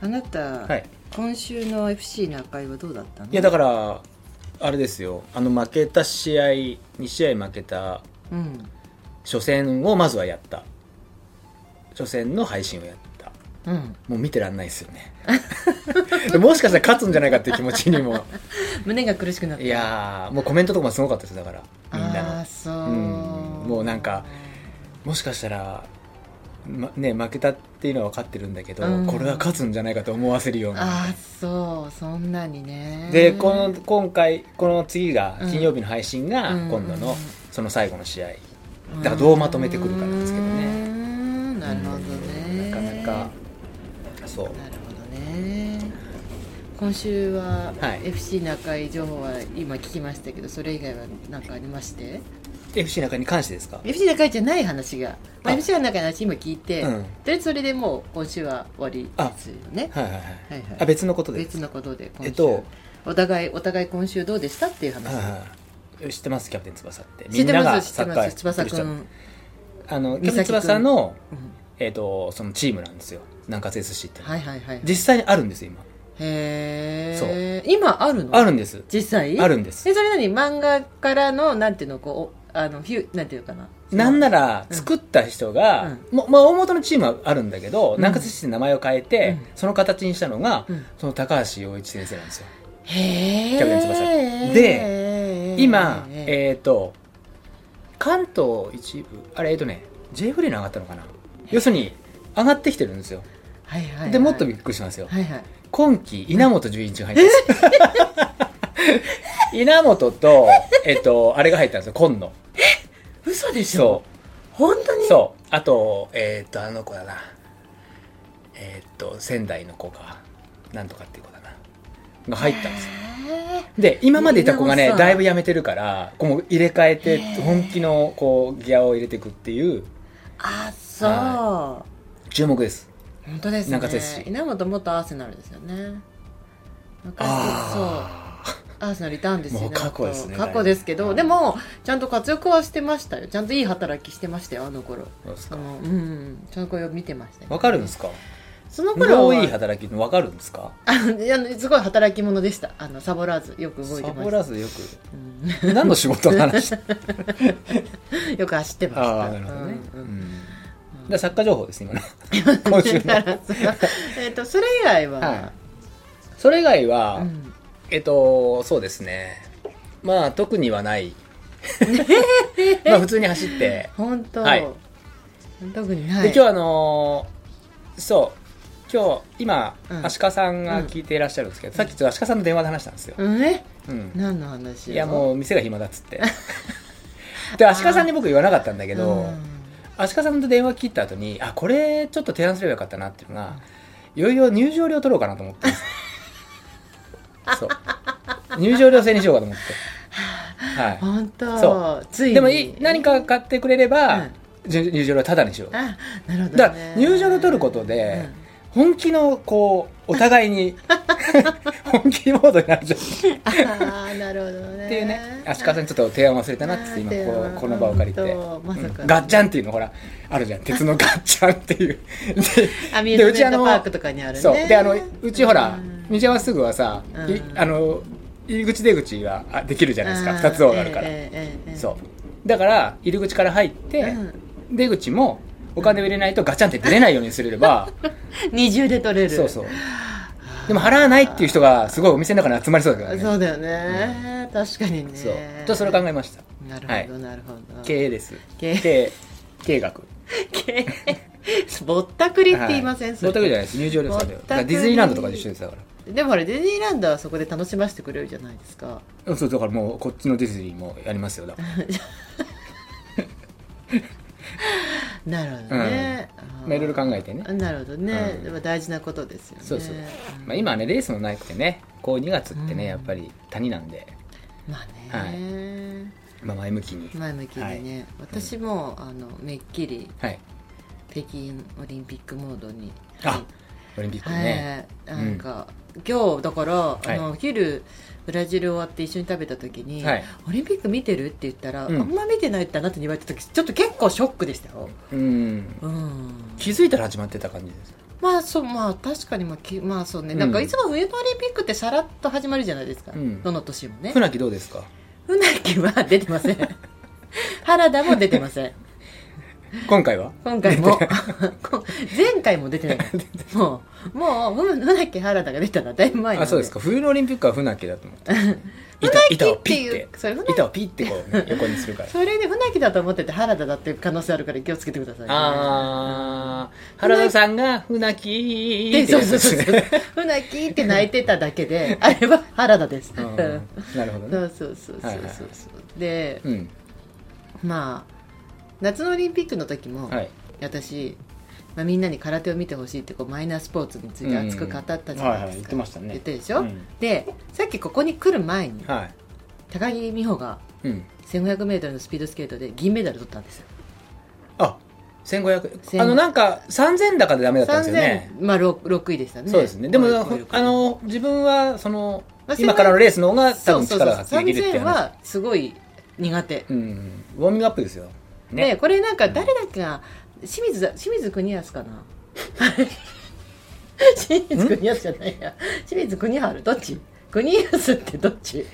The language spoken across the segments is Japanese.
あなた、はい。今週の FC 中井はどうだったの？いやだからあれですよ。あの負けた試合2試合負けたうん。初戦をまずはやった。初戦の配信をやった。うん。もう見てらんないですよね。でもしかしたら勝つんじゃないかっていう気持ちにも。胸が苦しくなった。いやーもうコメントとかもすごかったですだから。みんなの。ああそう、うんもうなんかもしかしたら、ま、ね負けたっていうのは分かってるんだけど、うん。これは勝つんじゃないかと思わせるような。ああそうそんなにね。でこの今回この次がうん。金曜日の配信がうん。今度のその最後の試合。だからどうまとめてくるかなんですけどね。んなるほどね。なかなかそう。なるほどね。今週ははい。FC 中井情報は今聞きましたけどそれ以外は何かありまして？FC 中に関してですか？FC 中井じゃない話が、まあ、あ。FC 中井の話今聞いて、うん。とりあえずそれでもう今週は終わりですよね。はいはいはい、はいはいあ別のことで。別のことで今週、えっとお互いお互い今週どうでしたっていう話、はいはい知ってます？キャプテン翼って。知ってみんながます知ってます。翼くやってる人。ん、あのキャプテン翼の、うん。えっとそのチームなんですよ。南葛 SC って、はいはいはい実際にあるんですよへえ今あるの？今あるんです。実際？あるんです。えそれ何？漫画からのなんていうのこうおあのフュなんていうのかな。なんなら作った人が、もまあ、大元のチームはあるんだけど、うん。南葛って名前を変えて、うん。その形にしたのが、うん。その高橋陽一先生なんですよ。へえ。キャプテン翼。で今、ええ。っ、と関東一部あれえっ、とね J フレーに上がったのかな。要するに上がってきてるんですよ。はいはいはい。でもっとびっくりしますよ、はいはい。今季稲本純一が入ったんですよ。稲本とえっ、とあれが入ったんですよ今野嘘でしそょ本当に？うそう。あとえっ、とあの子だな。えっ、と仙台の子がなんとかっていう子だな。が入ったんですよ。へで今までいた子がねだいぶ辞めてるからこう入れ替えて本気のこうギアを入れていくっていう。あそう、は注目です。本当ですね。なんかですし。稲本元アーセナルですよね。昔そう。あアーセナルいたんですよもう過去ですね。過去ですけど、でもちゃんと活躍はしてましたよ。ちゃんといい働きしてましたよあの頃。そうですか。うんちゃんとこれ見てましたよ。わかるんですか？その頃は。いい働きのわかるんですか？あのすごい働き者でした。あのサボらずよく動いてサました。ボらずようく何の仕事の話？ん よく走ってました。ああなるほどね、ううん。ん。でサッカー情報です今 の。今週の。えっとそれ以外は、はい。それ以外は、うんえっとそうですね。まあ特にはない。まあ普通に走って。本当、はい。特にない。で今日あのーそう。今日今、うん。足利さんが聞いていらっしゃるんですけど、さっきちょっと足利さんと電話で話したんですよ、うん。え？うん、何の話？いやもう店が暇だっつって。で足利さんに僕言わなかったんだけど、うん。足利さんと電話切った後にあこれちょっと提案すればよかったなっていうのが、いよいよ入場料取ろうかなと思ってそう。入場料制にしようかと思って。はい。本当。そついに。でもい何か買ってくれれば、うん。入入場料タダにしよう。あなるほど、ね、だから入場料取ることで、本気のこうお互いに 本気モードになるじゃうん、ああなるほどね。ていうね。足利さんにちょっと提案忘れたなって今こうこの場を借りて、まさかうんガッチャンっていうのほらあるじゃん。鉄のガッチャンっていう。でアミューズメントパークとかにあるね。そう。であのうちほらうん。道山すぐはさ、うん。いあの入り口出口はあできるじゃないですか。あー2つをあるから、ええええええそう。だから入り口から入って、うん。出口もお金を入れないとガチャンって出れないようにすれば 二重で取れる。そうそうでも払わないっていう人がすごいお店の中に集まりそうだからね。そうだよね、確かにね。そう。とそれを考えました。なるほど、はい。なるほど。経営です。経営。経営学。経営。ぼったくりって言いません、はい。ぼったくりじゃないです。入場料差だよぼったくり。だからディズニーランドとかで一緒ですだからでもあれディズニーランドはそこで楽しませてくれるじゃないですか。うんそうだからもうこっちのディズニーもやりますよだから なるほどね、まあいろいろ考えてね。あなるほどね、うん。大事なことですよね。そうそう、んまあ、今はねレースもなくてねこう2月ってね、うん。やっぱり谷なんで、まあね、まあ、前向きに。前向きにね、私もあのめっきりはい。北京オリンピックモードにあオリンピックね、はい、なんか、今日だから、い。あの昼ブラジル終わって一緒に食べた時に、はい。オリンピック見てるって言ったら、うん。あんま見てないってあなたに言われた時ちょっと結構ショックでしたよ、うん。うん、気づいたら始まってた感じですまあそうまあ確かにまあきまあそうね、うん。なんかいつも冬のオリンピックってさらっと始まるじゃないですか、うん。どの年もね。船木どうですか？船木は出てません。原田も出てません今回は？今回も。こ 前回も出てない もうもうふ船木原田が出たのはだいぶ前あそうですか。冬のオリンピックは船木だと思って。板船木っていう板をピッて。こうね、横にするから。それで船木だと思ってて原田だっていう可能性あるから気をつけてくださいね、あー。原田さんが船木でってそうそうそう。船木って泣いてただけであれは原田です。うん。なるほどそねうそうそうそうそう。はいはいそうでうん。まあ夏のオリンピックの時も、はい。私、まあ、みんなに空手を見てほしいってこうマイナースポーツについて熱く語ったじゃないですか、言ってましたね。言ってるでしょ、うん。でさっきここに来る前にはい。高木美帆がうん。1500m のスピードスケートで銀メダル取ったんですよ。あ1500 1000あのなんか3000高でダメだったんですよね。3000まあ 6, 6位でしたね。そうですね。でもあの自分はそのまあ今からのレースの方が多分力が発揮できるっていう3000話はすごい苦手、うん。ウォーミングアップですよでねこれなんか誰だっけな？清水だ清水国安かな？清水国安じゃないや。清水国春どっち？国安ってどっち？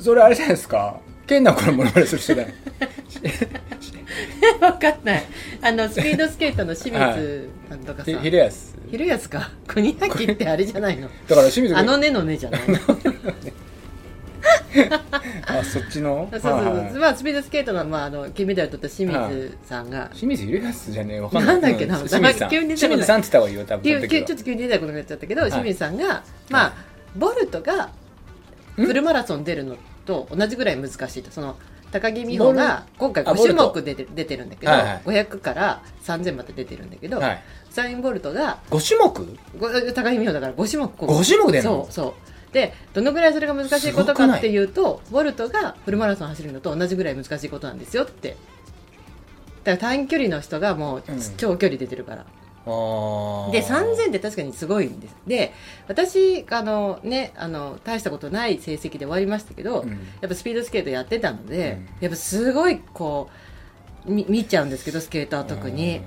それあれじゃないですか？健な子のモノマネする人だよ。わかんない。あのスピードスケートの清水なんとかさ、ひひれやす。昼安か？国崎ってあれじゃないの？だから清水君あのねのねじゃないの？あそっちの？そうそうそう、はいはい。まあスピードスケートの,、まあ、あの金メダル取った清水さんが、清水ひれやすじゃねえわかんないなんだっけなうん清水さん清水さんって言った方がいいよ多分ちょっと急に出たことになっちゃったけど、い清水さんが、まあ、ボルトがフルマラソン出るのと同じぐらい難しいとその高木美帆が今回5あボルト種目出て出てるんだけど、はいはい500から3000まで出てるんだけど、はいウサイン・ボルトが5種目ご高木美帆だから5種目こう5種目出るのそうそうでどのぐらいそれが難しいことかっていうとボルトがフルマラソン走るのと同じぐらい難しいことなんですよって。だから短距離の人がもううん。長距離出てるから、あー。で3000って確かにすごいんです。で私あのねあの大したことない成績で終わりましたけど、うん。やっぱスピードスケートやってたので、うん。やっぱすごいこうみ見ちゃうんですけどスケーターは特に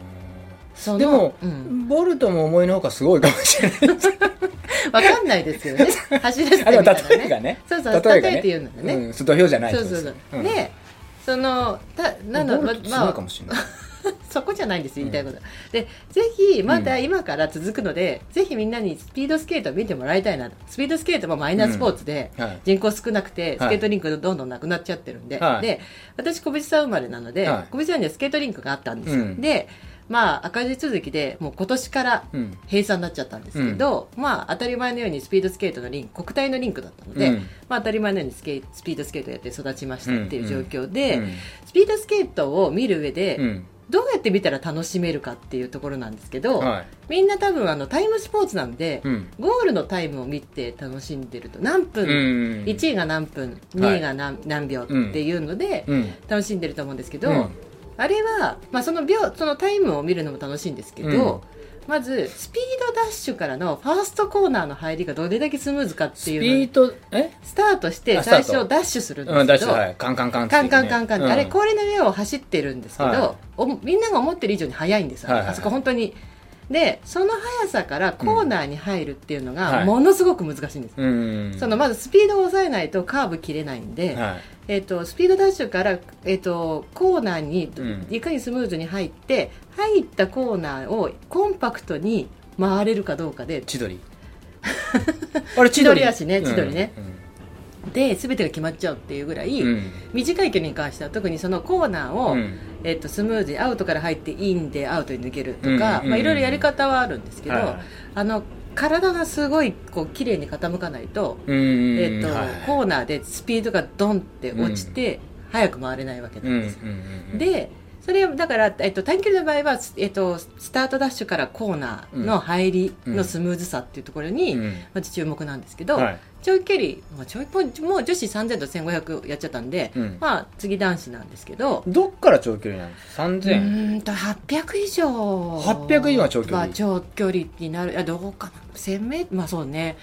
でも、うん、ボルトも思いのほかすごいかもしれない。わかんないですよね。走らせてみたらね。例えがね。そうそう例えがね。例えて言うのでね、うん、土俵じゃないそうそうそう、うん。でそのたなのまボルトすごまあいかもしれない、そこじゃないんですよ言いたいこと、でぜひまた今から続くので、ぜひみんなにスピードスケートを見てもらいたいなと。スピードスケートもマイナースポーツで、はい。人口少なくてはい。スケートリンクどんどんなくなっちゃってるんで、はい。で私小渕さん生まれなので、はい。小渕さんにはスケートリンクがあったんですよ、うん。でまあ赤字続きでもう今年からうん。閉鎖になっちゃったんですけど、まあ当たり前のようにスピードスケートのリンク国体のリンクだったので、うん。まあ当たり前のようにスケスピードスケートやって育ちましたっていう状況で、うん。スピードスケートを見る上で、うん。どうやって見たら楽しめるかっていうところなんですけど、はい。みんな多分あのタイムスポーツなんで、うん。ゴールのタイムを見て楽しんでると何分、うん1位が何分2位が何,、何秒っていうのでうん。楽しんでると思うんですけど、うんあれは、まあ、その秒そのタイムを見るのも楽しいんですけど、まずスピードダッシュからのファーストコーナーの入りがどれだけスムーズかっていうのードえ？スタートして最初ダッシュするんですうんけど、ダッシュはい。カンカンカンってカンカンカンカンうん。あれ氷の上を走ってるんですけど、はおみんなが思ってる以上に速いんですよ、はいはい。あそこ本当にでその速さからコーナーに入るっていうのがはい。ものすごく難しいんです、うん。そのまずスピードを抑えないとカーブ切れないんで、はい。えー、とスピードダッシュから、えー、とコーナーにうん。いかにスムーズに入って入ったコーナーをコンパクトに回れるかどうかで千鳥。あれ千鳥。足ね千鳥ね。うんで全てが決まっちゃうっていうぐらい、うん。短い距離に関しては特にそのコーナーを、うん。えっとスムーズにアウトから入ってインでアウトに抜けるとか、いろいろやり方はあるんですけど、あの体がすごいこう綺麗に傾かないと、うんえっとはいコーナーでスピードがドンって落ちて、速く回れないわけうなんんですでそれだから、えっと、短距離の場合は、えっと、スタートダッシュからコーナーの入りのスムーズさっていうところに、うんまず注目なんですけど、はい長距離、まあ、長もうもう女子3000と1500やっちゃったんで、うん。まあ、次男子なんですけど、どっから長距離なんですか？う3000ーんと800以上。800以上は長距離。は長距離になる。あどうかな？1000メまあそうね。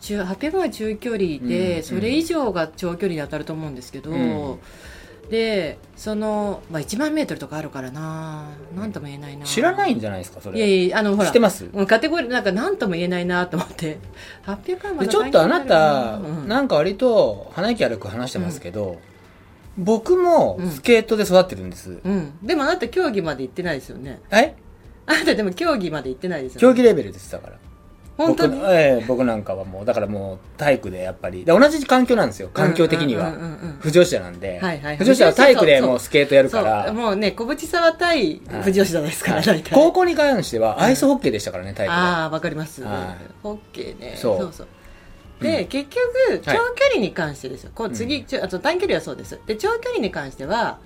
中800は中距離で、うん。それ以上が長距離に当たると思うんですけど、うんでその、まあ、1万メートルとかあるからな。何とも言えないな。知らないんじゃないですかそれ。いやいやあのほら知ってます？うんカテゴリーなんか何とも言えないなと思って。800円まででちょっとあなた、うん。なんか割と鼻息荒く話してますけど、僕もスケートで育ってるんです、うん、でもあなた競技まで行ってないですよね。え？あなたでも競技まで行ってないですよね。競技レベルですだから本当に？僕,、ええ僕なんかはもうだからもう体育でやっぱり。で同じ環境なんですよ環境的には、不女子なんで、はいはいはい。不女子は体育でもうスケートやるから。もうね小淵沢対藤吉じゃないですか、はい。高校に関してはアイスホッケーでしたからね体育で。ああわかります、はい。ホッケーね。そう。そうそう。で、うん。結局長距離に関してですよ、こう次、ちょあと短距離はそうです。で長距離に関しては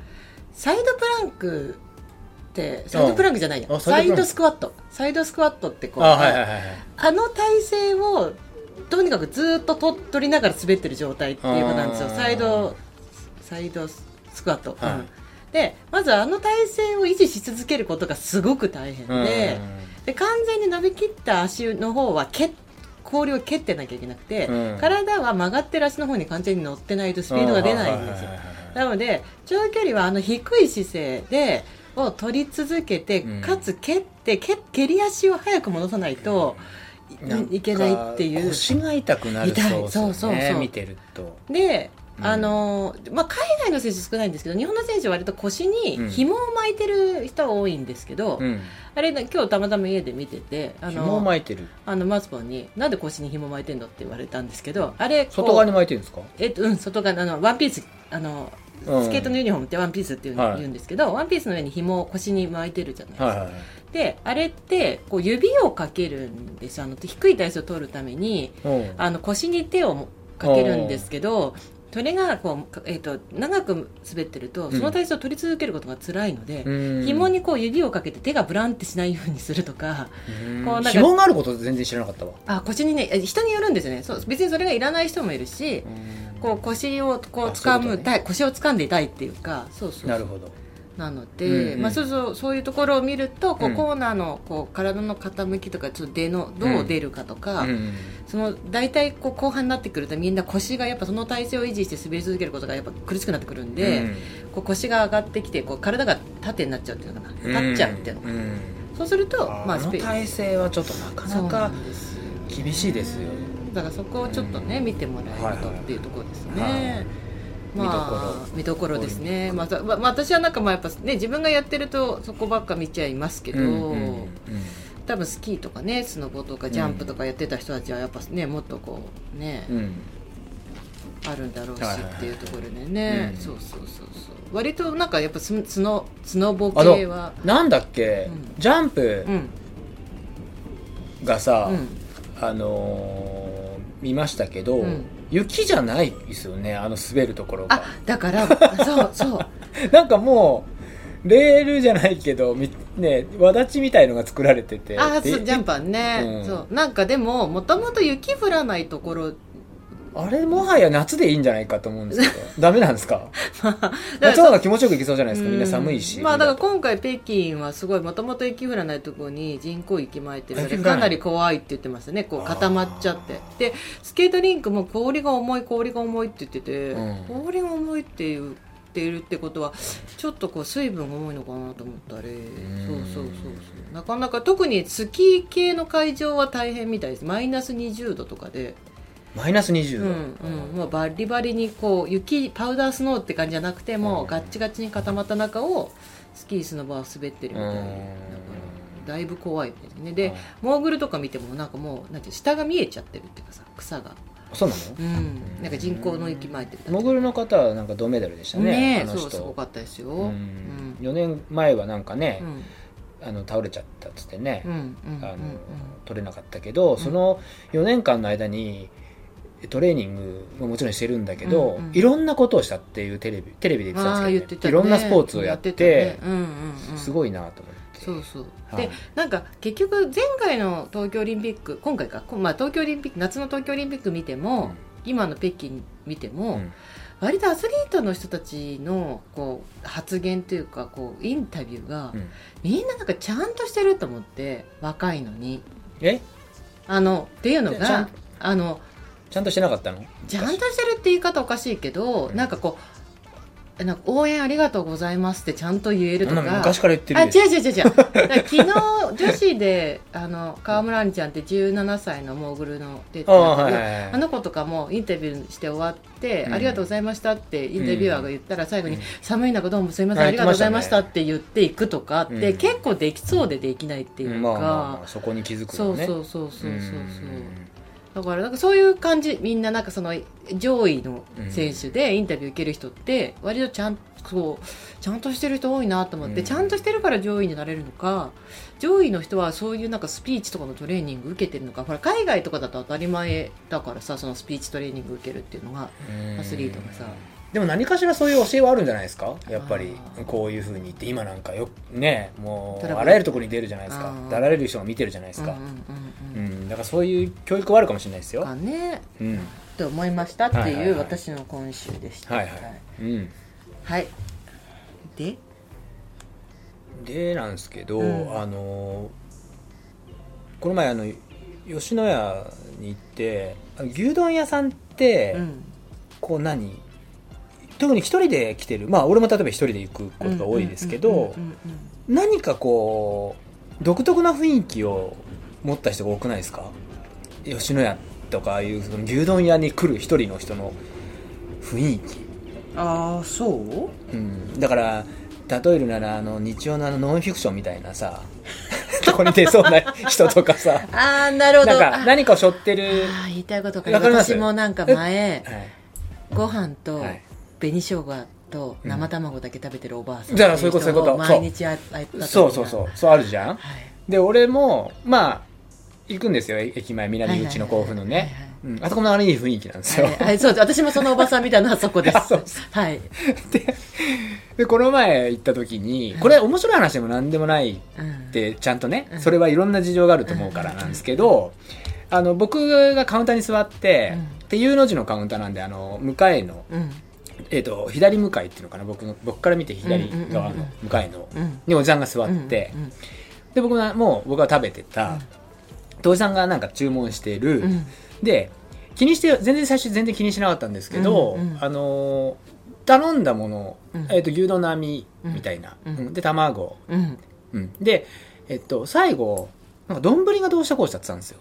サイドプランクってサイドプランクじゃないよ。あサイドスクワット。サイドスクワットってこうあの体勢をとにかくずっとと取りながら滑ってる状態っていうことなんですよ。サイドサイドスクワット、はい。うん。でまずあの体勢を維持し続けることがすごく大変うん。でで完全に伸びきった足の方は蹴っ氷を蹴ってなきゃいけなくて、うん。体は曲がってる足の方に完全に乗ってないとスピードが出ないんですよ。なので長距離はあの低い姿勢でを取り続けて、うん。かつ蹴って蹴蹴り足を早く戻さないといけないっていう。腰が痛くなるそうですよねそうそうそう。見てると。で、うん。あのまあ、海外の選手少ないんですけど日本の選手は割と腰にうん。紐を巻いてる人は多いんですけど、うん。あれね今日たまたま家で見ててあ紐をの巻いてる？あのマツポンに「なんで腰に紐巻いてんの?」って言われたんですけどあれ外側に巻いてるんですか？えっとうん外側あのワンピースあのうんスケートのユニフォームってワンピースっていうはい。言うんですけど、ワンピースの上に紐を腰に巻いてるじゃない。ですか、はいはいはい。であれってこう指をかけるんですよ。あの低い体勢を取るためにうん。あの腰に手をかけるんですけどそれがこう、えっと長く滑ってるとん。その体勢を取り続けることが辛いので、うん。紐にこう指をかけて手がブランってしないようにするとかうん。こうなんか紐があること全然知らなかったわ。あ腰にねえ人によるんですよね。そう別にそれがいらない人もいるし、こう腰をこう掴むたい腰を掴んでいたいっていうかそうそうなるほど。なので、うんうん。まあ、そうそうそういうところを見るとこう、うん。コーナーのこう体の傾きとかちょっと出のどう出るかとか、うんその大体こう後半になってくるとみんな腰がやっぱその体勢を維持して滑り続けることがやっぱ苦しくなってくるんで、うん。こう腰が上がってきてこう体が縦になっちゃうっていうのかな。立っちゃうっていうのかな、ん。そうするとあまあスペの体勢はちょっとなかななか厳しいですよだからそこをちょっとね、見てもらえるとっていうところですね、はい。まあ、見どころ。ですね、まあさまあ、私はなんかまあやっぱね自分がやってるとそこばっか見ちゃいますけど、多分スキーとかねスノボとかジャンプとかやってた人たちはやっぱねもっとこうね、うん。あるんだろうしっていうところでね、うん。そうそうそうそう。割となんかやっぱススノスノボ系はなんだっけ？うん。ジャンプうん。がさうん。あのー見ましたけどうん。雪じゃないですよねあの滑るところあがだからそうそう。なんかもうレールじゃないけどみね輪立ちみたいのが作られてて。であそうジャンパーね、うん。そう。なんかでももともと雪降らないところあれもはや夏でいいんじゃないかと思うんですけど。ダメなんですか？ら夏の方が気持ちよくいきそうじゃないですか？みんな寒いしうんまあだから今回北京はすごいもともと雪降らないところに人工雪巻いてるのでかなり怖いって言ってましたね。こう固まっちゃって。でスケートリンクも氷が重い氷が重いって言ってて、うん。氷が重いって言っているってことはちょっとこう水分が重いのかなと思ったり。ん。そうそうそうそう。なかなか特にスキー系の会場は大変みたいです。マイナス20度とかでマイナス20度、うんうん、もうバリバリにこう雪パウダースノーって感じじゃなくてもうガッチガチに固まった中をスキースの場を滑ってるみたいな。だからだいぶ怖いですね。で、はいモーグルとか見てもなんかもうなんて下が見えちゃってるっていうかさ草が。そうなの？うん。なんか人工の雪巻いてるモグルの方はなんか銅メダルでしたねねそうすごかったですよ。ううん。ん4年前はなんかねう、ん。あの倒れちゃったっつってね、取れなかったけど、その4年間の間にトレーニングももちろんしてるんだけど、うんうん。いろんなことをしたっていうテレビテレビで言ってたんですけど、言ってたね。いろんなスポーツをやってたね。うんうんうん。すごいなと思って。そうそう、はい。でなんか結局前回の東京オリンピック今回か、こまあ、東京オリンピック夏の東京オリンピック見ても、今の北京見ても、うん。割とアスリートの人たちのこう発言というかこうインタビューが、うん。みんななんかちゃんとしてると思って若いのに。え？あのっていうのがあのちゃんとしてなかったの？ちゃんとしてるって言い方おかしいけど、うん。なんかこなんか応援ありがとうございますってちゃんと言えるとか昔から言ってるあよ違う違う違う違う。昨日女子であの川村あんちゃんって17歳のモーグルの出てあた。あはいはいはいあの子とかもインタビューして終わって、うんありがとうございましたってインタビュアーが言ったら最後に、うん寒い中どうもすみません、あありがとうございました言って言っていくとかって、うん。結構できそうでできないっていうか、まあまあまあそこに気づくそうのね。そうそうそうそうそう。うんだからなんかそういう感じみんななんかその上位の選手でインタビュー受ける人って割とちゃんそうちゃんとしてる人多いなと思って、うん。ちゃんとしてるから上位になれるのか上位の人はそういうなんかスピーチとかのトレーニング受けてるのかほら海外とかだと当たり前だからさそのスピーチトレーニング受けるっていうのがうん。アスリートがさでも何かしらそういう教えはあるんじゃないですか？やっぱりこういうふうに言って今なんかよねもうあらゆるところに出るじゃないですか。あー。であらゆる人が見てるじゃないですか。うんだからそういう教育はあるかもしれないですよ。かね。うん。と思いましたってはいはいはい。いう私の今週でした。はいはい。うん。はい。で？でなんですけど、うん。あのこの前あの吉野家に行って牛丼屋さんって、うん。こう何？特に一人で来てる。まあ俺も例えば一人で行くことが多いですけど何かこう独特な雰囲気を持った人が多くないですか？吉野家とかいうその牛丼屋に来る一人の人の雰囲気、ああそう？うん、だから例えるならあの日曜のあのノンフィクションみたいなさ とこに出そうな人とかさ。ああなるほど。なんか何かを背負ってる、言いたいことかわかります？私もなんか前はい。ご飯とはい紅生姜と生卵だけ食べてるおばあさん。だからそういうことそういうこと。毎日会ったそうそうそう。そうあるじゃん。はい。で俺もまあ行くんですよ。え駅前南口の甲府のね。うん。あそこもあれいい雰囲気なんですよ、はいはい。そう。私もそのおばさん見たのはそこです。あそうですはい。ででこの前行った時にこれ面白い話でも何でもないうん。ってちゃんとねうん。それはいろんな事情があると思うからなんですけどあの僕がカウンターに座って、うん。で U の字のカウンターなんであの向かいの、うんえー、と左向かいっていうのかな？僕の僕から見て左側の向かいのうん。におじさんが座って、うんで僕がもう僕が食べてた、でおじさんがなんか注文してる、うん。うんで気にして全然最初全然気にしなかったんですけど、うんうんあのー頼んだもの、うん。えー、と牛丼の網みたいな、うん。うん。で卵、うん。うん、で、えっと、最後なんか丼がどうしたこうしたって言ってたんですよ、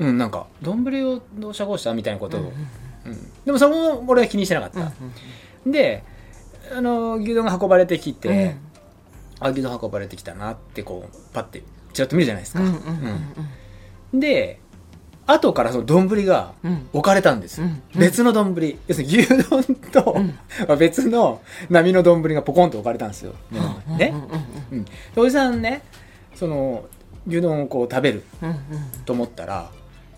うん、なんか丼をどうしたこうしたみたいなことを、うんでもそこも俺は気にしてなかった、であの牛丼が運ばれてきて、あ牛丼運ばれてきたなってこうパッてちらっと見るじゃないですか、うんうんうんうんで後からその丼がうん。置かれたんですよ、うん。別の丼。要するに牛丼と、うん。まあ別の波の丼がポコンと置かれたんですよ、目の前にね、うん。うん。うん、でおじさんねその牛丼をこう食べるうんうんと思ったら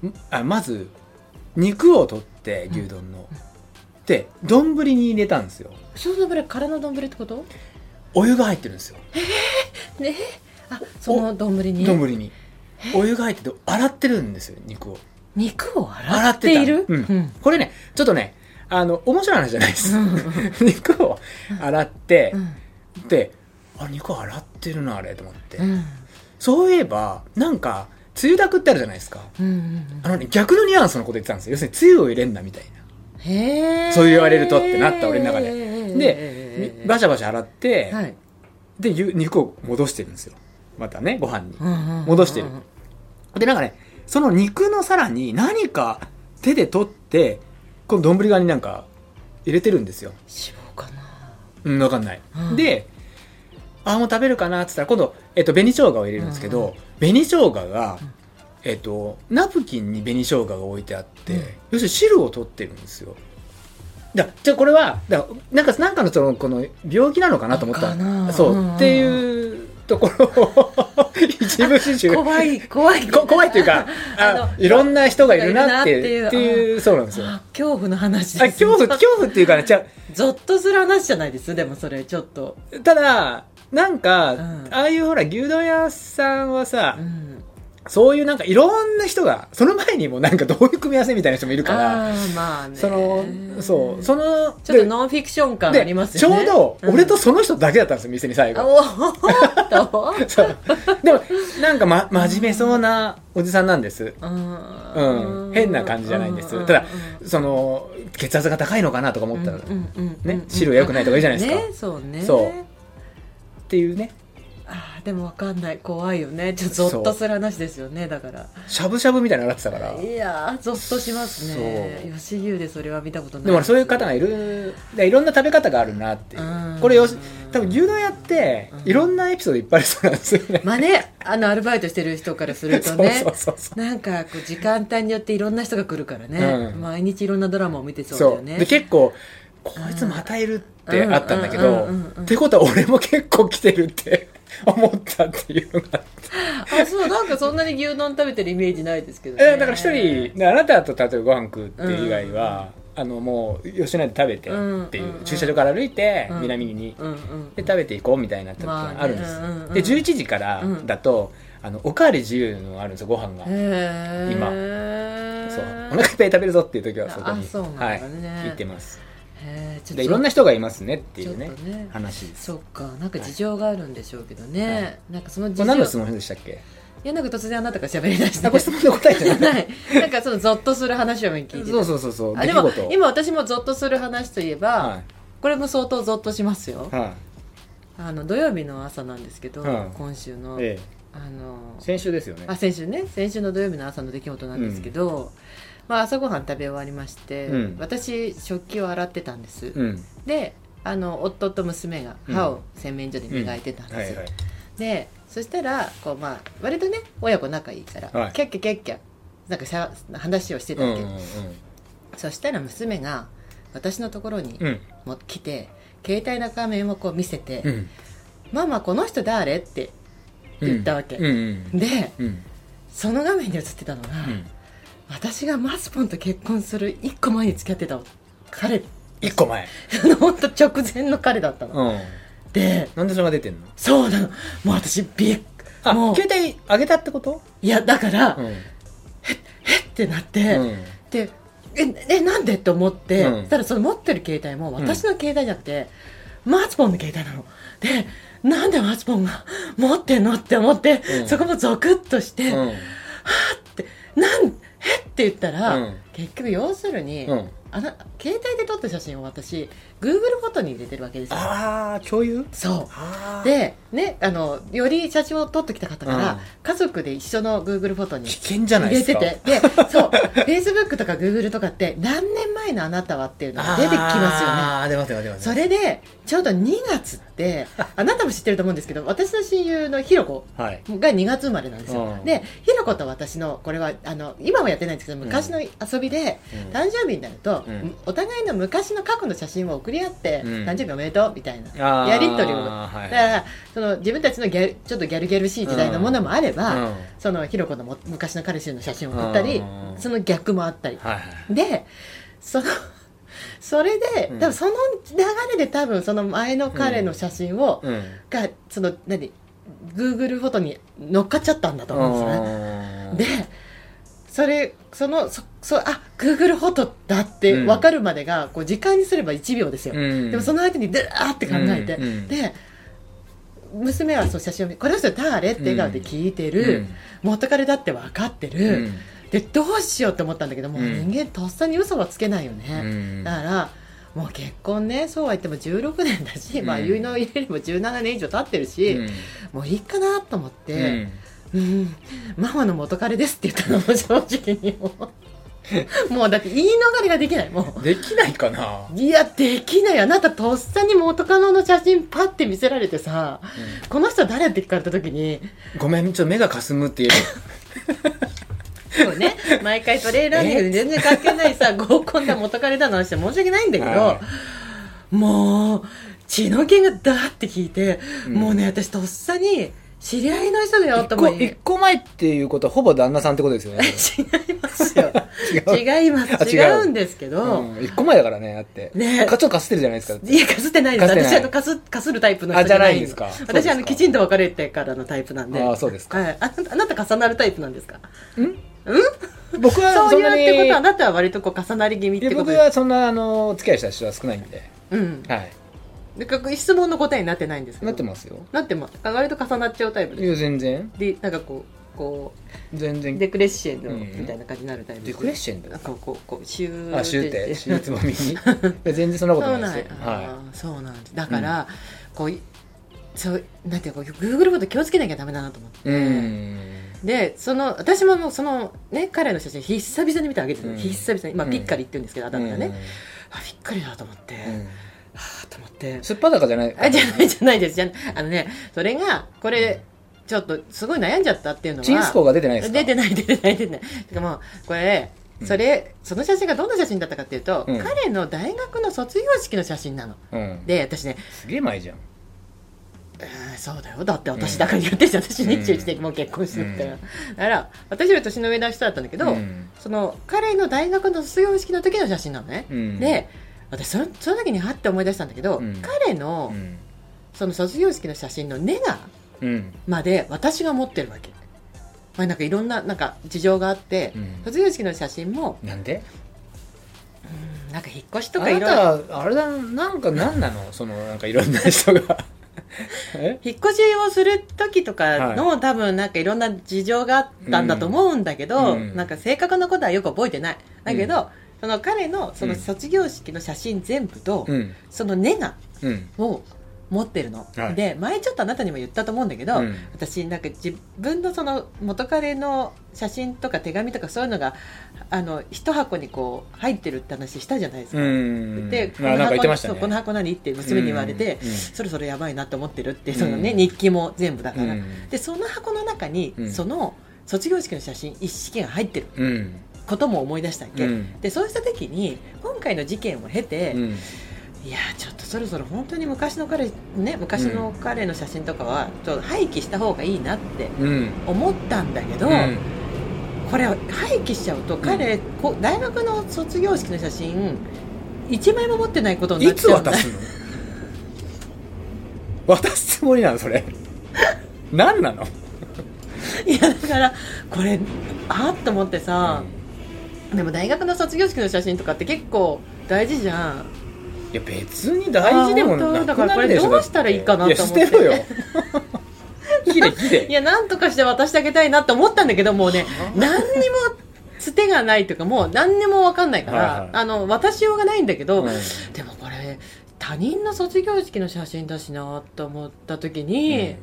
んあまず肉を取って牛丼の、で丼に入れたんですよ。その丼空の丼ってこと？お湯が入ってるんですよ。ねあその丼に？丼に。お湯が入ってて洗ってるんですよ肉を。肉を洗っている？洗ってたうん。これねちょっとねあの面白い話じゃないです、肉を洗ってう、ん。であ肉洗ってるなあれと思って、うん。そういえばなんかつゆだくってあるじゃないですか。うんうんあのね逆のニュアンスのこと言ってたんですよ。要するにつゆを入れんなみたいな。へえそう言われるとってなった俺の中で。でバシャバシャ洗って、はい。でゆ肉を戻してるんですよ。またねご飯に、うんうんうん戻してる。でなんかねその肉のさらに何か手で取ってこの丼側になんか入れてるんですよ。脂肪かな。うん分かんない、うん。であもう食べるかなって言ったら今度、えっと、紅生姜を入れるんですけど、うんう紅生姜が、えっと、ナプキンに紅生姜が置いてあって、うん。要するに汁を取ってるんですよ。だじゃあこれはだなんかなんかのそのこの病気なのかなと思った。そう、うんうんっていうところを 一部始終。怖い怖い。こ怖いっていうか あのいろんな人がいるなっていうっていう。そうなんですよ。あ恐怖の話。あです恐怖恐怖っていうかねじゃゾッとする話じゃないですでもそれちょっと。ただなんか、うん。ああいうほら牛丼屋さんはさ、うん。そういうなんかいろんな人がその前にもなんかどういう組み合わせみたいな人もいるからまあね。そのそうそのちょっとでノンフィクション感あでりますよね。ちょうど俺とうんその人だけだったんですよ店に最あ後 でもなんか、ま、真面目そうなおじさんなんです。ううん。変な感じじゃないんです。ただその血圧が高いのかなとか思ったらね汁が良くないとかいいじゃないですか。ねそうね。そうっていうね。あーでもわかんない。怖いよね。ちょっとゾッとする話ですよね。だから。しゃぶしゃぶみたいなの洗ってたから。いやーゾッとしますね。吉牛でそれは見たことない。でもそういう方がいるでいろんな食べ方があるなっていう。うん。これよし多分牛丼屋ってうん。いろんなエピソードいっぱいありそうなんですよね、まあねあのアルバイトしてる人からするとね。なんかこう時間帯によっていろんな人が来るからね、うん。毎日いろんなドラマを見てそうだよね。で結構こいつまたいるってあったんだけどってことは俺も結構来てるって 思ったっていうのがあそうなんかそんなに牛丼食べてるイメージないですけどね。えだから一人であなたと例えばご飯食うっていう以外は、あのもう吉野家で食べてっていう、駐車場から歩いて、うん南に、で食べていこうみたいな時があるんです、で11時からだと、あのおかわり自由のあるんですよご飯が、今。そう。お腹いっぱい食べるぞっていう時はそこにはい、ね行ってますへーちょっとでいろんな人がいますねっていうねね。話です。そっかなんか事情があるんでしょうけどね、はい。なんかそのこ事情。れ何の質問でしたっけ？いやなんか突然あなたが喋り出して。あこれ質問の答えじゃないは い。なんかそのゾッとする話を聞いてた。そうそうそうそうあでも今私もゾッとする話といえば、はこれも相当ゾッとしますよ。い、はあの土曜日の朝なんですけど、はい。今週の、い、ええ。あの先週ですよね。あ先週ね。先週の土曜日の朝の出来事なんですけど、まあ、朝ごはん食べ終わりまして、うん。私食器を洗ってたんです、うん。であの夫と娘が歯を洗面所で磨いてたんですよ、はいはい。でそしたらこう、まあ、割とね親子仲いいから、はい。キャッキャキャッキャなんかしゃ話をしてたわけ、うんうんそしたら娘が私のところにうん。も来て、携帯の画面をこう見せて「うん。ママこの人誰?」って言ったわけ、うんうん。でうん。その画面に映ってたのが、うん私がマスポンと結婚する1個前に付き合ってた彼。一個前。本当直前の彼だったの、うん。でなんでそれが出てんの？そうなの。もう私びっあもう。携帯あげたってこと？いやだから、うん。えってなって、うん。でええなんでって思って、うん。ただその持ってる携帯も私の携帯じゃなくて、マツポンの携帯なの。でなんでマツポンが持ってんのって思って、うん。そこもゾクッとして、うん。ってなんえ？って言ったら、うん。結局要するに、うん。あな携帯で撮った写真を私 Google フォトに入れてるわけですよ。ああ共有？そう。でねあのより写真を撮ってきた方から、うん。家族で一緒の Google フォトに危険じゃない入ですか。れてて。でそう。Facebook とか Google とかって何年前のあなたはっていうのが出てきますよね。ああ出ます出ますそれでちょうど2月ってあなたも知ってると思うんですけど私の親友のひろこはい。が2月生まれなんですよ、うん。でひろこと私のこれはあの今はやってないんですけど昔の遊びで、うん。誕生日になると、うん。お互いの昔の過去の写真を送り合って、うん。誕生日おめでとうみたいなやり取りを。はいだからその自分たちのギャルちょっとギャルギャルしい時代のものもあれば、うん。そのひろこのも昔の彼氏の写真を送ったり、うん。その逆もあったり、はいはいでそのそれで、うん。多分その流れで多分その前の彼の写真を、うん。がその何 Google フォトに乗っかっちゃったんだと思うんですよね。でそれそのそそあ Google フォトだってうん。分かるまでが、こう時間にすれば1秒ですよ、うん。でもその間にでーって考えて、うんうん。で娘はそう写真を見この人誰って笑顔で聞いてる、元彼だって分かってうる、ん。でどうしようって思ったんだけどもううん。人間とっさに嘘はつけないようね、ん。だからもう結婚ねそうは言っても16年だし、まあうん結納入れれば17年以上経ってるし、うん。もういいかなと思っうて、んうん、ママの元彼ですって言ったのも正直にもう。もうだって言い逃れができないもできないかな。ういやできない。あなたとっさに元カノの写真パッて見せられてさこの人誰って聞かれた時にごめんちょっと目がかすむって言そうね。毎回トレーラーニングで全然関係ないさ 合コンだ元彼だの話は申し訳ないんだけど、はもう血の気がダーって聞いて、うん。もうね私とっさに知り合いの人だよえ一個と思い一個前っていうことはほぼ旦那さんってことですよね。違いますよ。違います。あ違う。違うんですけど、うん、一個前だからねだって。ね。かちかすってるじゃないですかいやかすってないです。私あのかすかするタイプの人あじゃないんですか。私あのきちんと別れてからのタイプなんで。あそうですか。はい、ああなた重なるタイプなんですか？僕はそういうってことはあなたは割とこう重なり気味ってことです。はそんなあのお付き合いした人は少ないんで。うん。はいでか質問の答えになってないんですけど。なってますよ。なってます。割と重なっちゃうタイプです。いや全然。でなんかこうこう全然。デクレッシェンドうん。みたいな感じになるタイプデクレッシェンドこうこうこうシューあシューってシューつまみに？全然そんなことそうなんないですよ。はあーそうなんですだから、こういそうなんていうかこう Google フォト気をつけなきゃダメだなと思って、いうん。でその私ももうそのね彼の写真久々に見てあげてる、うん。久々に、まあ、うん。ピッカリって言うんですけど、あだ名がね、うん。あびっくりだと思って、うんはあと思って。すっぱだかじゃないあじゃないじゃないです。じゃあのねそれがこれちょっとすごい悩んじゃったっていうのはチンスコーが出てないですか？出てない出てない出てない。てかもうこれうん。それ、その写真がどんな写真だったかっていうと、うん。彼の大学の卒業式の写真なの。うん。で私ねすげえ前じゃん。えーそうだよ。だって私だから言ってるじゃん私21でもう結婚してるから、うん。だから私より年の上の人だったんだけど、うん。その彼の大学の卒業式の時の写真なのね、うん。で私そのその時にはって思い出したんだけど、うん。彼のうん。その卒業式の写真のネガうん。まで私が持ってるわけ、まあ、なんかいろんななんか事情があって、うん。卒業式の写真も、なんで？うんなんか引っ越しとあかいろあれだなんか何なの？そのなんかいろんな人が。え？引っ越しをする時とかの、多分なんかいろんな事情があったんだと思うんだけど、うん。なんか正確なことはよく覚えてない。だけど、その彼のその卒業式の写真全部と、うん。そのネガうん。を持ってるの、はい。で前ちょっとあなたにも言ったと思うんだけど、うん。私なんか自分のその元彼の写真とか手紙とかそういうのがあの一箱にこう入ってるって話したじゃないですか、うん。であなんか言ってましたね。そうこの箱何って娘に言われて、そろそろやばいなと思ってるってそのね、うん。日記も全部だから、うん。でその箱の中に、うん。その卒業式の写真一式が入ってる。うんことも思い出したっけ、うん。でそうした時に今回の事件を経て、うん。いやちょっとそろそろ本当に昔の彼ね昔の彼の写真とかはちょっと廃棄した方がいいなってうん。思ったんだけど、うん。これ廃棄しちゃうと彼、こう大学の卒業式の写真1枚も持ってないことにないっつちゃうんだ。渡すの？渡すつもりなのそれ？何なの？いやだからこれあっと思ってさ、でも大学の卒業式の写真とかって結構大事じゃん。いや別に大事でもなだからこれくなるでしょ。どうしたらいいかなと思って。いや捨てろよきれいきいれいや なんとかして渡してあげたいなと思ったんだけどもうね 何にもつてがないというかもう何にも分かんないから、はいはい。あの渡しようがないんだけど、うん。でもこれ他人の卒業式の写真だしなと思った時に、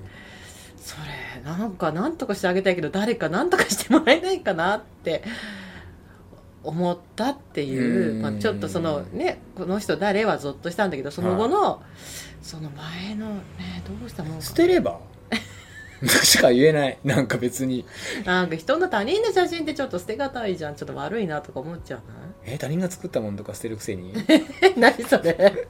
それなんかなんとかしてあげたいけど誰かなんとかしてもらえないかなって思ったっていう、うん。まあ、ちょっとそのねこの人誰はゾッとしたんだけどその後の、その前のねどうしたもんか捨てれば？しか言えない。なんか別に。なんか人の他人の写真ってちょっと捨てがたいじゃん。ちょっと悪いなとか思っちゃうえ他人が作ったものとか捨てるくせに？な 何それ？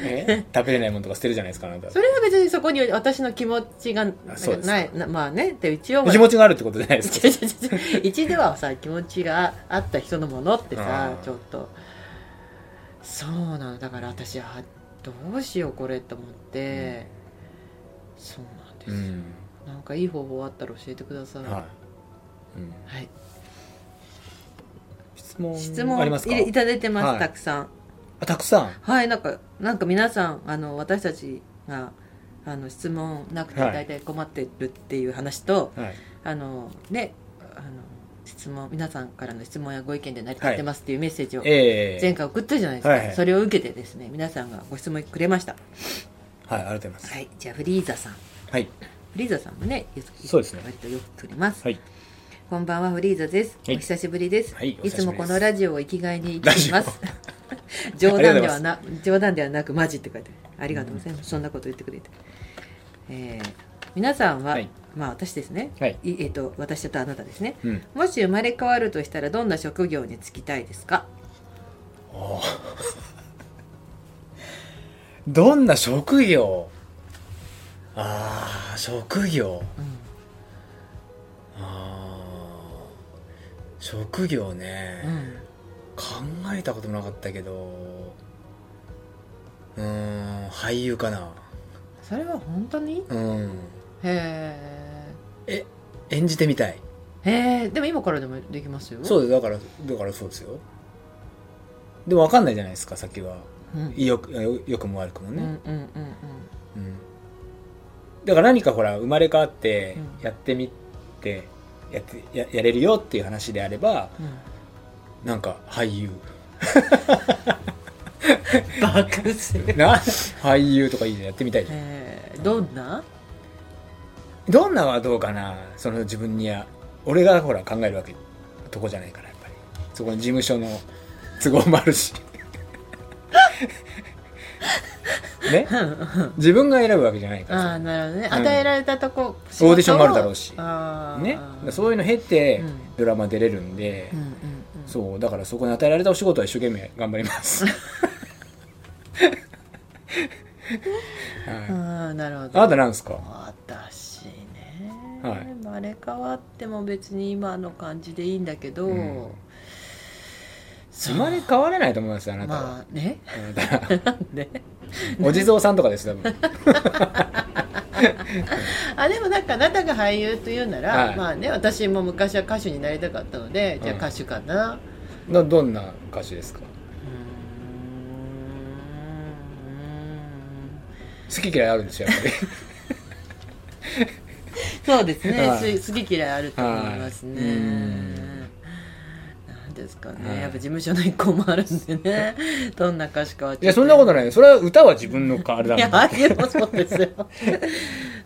え？食べれないものとか捨てるじゃないですかあなたそれは別にそこに私の気持ちがなんかあそうですか。ないなまあねで一応気持ちがあるってことじゃないですか。一ではさ気持ちがあった人のものってさちょっと。そうなの。だから私はどうしようこれと思って、そうなんですよ、うん。なんかいい方法あったら教えてください。はい、うん、はい。質問質問ありますいただいてます、はい。たくさんあたくさん。はいなんかなんか皆さんあの私たちがあの質問なくてはい。大体困ってるっていう話と、はい。あのねあの質問皆さんからの質問やご意見で成り立ってますっていうメッセージをええ。前回送ったじゃないですか、はい。はいそれを受けてですね皆さんがご質問くれました。はいありがとうございます。はいじゃあフリーザさん。はい。フリーザさんもねよそうですね。割とよく取れます、はいこんばんはフリーザです、はい。お久しぶりです、はいお久しぶりです。つもこのラジオを生きがいに生きています。ラ 冗談ではな冗談ではなくマジって書いてある。ありがとうございます、そんなこと言ってくれて、えー皆さんは、はい。まあ私ですね、はい。いえっ、と私とあなたですね。うん。もし生まれ変わるとしたらどんな職業に就きたいですか？おー。どんな職業？ああ職業？うん。あー職業ね、うん。考えたことなかったけどうーん俳優かな。それは本当に？うん。へえ演じてみたい。えへえでも今からでもできますよ。そうです。だからだからそうですよ。でも分かんないじゃないですか先は。うん。よくよよくも悪くもね、うんうんうん。うん。だから何かほら生まれ変わってうん。やってみてやってややれるよっていう話であればうんなんか俳優。爆するな？俳優とかいいじゃん。やってみたいじゃん。えーどんな？どんなはどうかな？その自分にや俺がほら考えるわけ。とこじゃないからやっぱり。そこに事務所の都合もあるしね？自分が選ぶわけじゃないから。あなるほどね、うん。与えられたとこオーディションもあるだろうし。ね？そういうの経てうん。ドラマ出れるんで、そうだからそこに与えられたお仕事は一生懸命頑張ります、はい、ああなるほど。あなたなんですか？私ね、はい。生まれ変わっても別に今の感じでいいんだけど、うん生まれ変われないと思いますよあなたは、まあね。あなたは。なんで？お地蔵さんとかです多分。あでもなんかあなたが俳優というなら、はい。まあね私も昔は歌手になりたかったのでじゃあうん。歌手かな、どどんな歌手ですか？うーん。好き嫌いあるんですよやっぱり。そうですね、はい。す好き嫌いあると思いますね、はい。うんなんですかね、はい。やっぱ事務所の一個もあるんでね。どんな歌手かはいやそんなことないそれは歌は自分のあれだもん。いや俳優もそうですよ。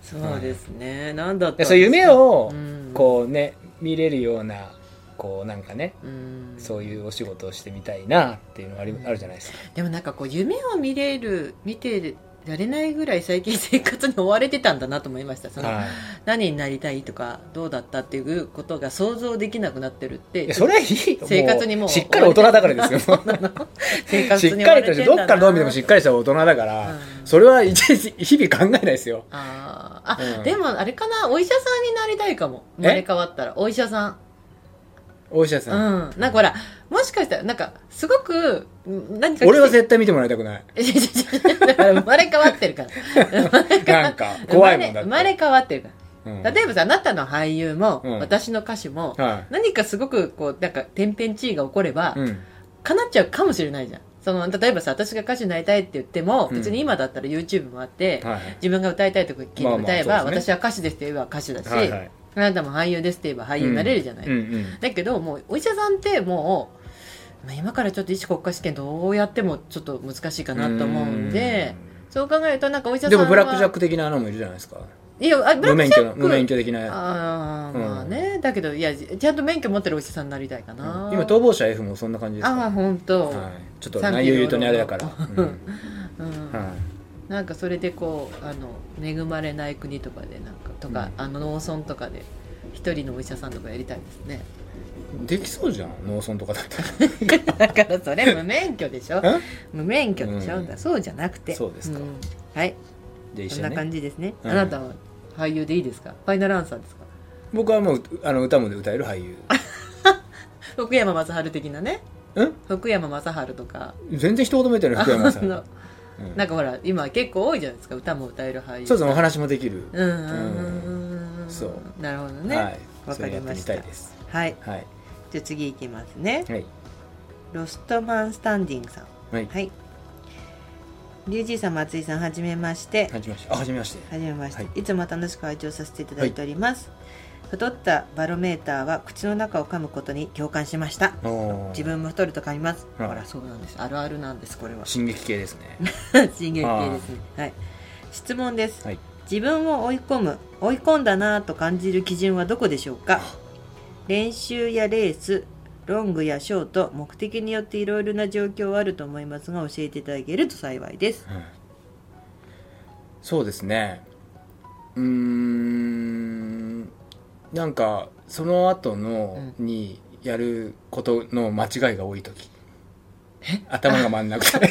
そうですね、なんだったそう夢をうん。こうね見れるようなこうなんかねうん。そういうお仕事をしてみたいなっていうのはあるじゃないですか。でもなんかこう夢を見れる見てられないぐらい最近生活に追われてたんだなと思いました。その、はい。何になりたいとかどうだったっていうことが想像できなくなってるって。それはいい。よ生活にもうしっかり大人だからですよ。生活しっかりとしてどっからどう見てもしっかりした大人だから、うん。それはいちいち日々考えないですよ。あー。あ、うん。でもあれかなお医者さんになりたいかも。え生まれ変わったら。お医者さん。お医者さ、うんん。なんかほらもしかしたらなんかすごくん何か俺は絶対見てもらいたくない。生まれ変わってるから。なんか怖いもんだって。生まれ変わってるから。うん。例えばさあなたの俳優も、うん。私の歌手も、は何かすごくこうなんか天変地異が起これば、い、うん。叶っちゃうかもしれないじゃん。その例えばさ私が歌手になりたいって言っても、うん。別に今だったら YouTube もあって、はい自分が歌いたい時に歌えば、まあまあそうです私は歌手ですって言えば歌手だし、はいはい。あなたも俳優ですって言えば俳優になれるじゃない、うんうん。だけどもうお医者さんってもう、まあ、今からちょっと医師国家試験どうやってもちょっと難しいかなと思うんでそう考えるとなんかお医者さんはでもブラックジャック的なのもいるじゃないですか。いやあブラ無免許の無免許的な。ああうんまあね、だけどいやちゃんと免許持ってるお医者さんになりたいかな、今逃亡者 F もそんな感じですか。ああ本当、はい、ちょっと内容言うとねあれだから、うん。うん。はなんかそれでこうあの恵まれない国とかでなんかとか、うん。あの農村とかで一人のお医者さんとかやりたいですね。い、できそうじゃん。農村とかだった だからそれ無免許でしょ。ら無免許でしょ、うん。だそうじゃなくて。そうですか。ん。はい。で一そんな感じですね、うん。あなたは俳優でいいですか？ファイナルアンサーですか？僕はもうあの歌も歌える俳優。福山雅治的なね。うん福山雅治とか。全然一言も言ってない福山さん、なんかほら今結構多いじゃないですか。歌も歌える俳優。そうですお話もできる、うんそう。なるほどね。はい。わかりました。はい。はいじゃあ次いきますね。はい。ロストマンスタンディングさん。はい。はい。リュウジーさん松井さんはじめまして。はじめまして。あはじめまして。はじめまして、、はい。つも楽しく拝聴させていただいております、太ったバロメーターは口の中を噛むことに共感しました。自分も太ると噛みます、はいほらそうなんです。あるあるなんですこれは。進撃系ですね。進撃系ですね。はい。質問です、はい。自分を追い込む追い込んだなぁと感じる基準はどこでしょうか？練習やレースロングやショート目的によっていろいろな状況はあると思いますが教えていただけると幸いです。うん。そうですね。うーん。なんかその後のにやることの間違いが多い時頭が回んなくて。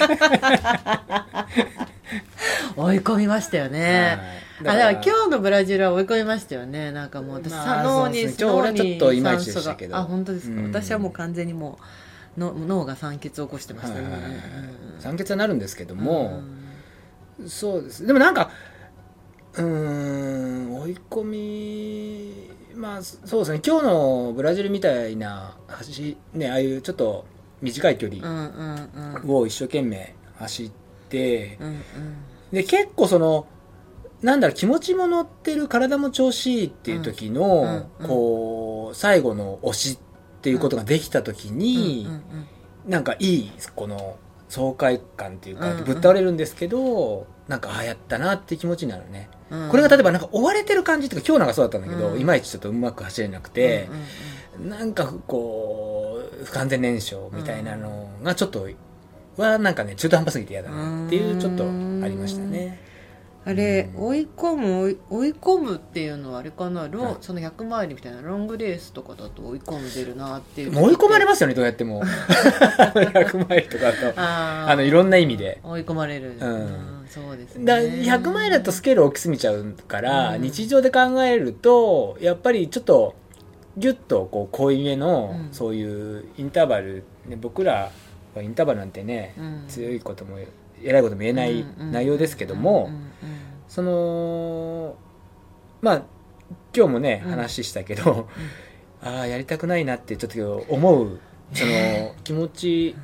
追い込みましたよね、はい。あだから今日のブラジルは追い込みましたよね。なんかもう私、まあ脳に俺はちょっといまいちでしたけど。あ本当ですか、うん。私はもう完全にもうの脳が酸欠を起こしてましたね、はいはいはいうん酸欠はなるんですけどうん。も、そうです。でもなんかうーん追い込みまあそうですね。今日のブラジルみたいな走ねああいうちょっと短い距離うんうんうん。を一生懸命走って、うんうん。で結構そのなんだろう気持ちも乗ってる体も調子いいっていう時の、うんうんうん。こう最後の押しっていうことができた時に、うんうんなんかいいこの爽快感っていうか、うんうん。ぶっ倒れるんですけどなんかああやったなって気持ちになるね、うん。これが例えばなんか追われてる感じとか今日なんかそうだったんだけど、うん。いまいちちょっとうまく走れなくてうん、うんなんかこう不完全燃焼みたいなのがちょっとはなんかね中途半端すぎて嫌だなっていうちょっとありましたね。あれ、うん。追い込む追い込むっていうのはあれかな？ロ、はいその100マイルみたいなロングレースとかだと追い込む出るなっていう。追い込まれまますよねどうやっても。100マイルとかだと。あのいろんな意味で。追い込まれる、うん。そうですね。だ100マイルだとスケール大きすぎちゃうから、うん。日常で考えるとやっぱりちょっとギュッとこう濃いめの、うん。そういうインターバル、ね、僕らはインターバルなんてね、うん。強いことも偉いことも言えない内容ですけども、そのまあ今日もねうん。話したけど、ああやりたくないなってちょっと思うその気持ち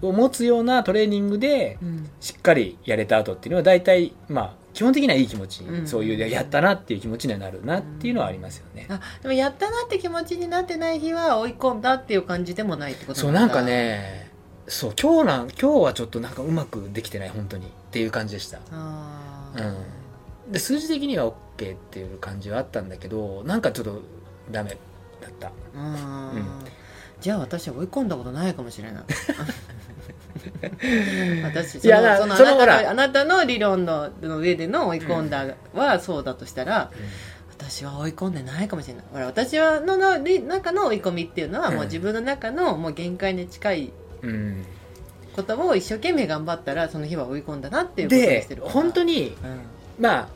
を持つようなトレーニングでしっかりやれた後っていうのは大体まあ基本的にはいい気持ちに、うん。そういうやったなっていう気持ちにはなるなっていうのはありますよね、あでもやったなって気持ちになってない日は追い込んだっていう感じでもないってことそうなんかねそう今日なん今日はちょっとなんかうまくできてない本当にっていう感じでした。あー。うん。で数字的には OK っていう感じはあったんだけどなんかちょっとダメだった。うんうん。じゃあ私は追い込んだことないかもしれない 私いやだそのそのあなたのあなたの理論のの上での追い込んだはそうだとしたら、私は追い込ん。でないかもしれないほら私はののり中の追い込みっていうのは、うん。もう自分の中のもう限界に近いうん、ことを一生懸命頑張ったらその日は追い込んだなっていうことにでしてる。本当にに、うん。まあ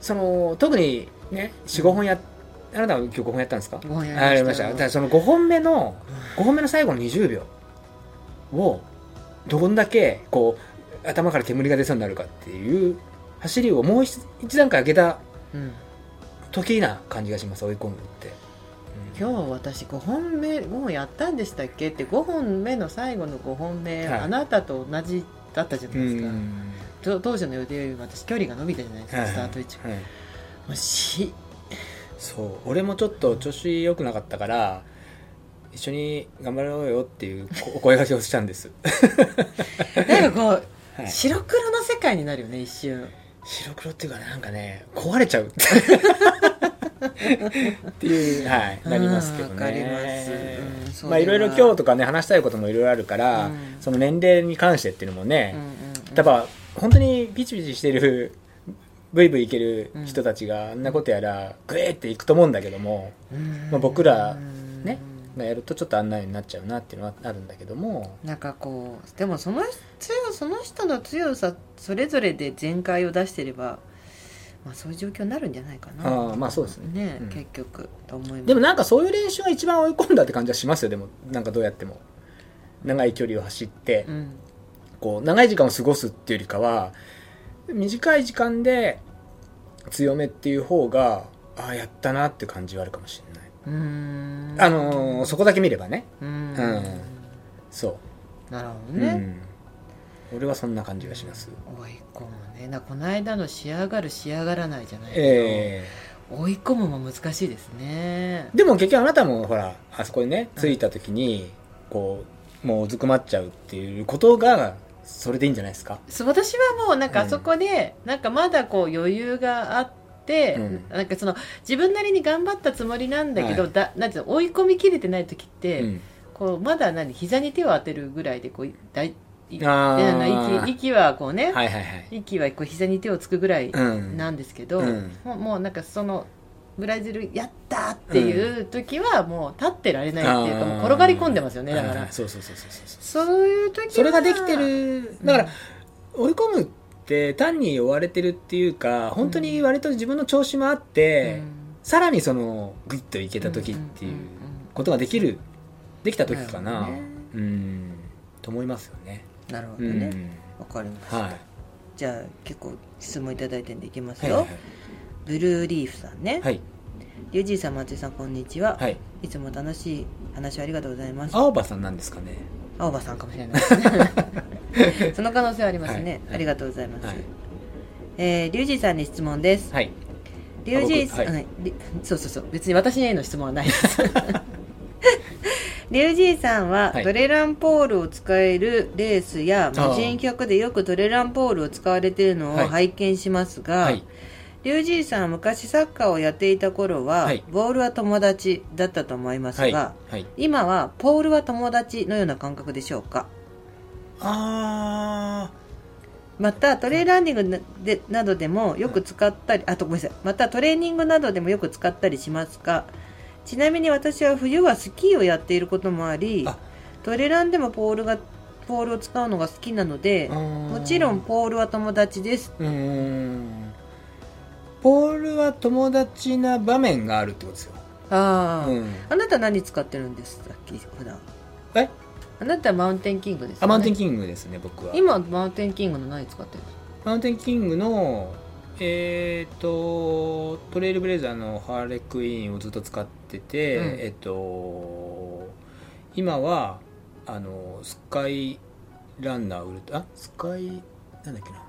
その特にね45本やあなたは今日5本やったんですか？ご本やりましたその5本目の5本目の最後の20秒をどんだけこう頭から煙が出そうになるかっていう走りをもう一一段階上げたうん。時な感じがします追い込むって、今日私5本目もうやったんでしたっけ？って5本目の最後の5本目、はい。あなたと同じだったじゃなういですか、当時の予定より私距離が伸びたじゃないですか、はいスタート位置。が、はい。もうしそう。俺もちょっと調子良くなかったから一緒に頑張ろうよっていうお声掛けをしたんです、なんかこう、はい。白黒の世界になるよね一瞬。白黒っていうかねなんかね壊れちゃう。っていう、はい、なりますけどね。かります。あいろいろ今日とかね話したいこともいろいろあるから、うん。その年齢に関してっていうのもね、うんやっぱ本当にピチピチしてるブイブイいける人たちがあんなことやらグエーっていくと思うんだけども、うん。まあ僕らうんねまあやるとちょっとあんなになっちゃうなっていうのはあるんだけども。なんかこうでもその強その人の強さそれぞれで全開を出してれば、まあ、そういう状況になるんじゃないかな。ああまあそうですね。ね、うん。結局と思います。でもなんかそういう練習が一番追い込んだって感じはしますよでも。なんかどうやっても。長い距離を走って、うん。こう長い時間を過ごすっていうよりかは短い時間で強めっていう方がああやったなって感じはあるかもしれない、あのーそこだけ見ればね。うん。うん。そなるほう、どね、うん、俺はそんな感じがします。追い込むね。なこの間の仕上がる仕上がらないじゃないけど、え追い込むも難しいですね。ーでも結局あなたもほらあそこにね着いた時にこうもううずくまっちゃうっていうことがそれでいいんじゃないですか？そう私はもうなんかうんあそこで、なんかまだこう余裕があって、うん。なんかその自分なりに頑張ったつもりなんだけど、はい。だなんていうの追い込みきれてない時って、うん。こうまだ何膝に手を当てるぐらいでこうだい息息はこうね、はいはいはい。息はこう膝に手をつくぐらいうんなんですけど、うん。もうもうなんかそのブラジルやったっていう時はもう立ってられないっていうか、もう転がり込んでますよねだから、そうそうそうそうそうそう。いう時はそれができてる。だから追い込むって単に追われてるっていうか本当に割と自分の調子もあって、さらにそのグイッといけた時っていうことができるできた時かな。ね。うん。と思いますよね。なるほどね。うん。わかりました、はい。じゃあ結構質問いただいてんでいきますよ、はいはい。ブルーリーフさんね、はい。リュウジーさん松井さんこんにちは、はい。い、つも楽しい話をありがとうございます。青葉さんなんですかね。青葉さんかもしれないですね その可能性はありますね、はい。ありがとうございます、はい。えー、リュウジーさんに質問です、はい。リュウジーさん、はい。リそうそうそう。別に私への質問はないです。リュウジーさんははい。トレランポールを使えるレースや無人客でよくトレランポールを使われているのをはい。拝見しますが、はい。リュウジーさんは昔サッカーをやっていた頃は、はい。ボールは友達だったと思いますはい。が、はい。今はポールは友達のような感覚でしょうか？あまたトレーランニングなでなどでもよく使ったりあとごめんなさい。またトレーニングなどでもよく使ったりしますか？ちなみに私は冬はスキーをやっていることもありあ。トレランでもポールがポールを使うのが好きなのでー。もちろんポールは友達です。うーん。ポールは友達な場面があるってことですよ、ああ、うん、あなた何使ってるんですさっき普段？え？あなたはマウンテンキングですよね。あマウンテンキングですね僕は。今マウンテンキングの何使ってるんですかマウンテンキングのえっ、とトレイルブレザーのハーレクイーンをずっと使ってて、うん。えっ、と今はあのスカイランナーウルトあスカイなんだっけな。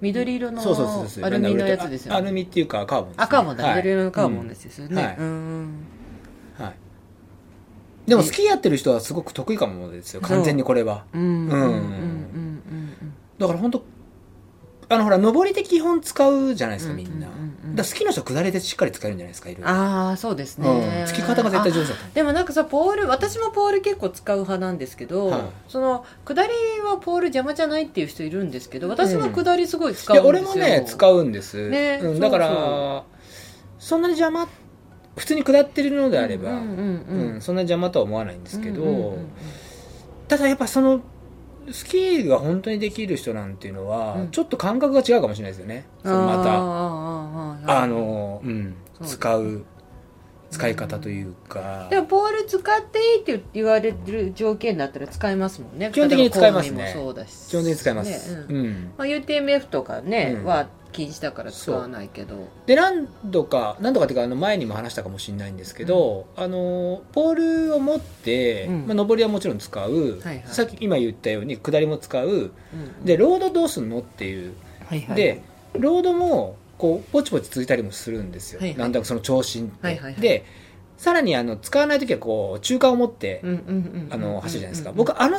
緑色のアルミのやつですよね。あアルミっていうかカーボンですね、あカーボンだ、はい。緑色のカーボンですよね、はい。うんはいでもスキーやってる人はすごく得意かもですよ完全にこれは。うん。うん。うんうんうんうんだから本当あのほら上りで基本使うじゃないですかみんな、うんうんうん。うんだ好きな人は下りでしっかり使えるんじゃないですかいろいろ。ああそうですね、うん、付き方が絶対上手だでもなんかさポール私もポール結構使う派なんですけど、はい。その下りはポール邪魔じゃないっていう人いるんですけど私も下りすごい使いうんですよ、や俺もね使うんです、ねうん、だからそそんなに邪魔普通に下ってるのであれば、うんうんうんうん。そんなに邪魔とは思わないんですけど、うんうんうんただやっぱそのスキーが本当にできる人なんていうのは、うん。ちょっと感覚が違うかもしれないですよね。そのまた。あの、うん、そう使う使い方というか、でもポール使っていいって言われる条件だったら使えますもんね。基本的に使えますね。基本的に使います、ね。うん。うん。まあ、UTMF とかね、うん。は禁止だから使わないけど。で何度か何度かっていうかあの前にも話したかもしれないんですけど、あのポールを持って、うん。まあ、上りはもちろん使う、はいはい。さっき今言ったように下りも使う。うん。でロードどうすんのっていう。はいはい。でロードもこうポチポチついたりもするんですよ、はいはい。なんだかその長身って、はいはいはい。でさらにあの使わない時はこう中間を持って、走るじゃないですか、うん僕あの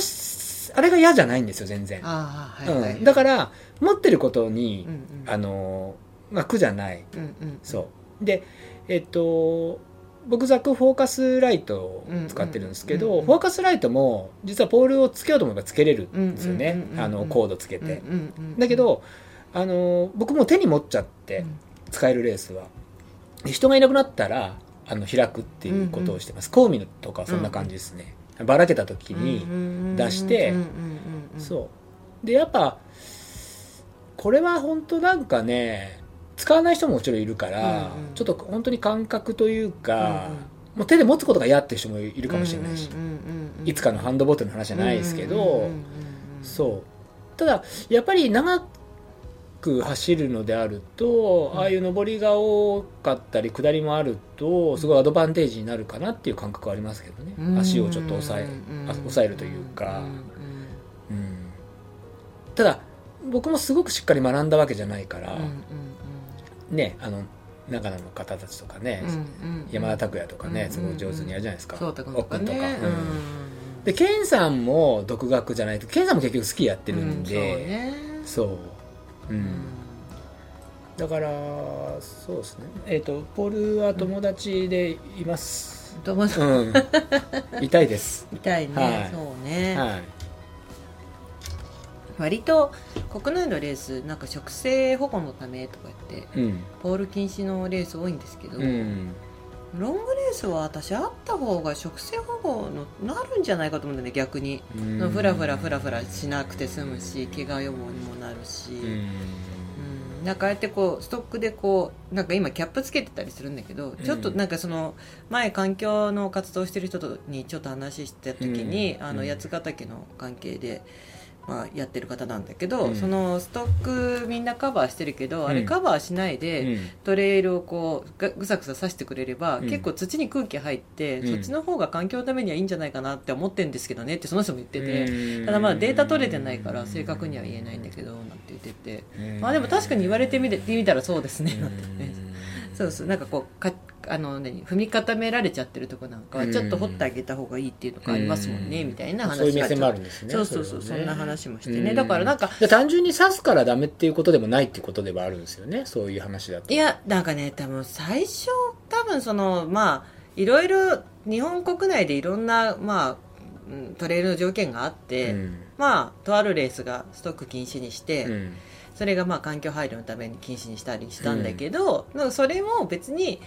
あれが嫌じゃないんですよ全然、はいはい、うん、だから持ってることにう、んうん。あのまあ、苦じゃない。うんうん。そう。でえっと僕ザックフォーカスライトを使ってるんですけど、うんうん。フォーカスライトも実はポールをつけようと思えばつけれるんですよね、うんうんあのコードつけて、うんうんうんだけどあの僕もう手に持っちゃってうん。使えるレースは。で人がいなくなったらあの開くっていうことをしてます、コウミとかそんな感じですね、ばらけた時に、出してそう。でやっぱこれは本当なんかね使わない人ももちろんいるから、うんうん。ちょっと本当に感覚というか、うんうん。もう手で持つことが嫌っていう人もいるかもしれないし、うんうんうんうんいつかのハンドボートの話じゃないですけど、うんうんうんうんそう。ただやっぱり長く走るのであると、うん。ああいう上りが多かったり下りもあるとすごいアドバンテージになるかなっていう感覚はありますけどね、うん足をちょっと抑え抑えるというか、うん。うん。ただ僕もすごくしっかり学んだわけじゃないから、うんうんねあの長野の方たちとかね、うんうんうん。山田拓也とかね、うんすごい上手にやるじゃないですか、そうんとか。ねうん。うん。でケンさんも独学じゃないとケンさんも結局スキーやってるんで、そう,、う。ん。うん。だからそうですね。えっ、とポールは友達でいます。どうもうん、痛いです。痛いね、はい。そうね、はい割と国内のレースなんか植生保護のためとか言ってうん。ポール禁止のレース多いんですけど、うん。ロングレースは私あった方が食生保護のなるんじゃないかと思うんだよね逆に。うん。ふらふらふらふらしなくて済むし怪我予防にもなるし、うん。うん。なんかああやってこうストックでこうなんか今キャップつけてたりするんだけど、ちょっとなんかその前環境の活動してる人とにちょっと話してた時に、あの八ヶ岳の関係で、まあ、やってる方なんだけど、うん。そのストックみんなカバーしてるけど、あれうんカバーしないで、うん。トレイルをこうがぐさぐさ刺してくれれば、うん。結構土に空気入って、うん。そっちの方が環境のためにはいいんじゃないかなって思ってるんですけどねってその人も言ってて、うん。ただまだデータ取れてないから正確には言えないんだけどなんて言ってて、うん。まあでも確かに言われてみてみたらそうですね、なんてね。うんそうそうなんかこうかあの何踏み固められちゃってるとこなんかはちょっと掘ってあげた方がいいっていうのがありますもんね、うん。みたいな話がそういう目線もあるんですねそうそうそうそんな話もしてね、うん。だからなんかで単純に刺すからダメっていうことでもないっていうことではあるんですよねそういう話だと。いやなんかね多分最初多分そのまあいろいろ日本国内でいろんなまあうんトレイルの条件があって、うん。まあとあるレースがストック禁止にして、うんそれがまあ環境配慮のために禁止にしたりしたんだけど、なんかそれも別に、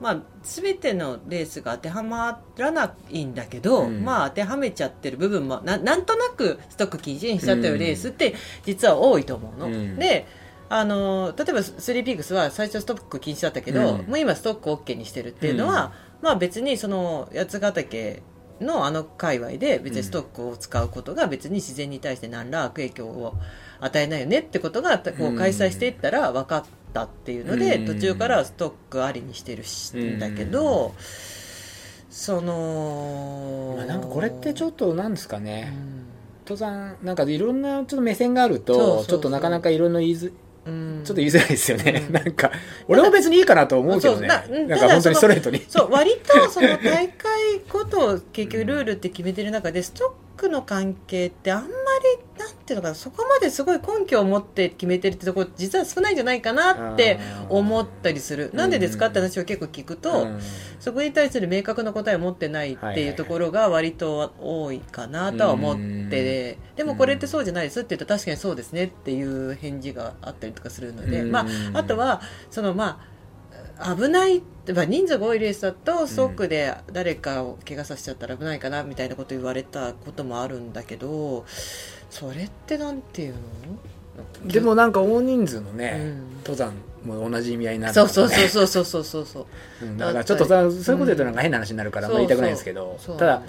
まあ、全てのレースが当てはまらないんだけど、うん。まあ当てはめちゃってる部分もななんとなくストック禁止にしちゃってるレースって実は多いと思うの。うん。であの例えばスリーピークスは最初ストック禁止だったけど、うん。もう今ストック OK にしてるっていうのは、まあ別にその八ヶ岳のあの界隈で別にストックを使うことが別に自然に対して何ら悪影響を与えないよねってことがこううん。開催していったら分かったっていうので、うん。途中からストックありにしてるしんだけど、その、まあ、なんかこれってちょっとなんですかうね、ん。登山なんかいろんなちょっと目線があるとちょっとなかなかいろんな言いづうん。ちょっと言いづらいですよね、うん。なんか俺も別にいいかなと思うけどね。なんか本当にストレートに。そう割とその大会ごと結局ルールって決めてる中でストックの関係ってあんまりなんていうのかなそこまですごい根拠を持って決めてるってところ実は少ないんじゃないかなって思ったりする。なんでですかって話を結構聞くと、うん。そこに対する明確な答えを持ってないっていうところが割と多いかなとは思って、でもこれってそうじゃないですって言うと確かにそうですねっていう返事があったりとかするので、うん。まあ、あとはそのまあ危ない。まあ人数が多いレースだとストックで誰かを怪我させちゃったら危ないかなみたいなこと言われたこともあるんだけどそれってなんていうの？でもなんか大人数のうね、ん。登山も同じ意味合いになる。そうそううそうそうそうそうそうう。ん。だからちょっとさそういうこと言うとなんか変な話になるからあんまり言いたくないんですけどそうただ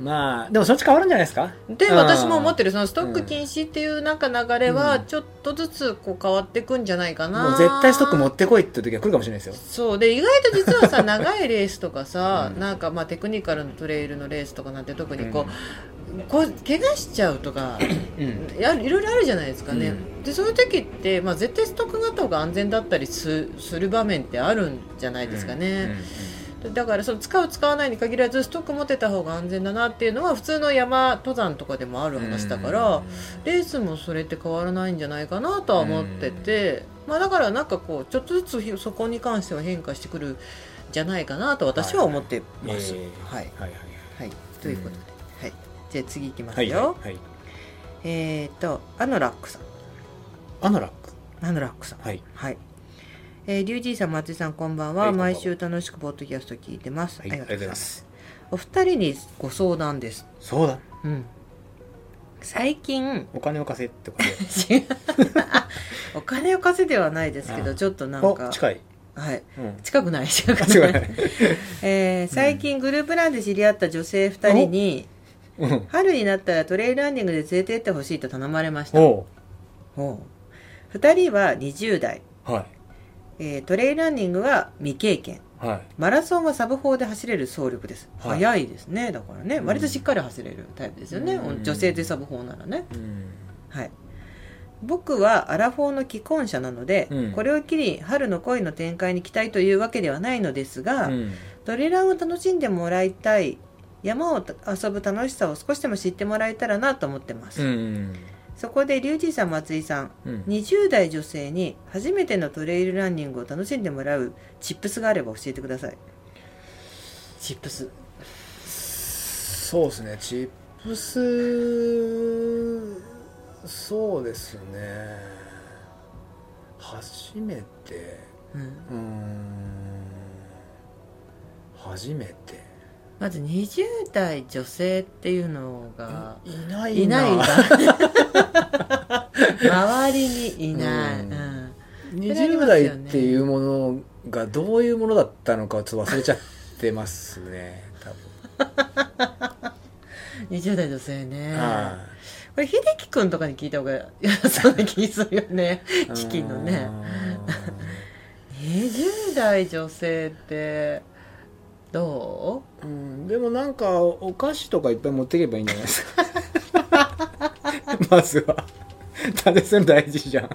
まあでもそっち変わるんじゃないですか？でうん。私も思ってるそのストック禁止っていうなんか流れはちょっとずつこう変わっていくんじゃないかな、もう絶対ストック持ってこいって時は来るかもしれないですよ。そう。で意外と実はさ長いレースとかさ、うん。なんかまあテクニカルのトレイルのレースとかなんて特にこう,、こう怪我しちゃうとかうん。やいろいろあるじゃないですかね、うん。でそういう時って、まあ、絶対ストックがあった方が安全だったりすする場面ってあるんじゃないですかね、だからその使う使わないに限らずストック持ってた方が安全だなっていうのは普通の山登山とかでもある話だから、レースもそれって変わらないんじゃないかなとは思ってて、まあ、だからなんかこうちょっとずつそこに関しては変化してくるんじゃないかなと私は思ってます。えーはい、はいはい、ということで、はい、じゃあ次いきますはいよ。はい。はい。えっ、とアノラックさん。アノラック。アノラックさん。はい。はい。えー、リュウジーさん、松井さん、こんばんは。はいこんばんは。毎週楽しくポッドキャスト聞いてます。はいありがとうございます。お二人にご相談です。そうだ。うん。最近、お金を貸せってことで。違う。お金を稼いではないですけど、あちょっとなんかお、近い。はい。うん。近くない。近くない。近 いえー最近グループランで知り合った女性二人に、うん。春になったらトレイルランニングで連れて行ってほしいと頼まれました。おほう。二人は20代、うはいえートレイルランニングは未経験。はい。マラソンはサブ4で走れる走力です、はい。早いですね。だからね。うん。割としっかり走れるタイプですよね、うん。女性でサブ4ならね。うん。はい。僕はアラフォーの既婚者なので、うん。これを機に春の恋の展開に期待というわけではないのですが、うん。トレランを楽しんでもらいたい。山を遊ぶ楽しさを少しでも知ってもらえたらなと思ってます、うんそこでリュウジーさん松井さんうん。20代女性に初めてのトレイルランニングを楽しんでもらうチップスがあれば教えてください。チップス。そうですね。チップスそうですね。初めて。うん。うーん。初めてまず20代女性っていうのがいないいない 周りにいない、うん。うん。20代っていうものがどういうものだったのかちょっと忘れちゃってますね多20 代女性ね。分はこれ秀樹君とかに聞いた方がそうな気するよね。いチキンのね。あ20代女性ってどーうんでもなんかお菓子とかいっぱい持っていけばいいんじゃないですか？まずは。だってそれ大事じゃん。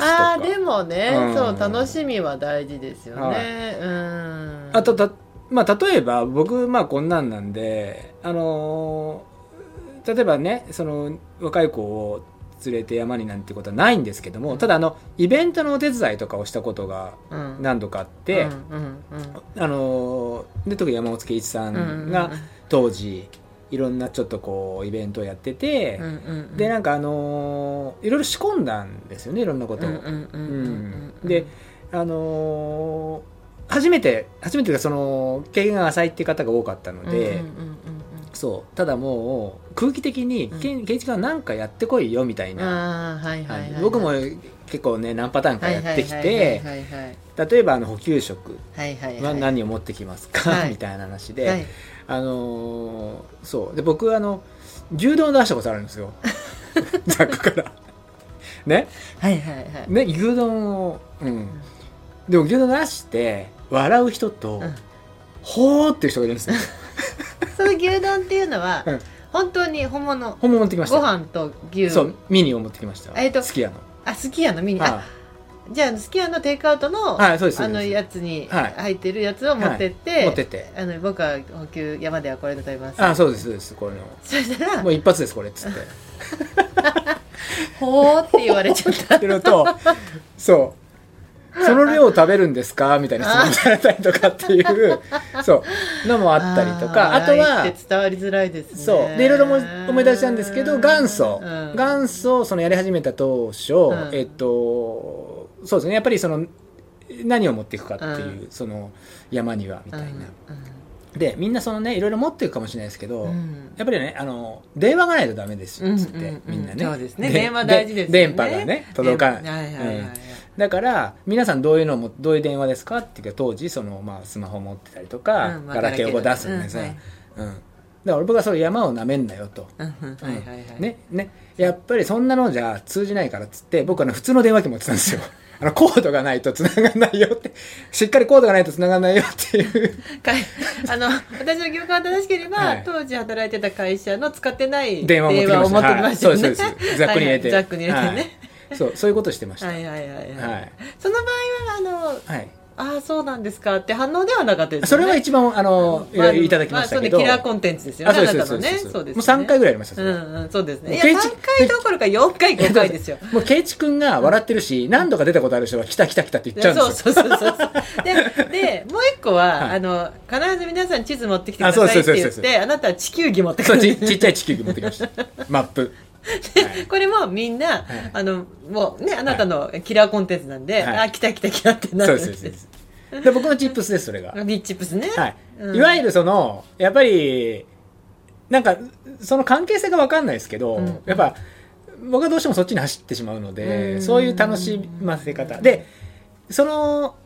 あでもね、うん。そう楽しみは大事ですよね、はい。うん。あとた、まあ、例えば僕、まあ、こんなんなんで、あのー例えばねその若い子を連れて山になんてことはないんですけども、うん。ただあのイベントのお手伝いとかをしたことがうん。何度かあって、あのーで特に山本圭一さうんが当時いろんなちょっとこうイベントをやってて、でなんかあのーいろいろ仕込んだんですよねいろんなことを。であのー初めて初めてがその経験が浅いっていう方が多かったので、そう。ただもう空気的にうん「けん圭一君は何かやってこいよ」みたいな、僕も結構ね何パターンかやってきて例えばあの補給食は何を持ってきますか、はい。みたいな話で、はい。あのーそう。で僕あの牛丼を出したことあるんですよ。ザックから。ね？はいはいはい。ね牛丼をうん。でも牛丼出して笑う人と、うん。ほーっていう人がいるんですよ その牛丼っていうのは、うん。本当に本物。本物持ってきました。ご飯と牛。そうミニを持ってきました。えっとすき家の。あすき家のミニあはじゃあすき家のテイクアウトの、はいそうですあのやつにはい。入ってるやつを持ってって、い。持ってって。あの僕は補給山ではこれで食べます。あそうですそうですこれの。そしたらもう一発ですこれっつって「ほー」って言われちゃった。ってるとそう その量を食べるんですか？みたいな質問されたりとかっていう そうのもあったりとか。あとは伝わりづらいですね。そう。でいろいろも思い出したんですけど元祖、うん。元祖そのやり始めた当初、ん。えっとそうですね。やっぱりその何を持っていくかっていう、うその山にはみたいな、うん。でみんなそのねいろいろ持っていくかもしれないですけど、うん。やっぱりねあの電話がないとダメですよっつって、みんなね。そうですね。で電話大事ですよね。電波がね届かない。はいはいはい。うんだから皆さんどういうのもどういう電話ですかっていうか当時その、まあ、スマホ持ってたりとか、うんまあガラケーを出すんですよ、うんはい。うん。だから僕はその山をなめんなよと、うんうんはいはい。はいねね。やっぱりそんなのじゃ通じないからっつって僕はね普通の電話機持ってたんですよ。あのコードがないと繋がらないよって。しっかりコードがないと繋がらないよっていう。あの私の記憶が正しければ、はい。当時働いてた会社の使ってない電話を持ってきましたね、はい。そうですそうです。ザックに入れて。はいはいザックに入れてね、そうそういうことしてました。はい、はいはいはい。はい。その場合はあのはい。ああそうなんですかって反応ではなかったですね。れは一番あの、いろいただきましたけど、あ、そうねキラーコンテンツですよねあそうですあなたのね。そうですそうです、ね、もう3回ぐらいやりましたうんうんそうですね。いや3ケイチ回どころか4回5回ですよ。もうケイチ君が笑ってるし、何度か出たことある人は来た来た来たって言っちゃうんですよ。そうそうそうそう。ででもう一個は、はい。あの必ず皆さん地図持ってきてくだあそうさいって言っそうそうそうてあなたは地球儀持ってくそうるちちっちゃい地球儀持ってきました。マップ。はいこれもみんな、はい。あのもうねあなたのキラーコンテンツなんで、はい。あ来た来た来たってなるんでですそうです。すで僕のチップスですそれが。ビッチップスね、はい、うん。いわゆるそのやっぱりなんかその関係性が分かんないですけど、うん。やっぱ僕はどうしてもそっちに走ってしまうので、うん。そういう楽しませ方。でその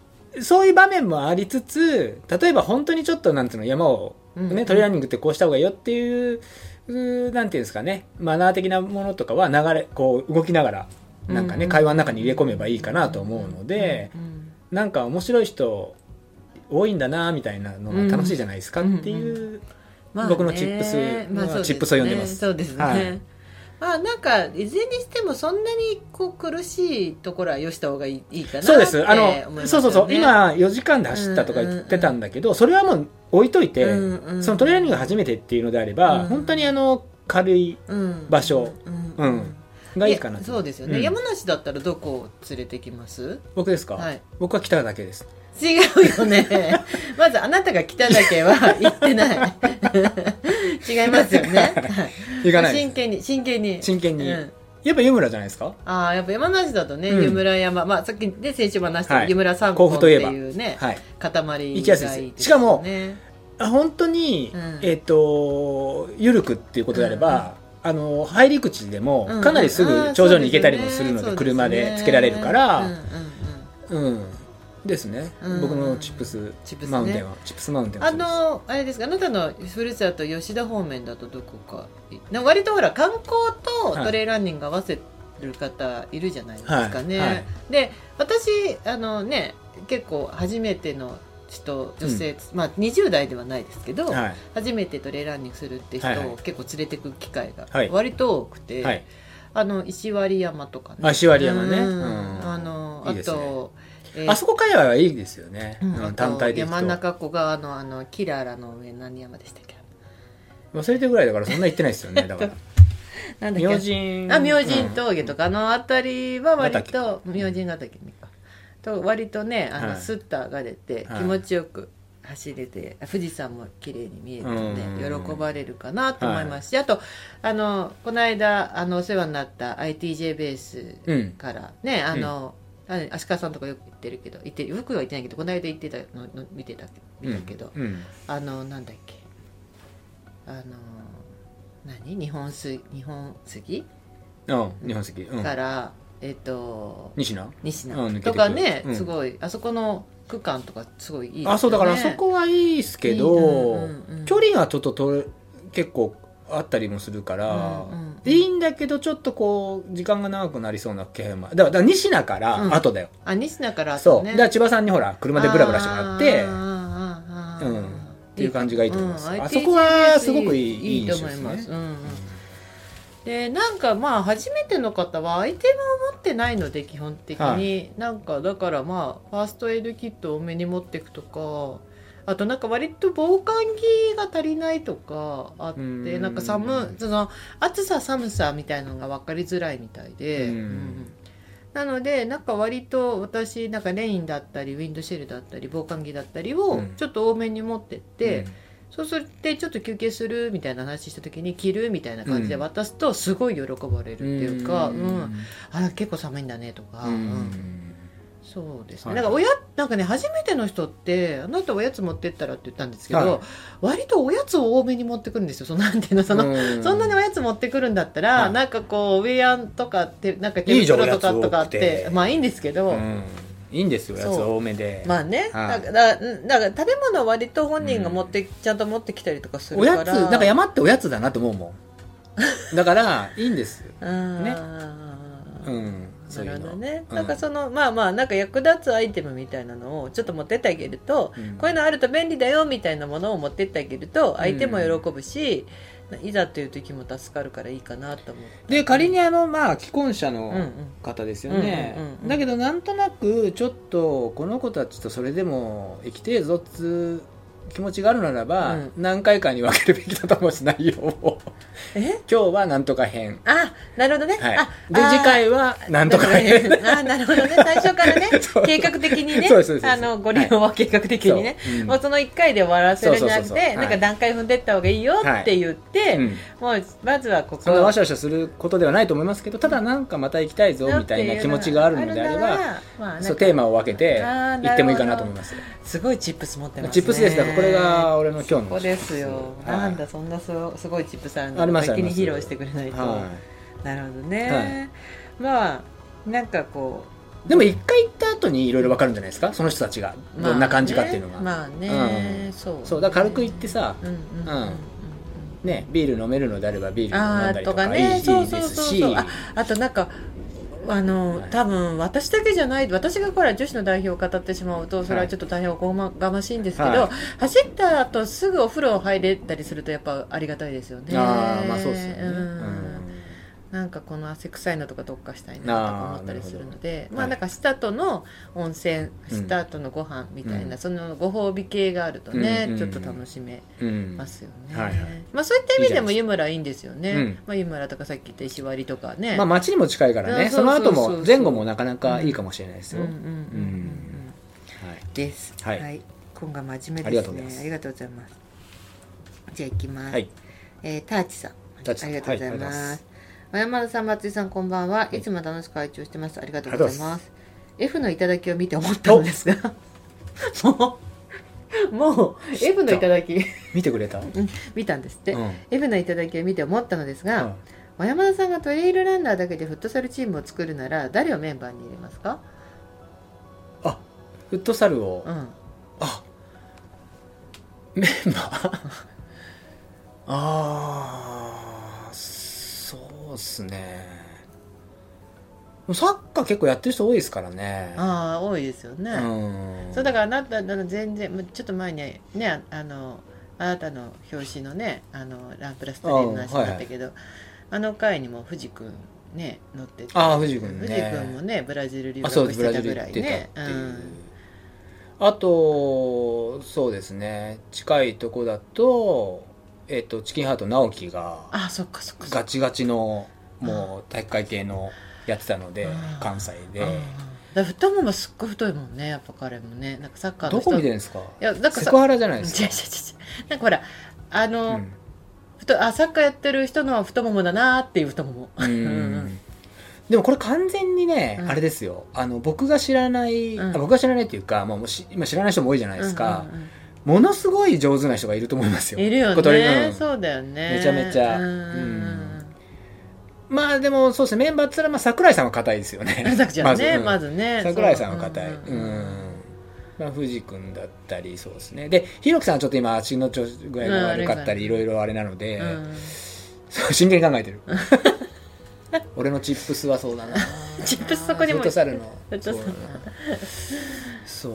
そういう場面もありつつ例えば本当にちょっとなんていうの山を、ねうん。トレーニングってこうした方がいいよっていううーなんていうんですかね。マナー的なものとかは流れこう動きながらなんかね、うん会話の中に入れ込めばいいかなと思うので、うんなんか面白い人多いんだなみたいなのが楽しいじゃないですかっていう、僕のチップスチップスを読んでます。そうですね、はい。まあなんかいずれにしてもそんなにこう苦しいところはよした方がいいいいかなってそうです。あのそうそうそう、今4時間で走ったとか言ってたんだけど、それはもう置いといて、うんうんそのトレーニングが初めてっていうのであれば、うん。本当にあの軽いうん場所うんうん。がいいかなそうですよね、うん。山梨だったらどこを連れてきます？僕ですか、はい。僕は来ただけです違うよね。まずあなたが来ただけは 言ってない。違いますよね。行かない真剣に真剣に。真剣に。うん。やっぱ湯村じゃないですか？ああやっぱ山梨だとね、うん。湯村山。まあさっきね先週も話したはい。湯村三甲本って府といえば。いうね、はい。塊行きやすいです。しかも本当に、うん。えっ、と緩くっていうことであれば、あの入り口でもうん。かなりすぐ頂上に行けたりもするので,、うん車でつけられるから、うんですね、うん。僕のチップス。チップスね。マウンテンは、チップスマウンテンはあのあれですか？あなたのふるさと吉田方面だとどこかな割とほら観光とトレイランニング合わせる方いるじゃないですかね、はい。はい。で私あのね結構初めての人女性、まあ20代ではないですけど、はい。初めてトレイランニングするって人はいはい。を結構連れてく機会がはい。割と多くて、はい。あの石割山とかね。あ石割山ね。うん。うん。あのあとえー。あそこ界隈はいいですよね、う単体で山中湖側のあのキララの上何山でしたっけ？忘れてるぐらいだからそんな行ってないですよね。だから。なんだっけ？明神。あ明神峠とか。あの辺りは割と明神ヶ岳か。と割とねあの、はい。スッターが出てはい。気持ちよく走れて富士山も綺麗に見えるのでうん。喜ばれるかなと思いますし、あとあのこの間あのお世話になった ITJ ベースうんからねあの、あ足利さんとかよく行ってるけど行ってよくは行ってないけどこの間行ってたのの見てた見たけど、うん。あのなんだっけ。あの何？日本す日本杉？うん日本石、うん、から、えっ、と西野西うん抜けてく野とかね、うん。すごいあそこの区間とかすごいいいですよね。あそうだからそこはいいですけど、うんうんうん。距離がちょっととれ結構あったりもするから、うんうんうん。いいんだけどちょっとこう時間が長くなりそうな気配もだからだから西名からうん。後だよ、あ西野からそう、ねだから千葉さんにほら車でブラブラしてもらってうん。っていう感じがいいと思います。うん。あそこはすごくいいいいいいと思います、印象ですね。うんうん。でなんかまあ初めての方はアイテムを持ってないので基本的に、はなんかだからまあファーストエイドキットを多めに持っていくとかあとなんか割と防寒着が足りないとかあってうん。なんか寒その暑さ寒さみたいなのが分かりづらいみたいで、うん。うん。なのでなんか割と私なんかレインだったりウィンドシェルだったり防寒着だったりをうん。ちょっと多めに持ってって、うん。そうするってちょっと休憩するみたいな話した時に着るみたいな感じで渡すとすごい喜ばれるっていうか、うん。あ結構寒いんだねとか、ううんんそうですね、はいなんかおやなんかね初めての人ってあなたおやつ持ってったらって言ったんですけど、はい。割とおやつを多めに持ってくるんですよ。そのなんていうのその、うん。そんなにおやつ持ってくるんだったら、はい。なんかこうウェアとかってなんか手袋とかとかあってて。まあいいんですけど、うん。いいんですよやつ多めで、まあね、はい。だからだから食べ物は割と本人が持って、ちゃんと持ってきたりとかするから。おやつなんか山っておやつだなと思うもん。だからいいんですうん ね。うんなるほどね、うん。なんかそのまあまあなんか役立つアイテムみたいなのをちょっと持ってってあげると、うん。こういうのあると便利だよみたいなものを持ってってあげると相手も喜ぶし、いざという時も助かるからいいかなと思って。で仮にあのまあ既婚者うんうのん方ですよね、うんうんうんうん。だけどなんとなくちょっとこの子たちとそれでも生きてえぞっつう気持ちがあるならば、うん。何回かに分けるべきだと思うし内容を。え？今日はなんとか編。あなるほどね、はい。あで次回はなんとか編。あなるほどね。最初からね 計画的にねあのご利用は計画的にね、そう。うん。もうその1回で終わらせるんじゃなくてなんか段階踏んでった方がいいよって言って、うん。もうまずはここそんなわしゃわしゃすることではないと思いますけどただなんかまた行きたいぞみたいな気持ちがあるのであればまあそうテーマを分けて行ってもいいかなと思います。すごいチップス持ってますね。チップスですこれが俺の今日のここですよ、はい。なんだそんなすごいチップスあるあります先に披露してくれないと、はなるほどね、まあなんかこい、でも一回行った後にいろいろ分かるんじゃないですか？その人たちが。うどんな感じかっていうのが、まあね,、まあねうん。そうそう。だから軽く行ってさ、うんうんうんうんね、ビール飲めるのであればビール飲んだりとかいいいいそうそうですしそうそう。ああとなんかあのはい。多分私だけじゃない私がほら女子の代表を語ってしまうとそれはちょっと大変おこがましいんですけど、はい。走った後すぐお風呂入れたりするとやっぱありがたいですよね。ああまあそうですよね、うん。うんなんかこの汗臭いのとかどっかしたいなとか思ったりするのでまあなんかした後の温泉うん。した後のご飯みたいな、うん。そのご褒美系があるとね、ちょっと楽しめうん。ますよね、まあそういった意味でも湯村いいんですよね。うん。まあ、湯村とかさっき言った石割とかね、まあ街にも近いからね。あその後も前後もなかなかいいかもしれないですよ、です。はい。今回真面目ですね。ありがとうございます。じゃあ行きます、はい。えーターチさん。ありがとうございます小山田さん松井さんこんばんは。い。つも楽しく拝聴してます。ありがとうございます。F の頂きを見て思ったのですが。もうもう F の頂き。見てくれた？うん。見たんですって、うん。F の頂きを見て思ったのですが、うん。小山田さんがトレイルランナーだけでフットサルチームを作るなら誰をメンバーに入れますか？あフットサルを、うん。あメンバー？ああっすね。サッカー結構やってる人多いですからね。ああ多いですよね、うん。そうだからあなたあの全然もうちょっと前にねああのあなたの表紙のねあのランプラストレイルの話だったけどあ,、の回にも藤君ね乗っててああ藤君ね。藤君もねブラジル留学してたぐらいね。いう、あとそうですね。近いとこだとえっ、とチキンハート直樹があそっかそっか。ガチガチのもう体育会系のやってたのでうん。関西で。うんだ太ももすっごい太いもんねやっぱ彼もね。なんかサッカーのど人こ見てるんですか？いやなんかさセクハラじゃない違う違う違う。ですかなんかほらあの、うん。太あサッカーやってる人の太ももだなーっていう太もも。でもこれ完全にね、うん。あれですよ。あの僕が知らない、うん。あ僕が知らないっていうか、まあ、もうし今知らない人も多いじゃないですか、うんうんうんものすごい上手な人がいると思いますよ。いるよ小鳥。ね、うん。そうだよね。めちゃめちゃ。まあでもそうですね。メンバーっつら、まあ、桜井さんは硬いですよね。さくちゃんねうん。まずね。桜井さんは硬い。そう。うん。ん。まあ、藤君だったりそうですね。でひろきさんはちょっと今足の調子具合が悪かったうん。りいろいろあれなので、うん。そう真剣に考えてる。俺のチップスはそうだな。チップスそこにもフットサルの。フットサルそうだな。そう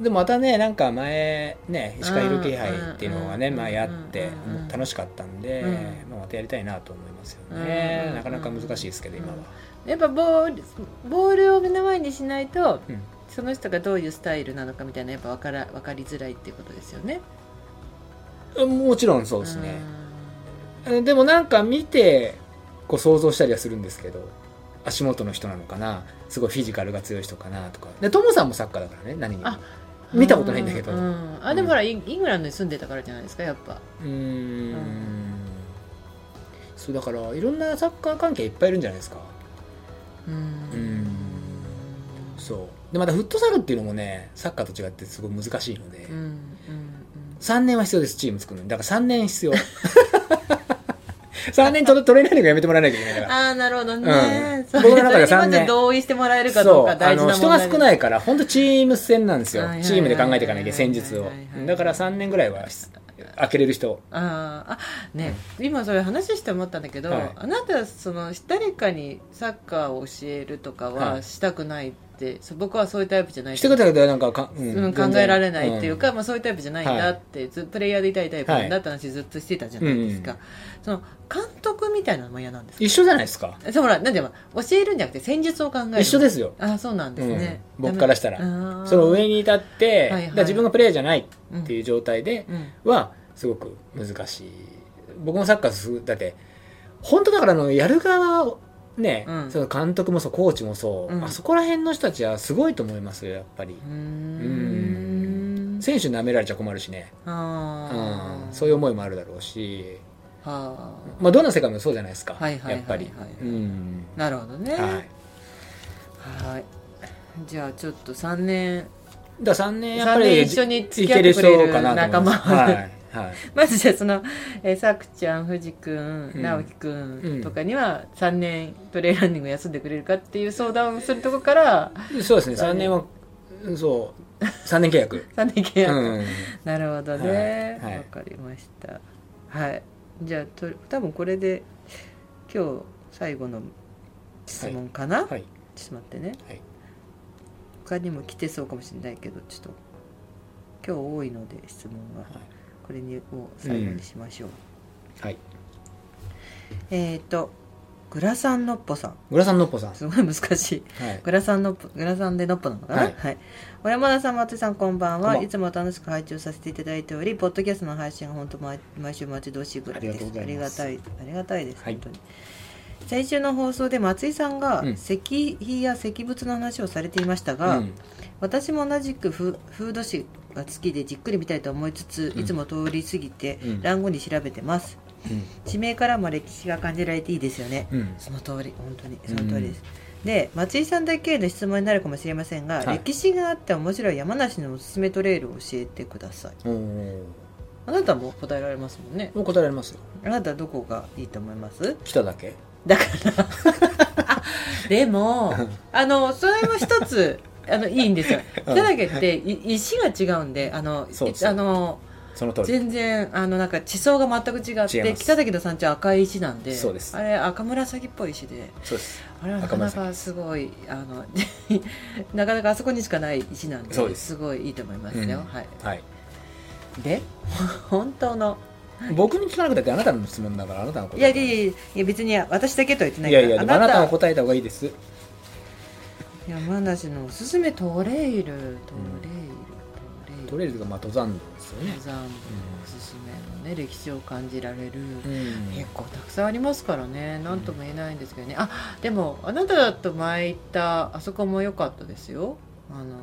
でもまたねなんか前ね石川弘気杯っていうのがね、うんまあ、やって楽しかったんで、うん。まあ、またやりたいなと思いますよね、うんなかなか難しいですけど今は、やっぱボールボールを目の前にしないとうん。その人がどういうスタイルなのかみたいなやっぱ分から分かりづらいっていうことですよね。もちろんそうですね、でもなんか見てこう想像したりはするんですけど足元の人なのかなすごいフィジカルが強い人かなとか。でトモさんもサッカーだからね何にも。あ見たことないんだけど。ううんあでもほらイングランドに住んでたからじゃないですかやっぱ。ーん。そうだからいろんなサッカー関係いっぱいいるんじゃないですか。うん。うん。そう。でまたフットサルっていうのもねサッカーと違ってすごい難しいので、うんうん3年は必要ですチーム作るのに。だから3年必要 3年トトレーナーニングやめてもらわなきゃいけないから。ああなるほどね、うん。僕の中でそれにま三年ず同意してもらえるかどうか大事な人が少ないいから本当チーム戦なんですよ。チームで考えていかなきゃ戦術を。だから3年ぐらいは開けれる人。あー。あね、今それ話して思ったんだけど、はい。あなたその誰かにサッカーを教えるとかははい。したくないって、そう僕はそういうタイプじゃないしてくれたらなんかか、うんうん、考えられないっていうか、んまあ、そういうタイプじゃないんだって、ずプレイヤーでいたいタイプなんだって話ずっとしてたじゃないですか、うんその監督みたいなのも嫌なんですか？一緒じゃないですか？そうほらなんでも教えるんじゃなくて戦術を考える一緒ですよ。あそうなんですね、うん。僕からしたら。その上に立って、はいはい。自分がプレイヤーじゃないっていう状態でうん。はすごく難しい。僕もサッカーすだって本当だからあのやる側をね、うん。その監督もそうコーチもそう、うん。あそこら辺の人たちはすごいと思いますよやっぱり。うーん。選手に舐められちゃ困るしね、うん、そういう思いもあるだろうし、はまあ、どんな世界もそうじゃないですか、はいはいやっぱり、うん。あなるほどね。はい、はい。じゃあちょっと3年。だから3年やっぱ3り年一緒に付き合ってくれる仲間はい、はい。まずじゃあその、えー、さくちゃん藤くんうん。直樹くん。とかには3年トレーランニング休んでくれるかっていう相談をするとこからそうですね。3年はそう。3年契約。3年契約、うん。なるほどね。わ、はい。はい。かりました。はい。じゃあと多分これで今日最後の質問かな、はい。ちょっと待ってね。はい。他にも来てそうかもしれないけどちょっと今日多いので質問は。はいこれにを最後にしましょう、はい。えっ、ー、とグラサンのっぽさん。グラサンのっぽさん。すごい難しい。はい。グラサンのっぽグラサンでのっぽなのかな？ははい。い、小山田さん松井さんこんばんは。いつも楽しく拝聴させていただいておりポッドキャストの配信が本当毎毎週待ち遠しいぐらいですありがとうございます。ありがたいありがたいです、はい。本当に。先週の放送で松井さんがうん。石碑や石仏の話をされていましたが、うん。私も同じくフフード誌が好きでじっくり見たいと思いつつ、うん。いつも通り過ぎて、うん。欄後に調べてます。地名からも歴史が感じられていいですよね。うん。その通り。本当に。その通りです、で松井さんだけへの質問になるかもしれませんが、はい。歴史があって面白い山梨のおすすめトレイルを教えてください。あなたも答えられますもんね。もう答えられますよ。あなたはどこがいいと思います？来ただけだから。あ でもあのそれも一つあのいいんですよ。うん。北岳ってい石が違うんであのあの全然あのなんか地層が全く違って北岳の山頂は赤い石なんでそうです。あれ赤紫っぽい石であれはなかなかすごいあの なかなかあそこにしかない石なんです。ごいいいと思いますよ、うん。はい。はい。で 本当の僕に聞かなくたってあなたの質問だからあなたの答えいやいやいや別に私だけとは言ってないいやいやでもあなたたが答えた方がいいです山梨のおすすめトレイルトレイル、トレイル。とりあえずがまあ登山道ですよね。登山おすすめのね歴史を感じられる、うん。結構たくさんありますからね。何とも言えないんですけどね。あでもあなただと前行ったあそこも良かったですよ。あの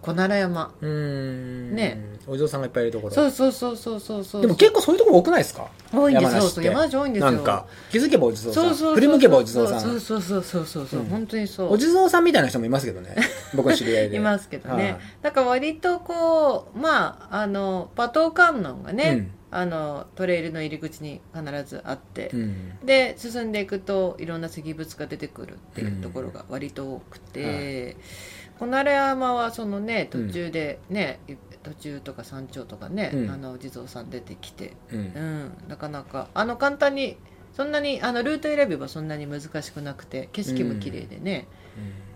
小奈良山。うん。ね。お嬢さんがいっぱいいるところ。そうそうそうそうそうそう。でも結構そういうところ多くないですか？多いんですよ。そう山梨多いんですよ。なんか。気づけばお地蔵さん。そうそうそう振り向けばお地蔵さそうんそうそうそうそうそう、うん本当にそうお地蔵さんみたいな人もいますけどね僕の知り合いでいますけどね、はいだから割とこうまああの馬頭観音がね、あのトレイルの入り口に必ずあって、うんうんで進んでいくといろんな石仏が出てくるっていうところが割と多くて、小奈良山はそのね途中でね、途中とか山頂とかね、うん。あのお地蔵さん出てきて、うん。うん、なかなかあの簡単にそんなにあのルート選べばそんなに難しくなくて景色も綺麗でね、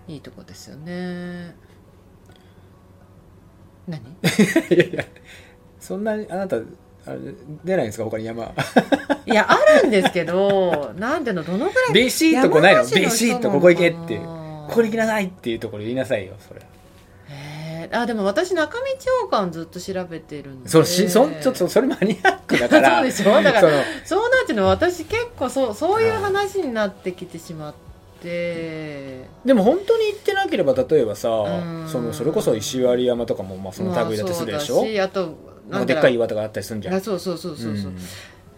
いいとこですよね。何？いやいやそんなにあなたあれ出ないんですか？他に山。いやあるんですけどなんていうのどのぐらいビシッとこうないの？ビシッとここ行けって。いうここに行きななさいっていうところ言いなさいよそれへー。あでも私中道王冠ずっと調べてるんで。そうしそんちょっとそれマニアックだから。そうでしょだからそうなっていうの。は私結構そうそういう話になってきてしまって。でも本当に行ってなければ例えばさうん。そのそれこそ石割山とかもまあその類だってするでしょ、まああとなんかでっかいい岩とかあったりするんじゃん。やそうそうそうそう。そう、ん。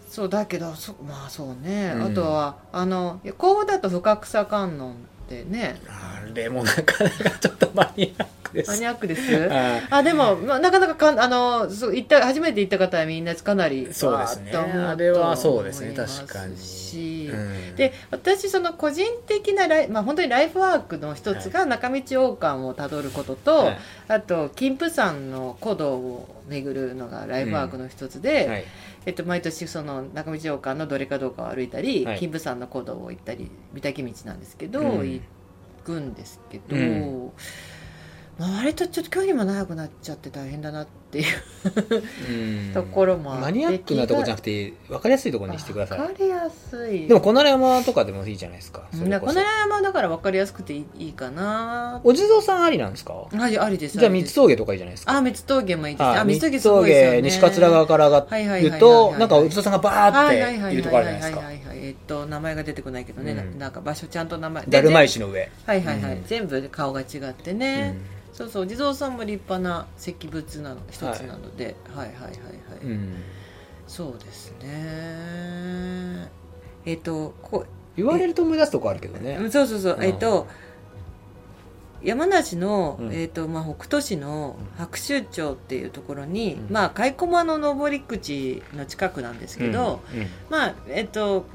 そうだけどそまあそうね、うん。あとはあの甲府だと深草観音ってね。あれもなかなかちょっとマニアックです。マニアックです？ああ。でも、まあ、なかなかかんあのそう行った初めて行った方はみんなかなりそうですね。あれはそうですね。確かに。し、うん。で私その個人的なライ、まあ、本当にライフワークの一つが中道王冠をたどることと、はい。あと金峰山の古道を巡るのがライフワークの一つで、はいえっと、毎年その中道王冠のどれかどうかを歩いたり、はい。金峰山の古道を行ったり御嶽道なんですけど、うん。行くんですけど、うん。まあ、割とちょっと距離も長くなっちゃって大変だなっていう。うん。ところもマニアックなとこじゃなくて分かりやすいところにしてください。分かりやすい。でも小奈良山とかでもいいじゃないですか。それこそ。なこの山だから分かりやすくていいいいかな。お地蔵さんありなんですか？ありありですじゃあ三りです。峠とかいいじゃないですか。あ三つ峠もいいです。ねああ三つ峠すごいですよね。西桂川から上がはいはいはいはいはいるとなんかお地蔵さんがバーはいはいはいはいってい。るとこあるじゃないですか。はいはいはいえっと名前が出てこないけどね、なうん。なんか場所ちゃんと名前。だるまい石の上。はいはいはい、うん。全部顔が違ってね、そうそうお地蔵さんも立派な石仏なの一つなので、はい、はいはいはいはい、うん。うんそうですね。えっとこ言われると思い出すとこあるけどうね。うんそうそうそう、うん。えっと山梨の、うん。えっとまあ、北斗市の白州町っていうところに、うん。まあ蚕駒の登り口の近くなんですけど、うん。うん。まあえっと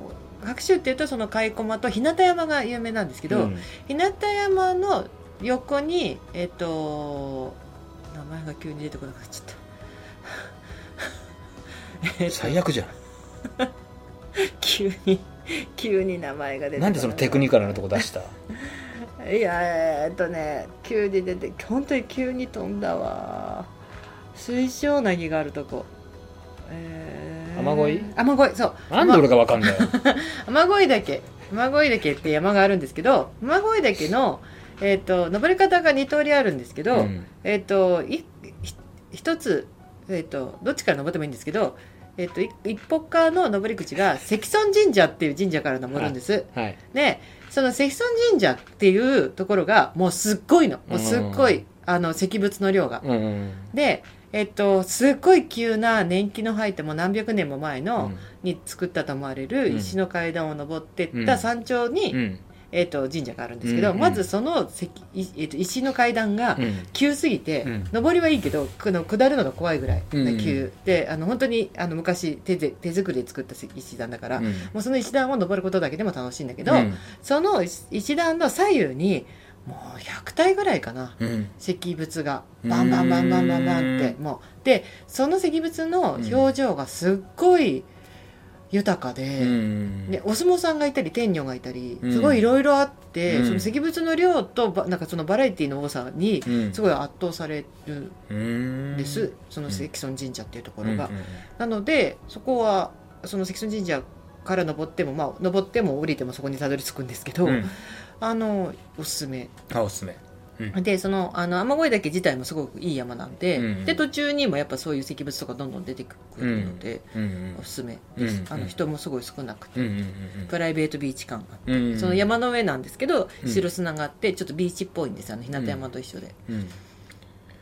白州っていうとその蚕駒と日向山が有名なんですけど、うん。日向山の横にえっと名前が急に出てこなくなっちゃった。えっと。最悪じゃん。急に急に名前が出てこなんでそのテクニカルなとこ出した？いやえっとね急に出て本当に急に飛んだわ。水晶なぎがあるとこ。えー。雨乞い？雨乞いそう。なんで俺がわかんだよ。雨乞い岳雨乞い岳って山があるんですけど雨乞い岳の、えっと登り方が2通りあるんですけど、うん。えっ、といひ一つ、えっとどっちから登ってもいいんですけど、えっとい一歩側の登り口が関尊神社っていう神社から登るんです、はいでその関尊神社っていうところがもうすっごいの。もうすっごい、あの石仏の量が。うんうんでえっと、すっごい急な年季の入ってもう何百年も前の、うん。に作ったと思われるうん。石の階段を登ってっうん。た山頂に、うんえっと、神社があるんですけど、うんまずその石,い、えっと、石の階段がうん。急すぎて、うん。登りはいいけどこの下るのが怖いぐらいうん急、であの本当にあの昔手で手作りで作った石段だから、うん。もうその石段を登ることだけでも楽しいんだけど、うん。その石石段の左右にもう100体ぐらいかなうん。石仏が。バンバンバンバンバンバンってうもう。でその石仏の表情がすっごい豊かで、うん。でお相撲さんがいたり天女がいたりうん。すごいいろいろあって、うん。その石仏の量とばなんかそのバラエティの多さにうん。すごい圧倒されるうんんです、その関尊神社っていうところが、うんうん。なのでそこはその関尊神社から登ってもまあ登っても降りてもそこにたどり着くんですけど、うん。あのおすすめ。あおすすめうん。でそのあの雨乞い岳自体もすごくいい山なんで,、うんで途中にもやっぱそういう石仏とかどんどん出てくるので、うんおすすめ。です、うんあの人もすごい少なくて、プライベートビーチ感があって、その山の上なんですけどうん。白砂があってちょっとビーチっぽいんですよね日向山と一緒で、うん。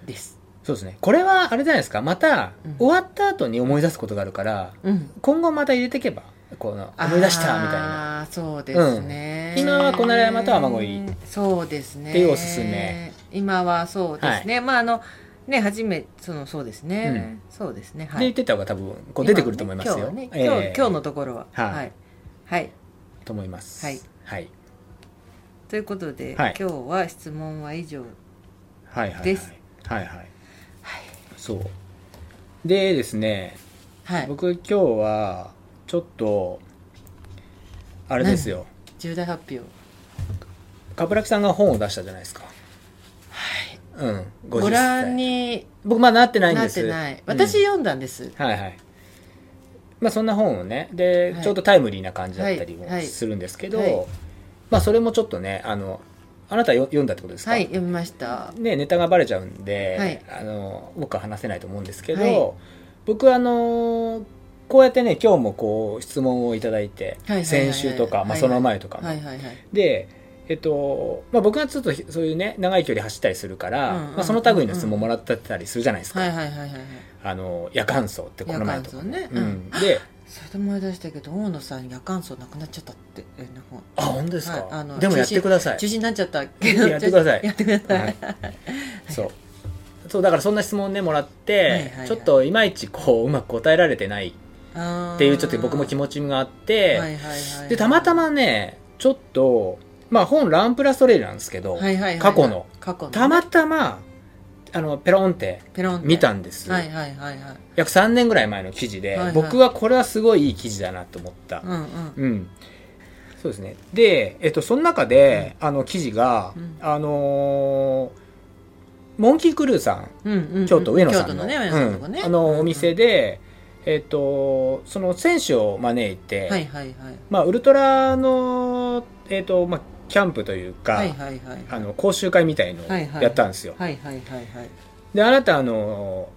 です。そうですね。これはあれじゃないですか。またうん。終わった後に思い出すことがあるからうん。今後また入れていけばこの思い出したみたいな。そうですね、うん。今はこの山と雨乞いそうですね。っていうおすすめ。今はそうですね、まああのね初めそのそうですね、そうですね。はい。で言ってた方が多分こう出てくると思いますよ。今はね今日,、今日ええ。今日のところは。はい。はい、はい、と思います。はい。はい。ということで、はい。今日は質問は以上はいはいですはい。はい。そう。でですねはい。僕今日はちょっとあれですよ。重大発表。冠城さんが本を出したじゃないですか。はい。うんご50歳覧に僕まだなってないんなです。ってない。うん私読んだんです、はいはい。まあそんな本をね。で、はい。ちょうどタイムリーな感じだったりもはい。はい。するんですけど、はい。まあそれもちょっとねあのあなたよ読んだってことですか？はい読みました。ね、ネタがバレちゃうんで、はい。あの僕は話せないと思うんですけど、はい。僕はあのこうやってね今日もこう質問をいただいて、はいはいはいはい。先週とか、まあ、その前とかも、はいはいはい。でえっとまあ、僕がちょっとそういうね長い距離走ったりするから、うんうんうんうんまあ、その類の質問もらってたりするじゃないですか、はいはいはいはいはい。あの夜間走ってこの前とか夜間走ね。ううん。ん、でそれで思い出したけど大野さん夜間走なくなっちゃったってあ本当ですか、はいあのでもやってください。中止になっちゃったけど。やってください。やってください、はい。そう。そうだからそんな質問ねもらって、はいはいはい。ちょっといまいちこううまく答えられてないっていうちょっと僕も気持ちがあって、はいはいはいでたまたまねちょっとまあ本ランプラストレイルなんですけど、はいはいはいはい。過去の。過去のね。たまたまあのペロンってペロンって。見たんです、はいはいはいはい。約3年ぐらい前の記事で、はいはい。僕はこれはすごいいい記事だなと思った。うんうん。うん、そうですね。で、えっと、その中で、あの記事が、うん。あのーモンキークルーさんうんうんうん。京都上野さんの,、ねね、うん。あのお店で、えっとその選手を招いて、はいはいはい。まあ、ウルトラの、えっとまあ、キャンプというか、はいはいはいあの講習会みたいのをはいはい。やったんですよ、はいはいはいはい。であなたあの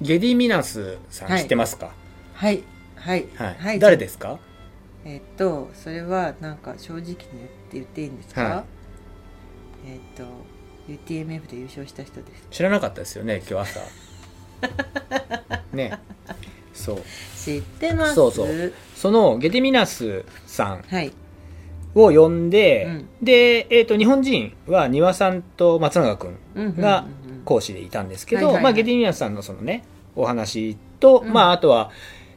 ゲディミナスさんはい。知ってますか、はいはい。はい。誰ですか？えっとそれはなんか正直に言って言っていいんですか、はい。えっと UTMF で優勝した人です。知らなかったですよね今日朝。ねそう。知ってます？そうそう。そのゲディミナスさんはい。を呼んで、うん。で、えー、と日本人は丹羽さんと松永君が講師でいたんですけど、まあ、ゲディミナスさんのそのねお話と、うん。まあ、あとは、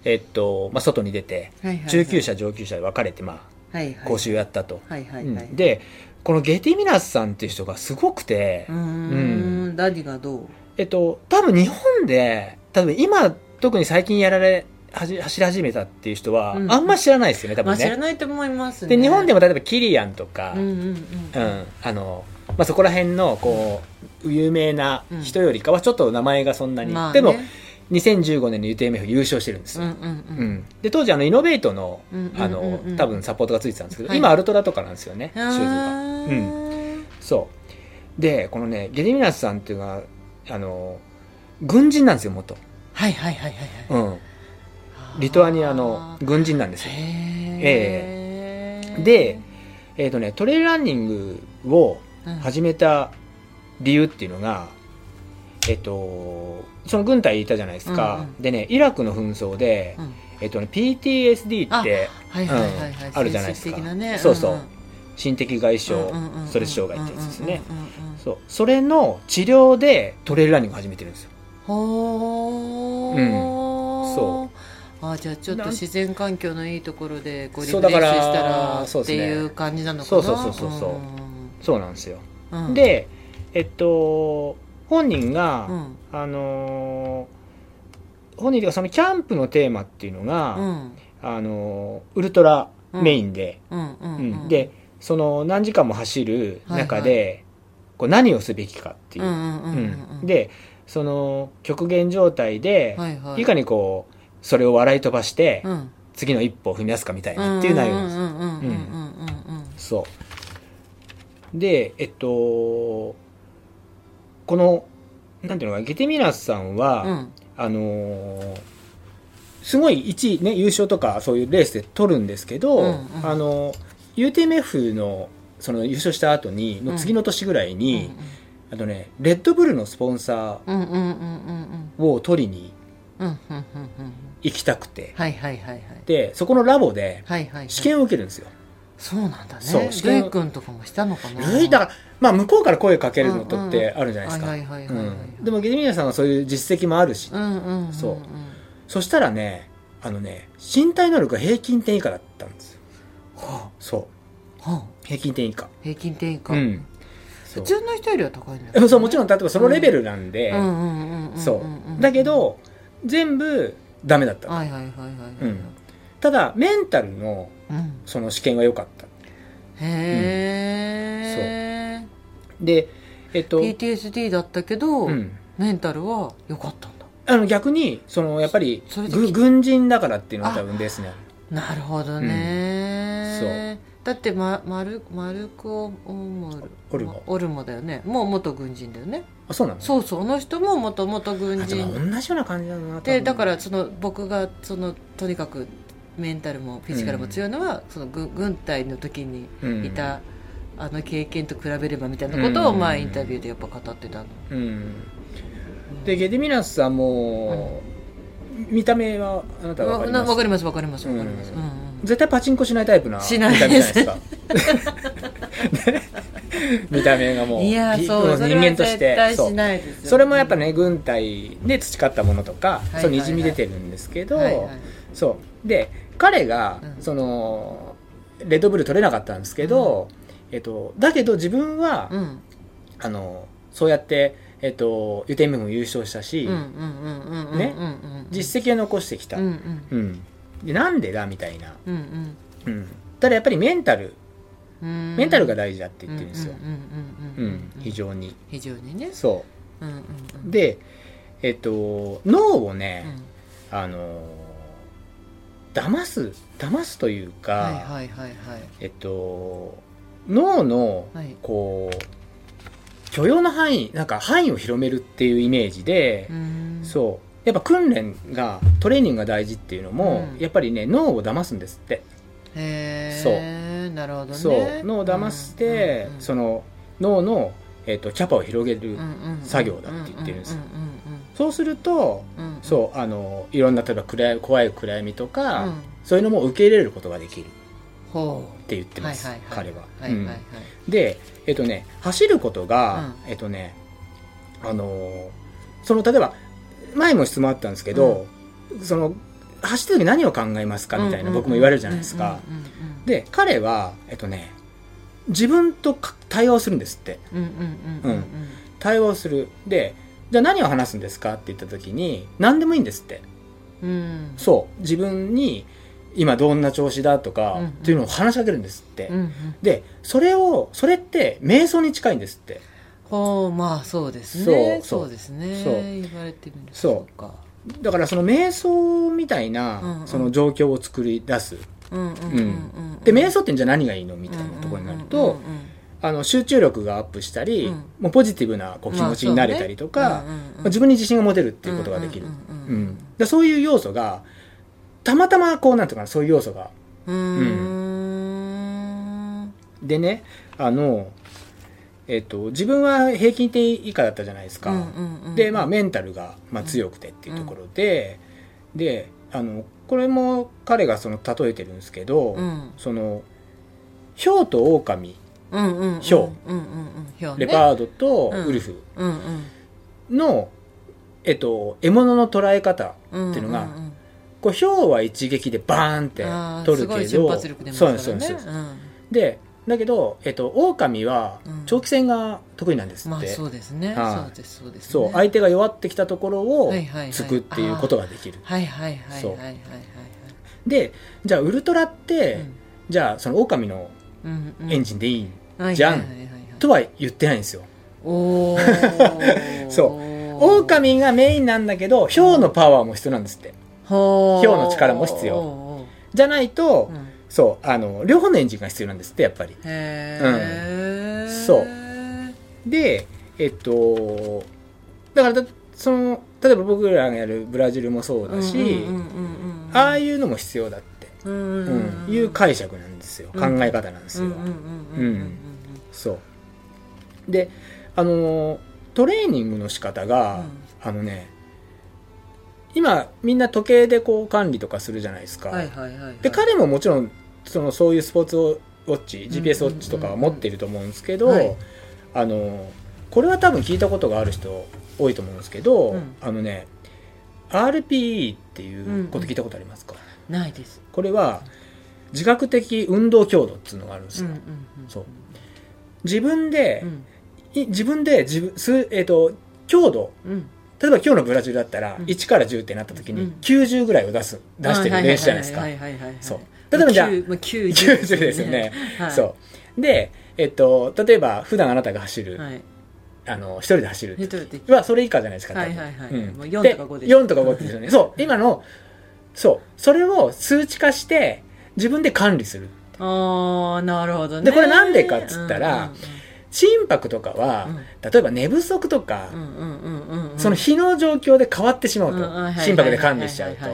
えっとまあ、外に出て中級者上級者で分かれて、まあ、講習やったと、はいはいでこのゲディミナスさんっていう人がすごくて、うーん。何がどう？えっと多分日本で多分今特に最近やられはじ走り始めたっていう人は、うん。あんま知らないですよね多まあ分ね、知らないと思いますね。で日本でも例えばキリアンとか、うんあの、まあ、そこら辺の、こう、有名な人よりかは、ちょっと名前がそんなに。まあね。でも、2015年の UTMF 優勝してるんですよ。うんうんううん。んで、当時、あの、イノベートのうんうんうんう、ん。あの、多分サポートがついてたんですけど、はい。今、アルトラとかなんですよね、シューズが。そう。で、このね、ゲディミナスさんっていうのは、あの、軍人なんですよ、元。はいはいはいはいはい。うん。リトアニアの軍人なんですよ。へー。で、えっ、とね、トレイルランニングをうん。始めた理由っていうのが、えっとその軍隊いたじゃないですか、うんうん。でねイラクの紛争で、うん。えっとね、PTSD ってあるじゃないですか。ね。そうそう。うん心的外傷うんうんうんストレス障害ってやつですね。うんうんうんうんそう。それの治療でトレイルランニングを始めてるんですよほー、うん。そあじゃあちょっと自然環境のいいところでこうリフレッシュしたらっていう感じなのかな？そうそうそうそうそう。そうなんですよ、うん。うん、でえっと本人が、うん。あのー本人がそのキャンプのテーマっていうのが、うん。あのーウルトラメインで、うんうんううん。ん。でその何時間も走る中で、はいこう何をすべきかっていう。う、んうんうんうん。うん。でその極限状態で、はいはい。いかにこうそれを笑い飛ばして、うん。次の一歩を踏み出すかみたいなっていう内容。なんです、うんうんうんうんうんうん。そう。でえっとこのなんていうのかなゲテミナスさんは、うん。あのーすごい1位ね優勝とかそういうレースで取るんですけど、うんうん。あの UTMF のその優勝した後にの次の年ぐらいに、あとねレッドブルのスポンサーを取りに行きたくて。はいはいはいはい。でそこのラボで試験を受けるんですよ、そうなんだね。そう。試験ルイ君とかもしたのかな。ルイだからまあ向こうから声かけるのとってあるじゃないですか。でもゲテミナさんはそういう実績もあるし、うんうんうんそう。そしたらねあのね身体能力が平均点以下だったんですよ。はそう。あはあ。平均点以下。平均点以下。うん。そう普通の人よりは高いんだよ。で もそうもちろん例えばそのレベルなんで、うん。うんうんうんそう。だけど全部ダメだった、はいはいはいはいはいうん。ただメンタルのうん。その試験は良かった。へえでえっと、PTSD だったけどうん、メンタルは良かったんだ。あの逆にそのやっぱり軍人だからっていうのが多分ですねなるほどねだってママルマルコ・オモル。オルモ。オルモだよね。もう元軍人だよね。あそうなの？そうそう。あの人も元々軍人。同じような感じだなでだかららその僕がそのとにかくメンタルもフィジカルも強いのは、その軍軍隊の時にいた、あの経験と比べればみたいなことを、うん。まあインタビューでやっぱ語ってたの、うん。でゲデミナスさんも、見た目はあなたはわ分かります？わかりますわかりますわかります、ううんんうん絶対パチンコしないタイプな見た目じゃないですか。ね。見た目がもういやピそう人は間として。そうしないですよ。それもやっぱね軍隊で培ったものとか、はいそうにじみ出てるんですけど、はいはい。そう。で彼が、うん。そのレッドブル取れなかったんですけど、えっと、だけど自分は、うん。あのそうやって、えっと、UTM も優勝したし、実績を残してきた、ううんん。うんでなんでだみたいな、うんうん、ただやっぱりメンタル。うん。メンタルが大事だって言ってるんですよ、非常に。非常にね。そう。んうんううん。でえっと脳をね、うん。あの騙す騙すというか、はいはいはいはい。えっと脳のはい。こう許容の範囲なんか範囲を広めるっていうイメージで、うん。そうやっぱ訓練がトレーニングが大事っていうのも、うん。やっぱりね脳を騙すんですって、へそう。えなるほどね。そう。脳を騙して、うんその脳の、えっとキャパを広げる、うんうんうん作業だって言ってるんですそうするとうんうんうんうん。そうあのいろんな例えば暗い怖い暗闇とか、うん。そういうのも受け入れることができる。っほて言ってうます、はいはい彼は、はいはいはい。うん。でえっとね走ることが、うえっとねあのーその例えば前も質問あったんですけど、その走ってる時何を考えますかみたいな僕も言われるじゃないですか、うんうんうんで彼はえっとね自分とか対話をするんですって。うんうんうんうんうん対話をする。でじゃあ何を話すんですかって言った時に何でもいいんですって。うん。そう。自分に今どんな調子だとか、うん。っていうのを話しかけるんですって、うんうん。でそれをそれって瞑想に近いんですってほうまあそうですね。そうですね。そう。言われてみるとそうか。だからその瞑想みたいな、その状況を作り出す。で瞑想ってじゃあ何がいいの？みたいなところになると、あの集中力がアップしたり、うん。もうポジティブなこう気持ちになれたりとか、自分に自信が持てるっていうことができる、うんでそういう要素がたまたまこうなんていうかなそういう要素がうん。うん。でねあのえっと、自分は平均点以下だったじゃないですか、うんうんうんで、まあ、メンタルが、まあ、強くてっていうところで、であのこれも彼がその例えてるんですけど、うん。そのヒョウうんうんうんヒョウね。レパードとうん。ウルフうんうん。の、えっと、獲物の捉え方うんっていうのがんんこうヒョウは一撃でバーンって取るけどそうなんですそうなんです。うん。でだけど、えっと、狼はうん。長期戦が得意なんですって、まあそうですね。はい。そうですそうですね。そう。相手が弱ってきたところを突くっていうことができる、はいはいはいはいはいはい。でじゃあウルトラって、はいじゃあその狼のうんうん。エンジンでいい、はいじゃんとは言ってないんですよ。おー。そう。狼がメインなんだけどヒョウのパワーも必要なんですって。ほヒョウの力も必要。要じゃないと、うんそうあの両方のエンジンが必要なんですってやっぱり。へえそう。でえっとだからだその例えば僕らがやるブラジルもそうだし、ああいうのも必要だって、うんうんいう解釈なんですよ、うん。考え方なんですよ、うんうんうんうんそう。であのトレーニングの仕方が、うん。あのね今みんな時計でこう管理とかするじゃないですか、で彼ももちろんそのそういうスポーツウォッチ GPS ウォッチとかは持っていると思うんですけど、はい。あのこれは多分聞いたことがある人多いと思うんですけど、うん。あのね RPE っていうこと聞いたことありますか、ないです。これは自覚的運動強度っていうのがあるんですよ、うんうんうんそう。自分でう、ん。い自分で自分す、えー、と強度。うん。例えば今日のブラジルだったらうん。1から10ってなった時にうん。90ぐらいを出す出してる練習じゃないですか。そう例えばじゃあま9まあ90 90ですよね、はい。そう。でえっと例えば普段あなたが走る、はい。あの一人で走る一人で。はそれ以下じゃないですかはいはいはい。うんもう4とか5です4とか5ですよね。そう。今のそう。それを数値化して自分で管理する。ああなるほどね。でこれなんでかっつったらうん心拍とかは、うん。例えば寝不足とか、その日の状況で変わってしまうと、心拍で管理しちゃうと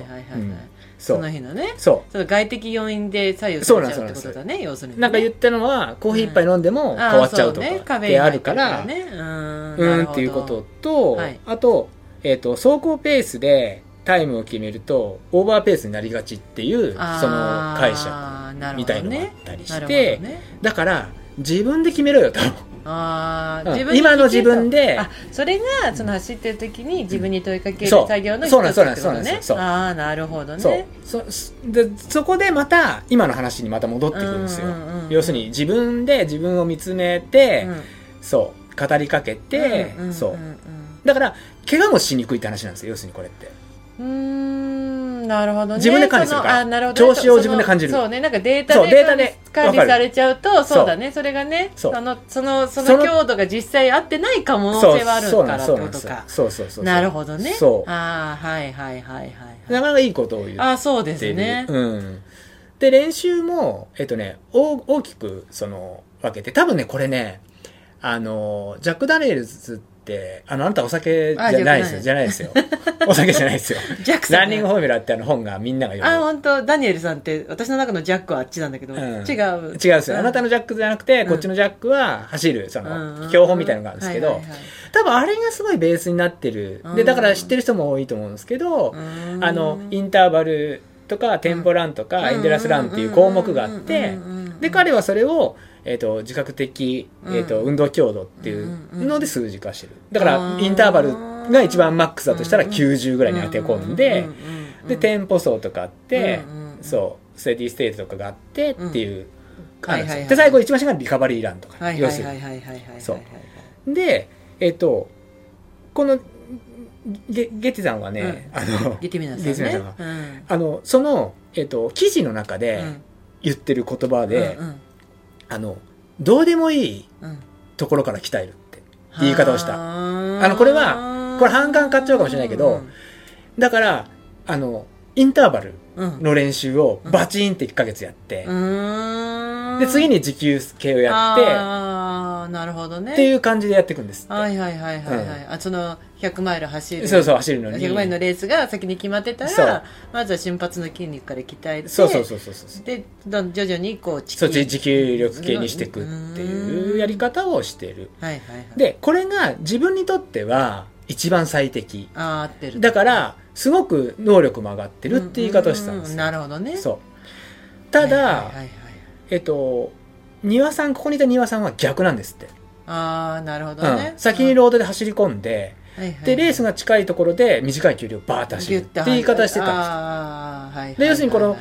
その日のね。そその外的要因で左右さそうなんですれちゃうってことだね要するに。ねうなんか言ったのはコーヒー一杯飲んでも変わっちゃうとかってあるからうんうんっていうことと、はい。あと,、えー、と走行ペースでタイムを決めるとオーバーペースになりがちっていうその解釈みたいのがあったりして、ね。だから自分で決めろよと。うん。あー自分に今の自分で。あそれがその走ってる時に自分に問いかける作業の一つってことね。そうなんそうなんそうああなるほどそう。ねそでそこでまた今の話にまた戻ってくるんですよ、要するに自分で自分を見つめて、うん。そう。語りかけて、そううんだから怪我もしにくいって話なんですよ要するにこれって。うんうーんなるほどね。自分で管理するから。あなるほどね。調子を自分で感じる。そうねなんかデータでそうデータで管理わかる。されちゃうとそうだね。それがねそのそのそそのの強度が実際合ってない可能性はあるからってことか。そうそうそうそう。なるほどね。そう。ああはいはいはいはいなかなかいいことを言ああそうですね。うん、で練習もえっとね大大きくその分けて。多分ねこれねあのジャック・ダニエルズってあのあなた お酒じゃないですよ。あじゃないですよ。お酒じゃないですよ。ジャックさ。んランニングフォーミュラってあの本がみんなが読む。あ本当。ダニエルさんって私の中のジャックはあっちなんだけど、うん。違う。違うんですよ、あなたのジャックじゃなくて、こっちのジャックは走るその、標本みたいなのがあるんですけど、多分あれがすごいベースになってる、うん。でだから知ってる人も多いと思うんですけど、うん。あのインターバルとか tempo run とか、 endurance run っていう項目があって、で彼はそれを、えー、と自覚的、えーとうん運動強度っていうので数字化してる。だからうんインターバルが一番マックスだとしたら90ぐらいに当て込んで、でンテンポ走とかあって、うんうんうん。そう steady state とかがあってっていう、あるんで最後一番下が recovery run とか、要するはいはいはい。はいはいそうでえっ、とこのゲゲティさんはね、あのゲティミナさんねあのその、えっと記事の中でうん。言ってる言葉で、うんあのどうでもいいところから鍛えるって言い方をした。ああのこれはこれ反感買っちゃうかもしれないけどだからあのインターバルうん。の練習をバチンって1ヶ月やって、うん。で次に持久系をやってあーあなるほどね。っていう感じでやっていくんですはいはいはいはいはい、うん。あその100マイル走る。そうそう走るのに。100マイルのレースが先に決まってたらまずは瞬発の筋肉から鍛えてそうそうそうそうそうで徐々にこうそっち持久力系にしていくっていうやり方をしてる。はいはいはい。でこれが自分にとっては一番最適。ああ合ってる。だからすごく能力も上がってるって言い方をしてたんですなるほどね。そう。ただ、はいはいはいはい。えっと庭さんここにいた庭さんは逆なんですって、ああなるほどね、うん、先にロードで走り込んで、はいはい。でレースが近いところで短い距離をバーッと走るって言い方してたんですはいはいで要するにこの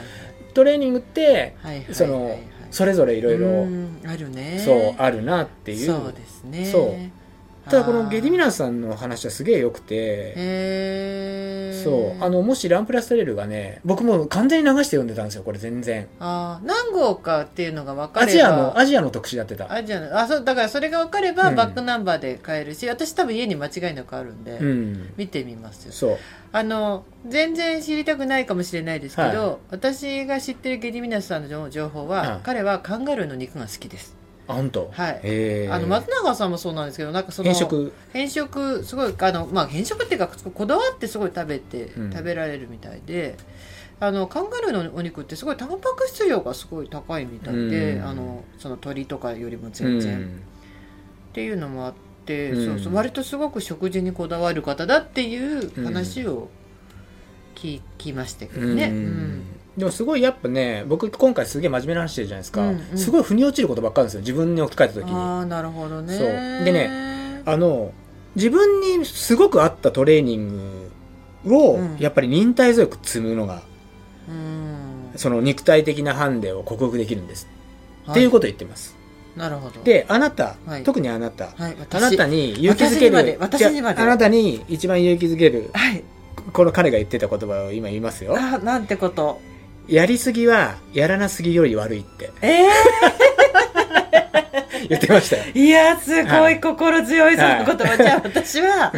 トレーニングってはいはいそのそれぞれいろいろうんあるね。そうあるなっていう。そうですね。そうただこのゲディミナナスさんの話はすげえ良くてそう。あのもしランプラストレールがね僕も完全に流して読んでたんですよこれ全然。あー。何号かっていうのが分かれば。アジアのアジアの特集やってた。アジアのあそうだからそれが分かればうん。バックナンバーで買えるし、私多分家に間違いなくあるんで、うん。見てみますよ。そう。あの全然知りたくないかもしれないですけど、は私が知ってるゲディミナスさんの情情報は、はい彼はカンガルーの肉が好きですあ本当はい。あの松永さんもそうなんですけどなんかその変色？変色すごいあの、まあ、変色っていうかこだわってすごい食べて、うん。食べられるみたいであのカンガルーのお肉ってすごいタンパク質量がすごい高いみたいで、うん。あのその鳥とかよりもう全然、っん。ていうのもあって、うん。そうそう割とすごく食事にこだわる方だっていう話を聞きましたけどね。ううんんでもすごいやっぱね僕今回すげえ真面目な話してるじゃないですか、うんうん。すごい腑に落ちることばっかりですよ。自分に置き換えた時に。ああなるほどね。そう。でねあの自分にすごく合ったトレーニングを、うん。やっぱり忍耐強く積むのがうん。その肉体的なハンデを克服できるんです、はっていうことを言ってます。なるほど。であなた、はい。特にあなた、はい、あなたに勇気づける私にまで私にまで。じゃああなたに一番勇気づけるはい。この彼が言ってた言葉を今言いますよ。あなんてこと。やりすぎはやらなすぎより悪いって。ええ 言ってましたよ、いやすごはい。い心強いその言葉、じゃあ私は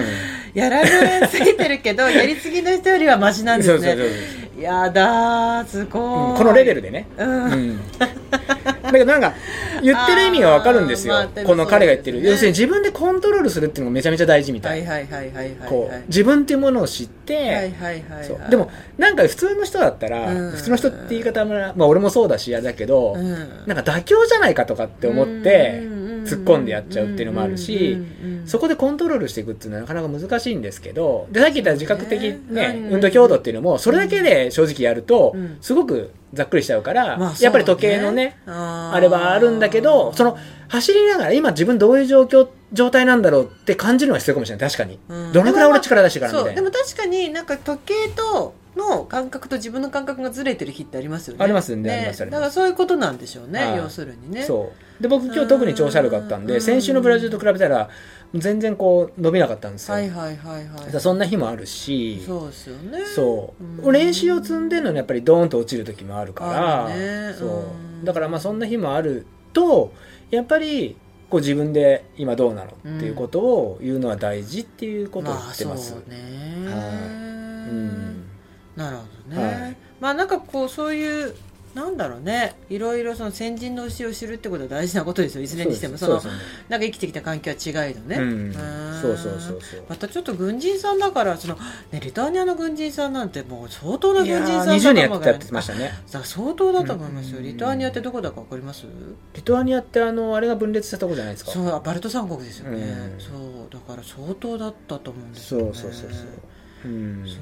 やられすぎてるけどやりすぎの人よりはマシなんですそうそうそうねやだーすごい、うんこのレベルでね、うん、うん、だけどなんか言ってる意味がわかるんですよ、この彼が言ってる、要するに自分でコントロールするっていうのがめちゃめちゃ大事みた、はいいはいはいはいはいはい。こう自分っていうものを知って、はいはいはいはいそう。でもなんか普通の人だったら、うん。普通の人って言い方もまあ俺もそうだし嫌だけど、うん。なんか妥協じゃないかとかって思ってうん突っ込んでやっちゃうっていうのもあるしそこでコントロールしていくっていうのはなかなか難しいんですけどでさっき言った自覚的ね。運動強度っていうのもそれだけで正直やるとうん。すごくざっくりしちゃうから、まあやっぱり時計のねあれはあるんだけどその走りながら今自分どういう状況状態なんだろうって感じるのが必要かもしれない。確かに、うん。どのくらい俺力出してからみたいなでも確かになんか時計との感覚と自分の感覚がずれてる日ってありますよね。ありますね。ありますありますだからそういうことなんでしょうねはい要するにね。そう。で僕今日特に調子悪かったんで先週のブラジルと比べたら全然こう伸びなかったんですよ、はいはいはいはい。そんな日もあるし。そうですよね。そう、うん。練習を積んでるのにやっぱりドーンと落ちる時もあるから。ね。そう。うん。だからまあそんな日もあるとやっぱりこう自分で今どうなのっていうことを言うのは大事っていうことを言ってます、まあそうね。はい。うん。なるほどね、はい。まあなんかこうそういうなんだろうね。いろいろその先人の教えを知るってことは大事なことですよ。いずれにしても。そのそなんか生きてきた環境は違いのね、うん。うそうそうそうまたちょっと軍人さんだからその、ね、リトアニアの軍人さんなんてもう相当な軍人さん20年やってた仲間がって言ってましたね。だから相当だと思いますよ、うん。リトアニアってどこだか分かります？リトアニアってあのあれが分裂したとこじゃないですか？そうバルト三国ですよね、うん。そうだから相当だったと思うんですそうよねそうそうそう。うん。そう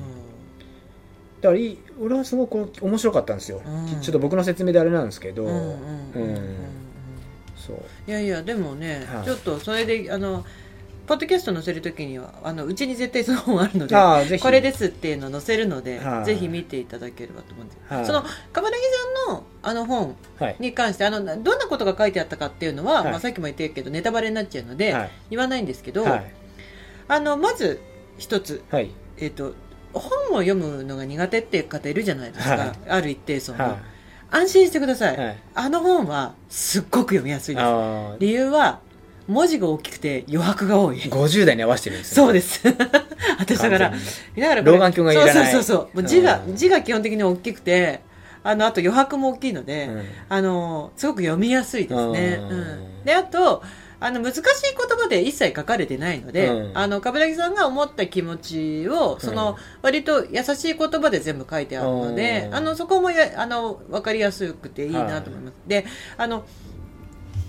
だからいい俺はすごく面白かったんですよ、うん。ちょっと僕の説明であれなんですけど、いやいやでもね、はい。ちょっとそれであのポッドキャスト載せるときにはあのうちに絶対その本あるのでこれですっていうの載せるので、はい。ぜひ見ていただければと思うんです、はい。その冠城さんのあの本はい。に関してあのどんなことが書いてあったかっていうのは、はい。まあ、さっきも言ってるけどネタバレになっちゃうので、はい。言わないんですけど、はい。あのまず一つ、はい。えっと本を読むのが苦手っていう方いるじゃないですか、はい。ある一定層の、は安心してください、いはい。あの本はすっごく読みやすいです。あ理由は文字が大きくて余白が多い。あ50代に合わせてるんですね。そうです。私だからだから老眼鏡がいらない。そうそうそう字がうん。字が基本的に大きくてあのあと余白も大きいので、うん。あのすごく読みやすいですね、うん。うん。であとあの難しい言葉で一切書かれてないので、うん。あの冠城さんが思った気持ちをその、うん割と優しい言葉で全部書いてあるので、うん。あのそこもやあの分かりやすくていいなと思います。であの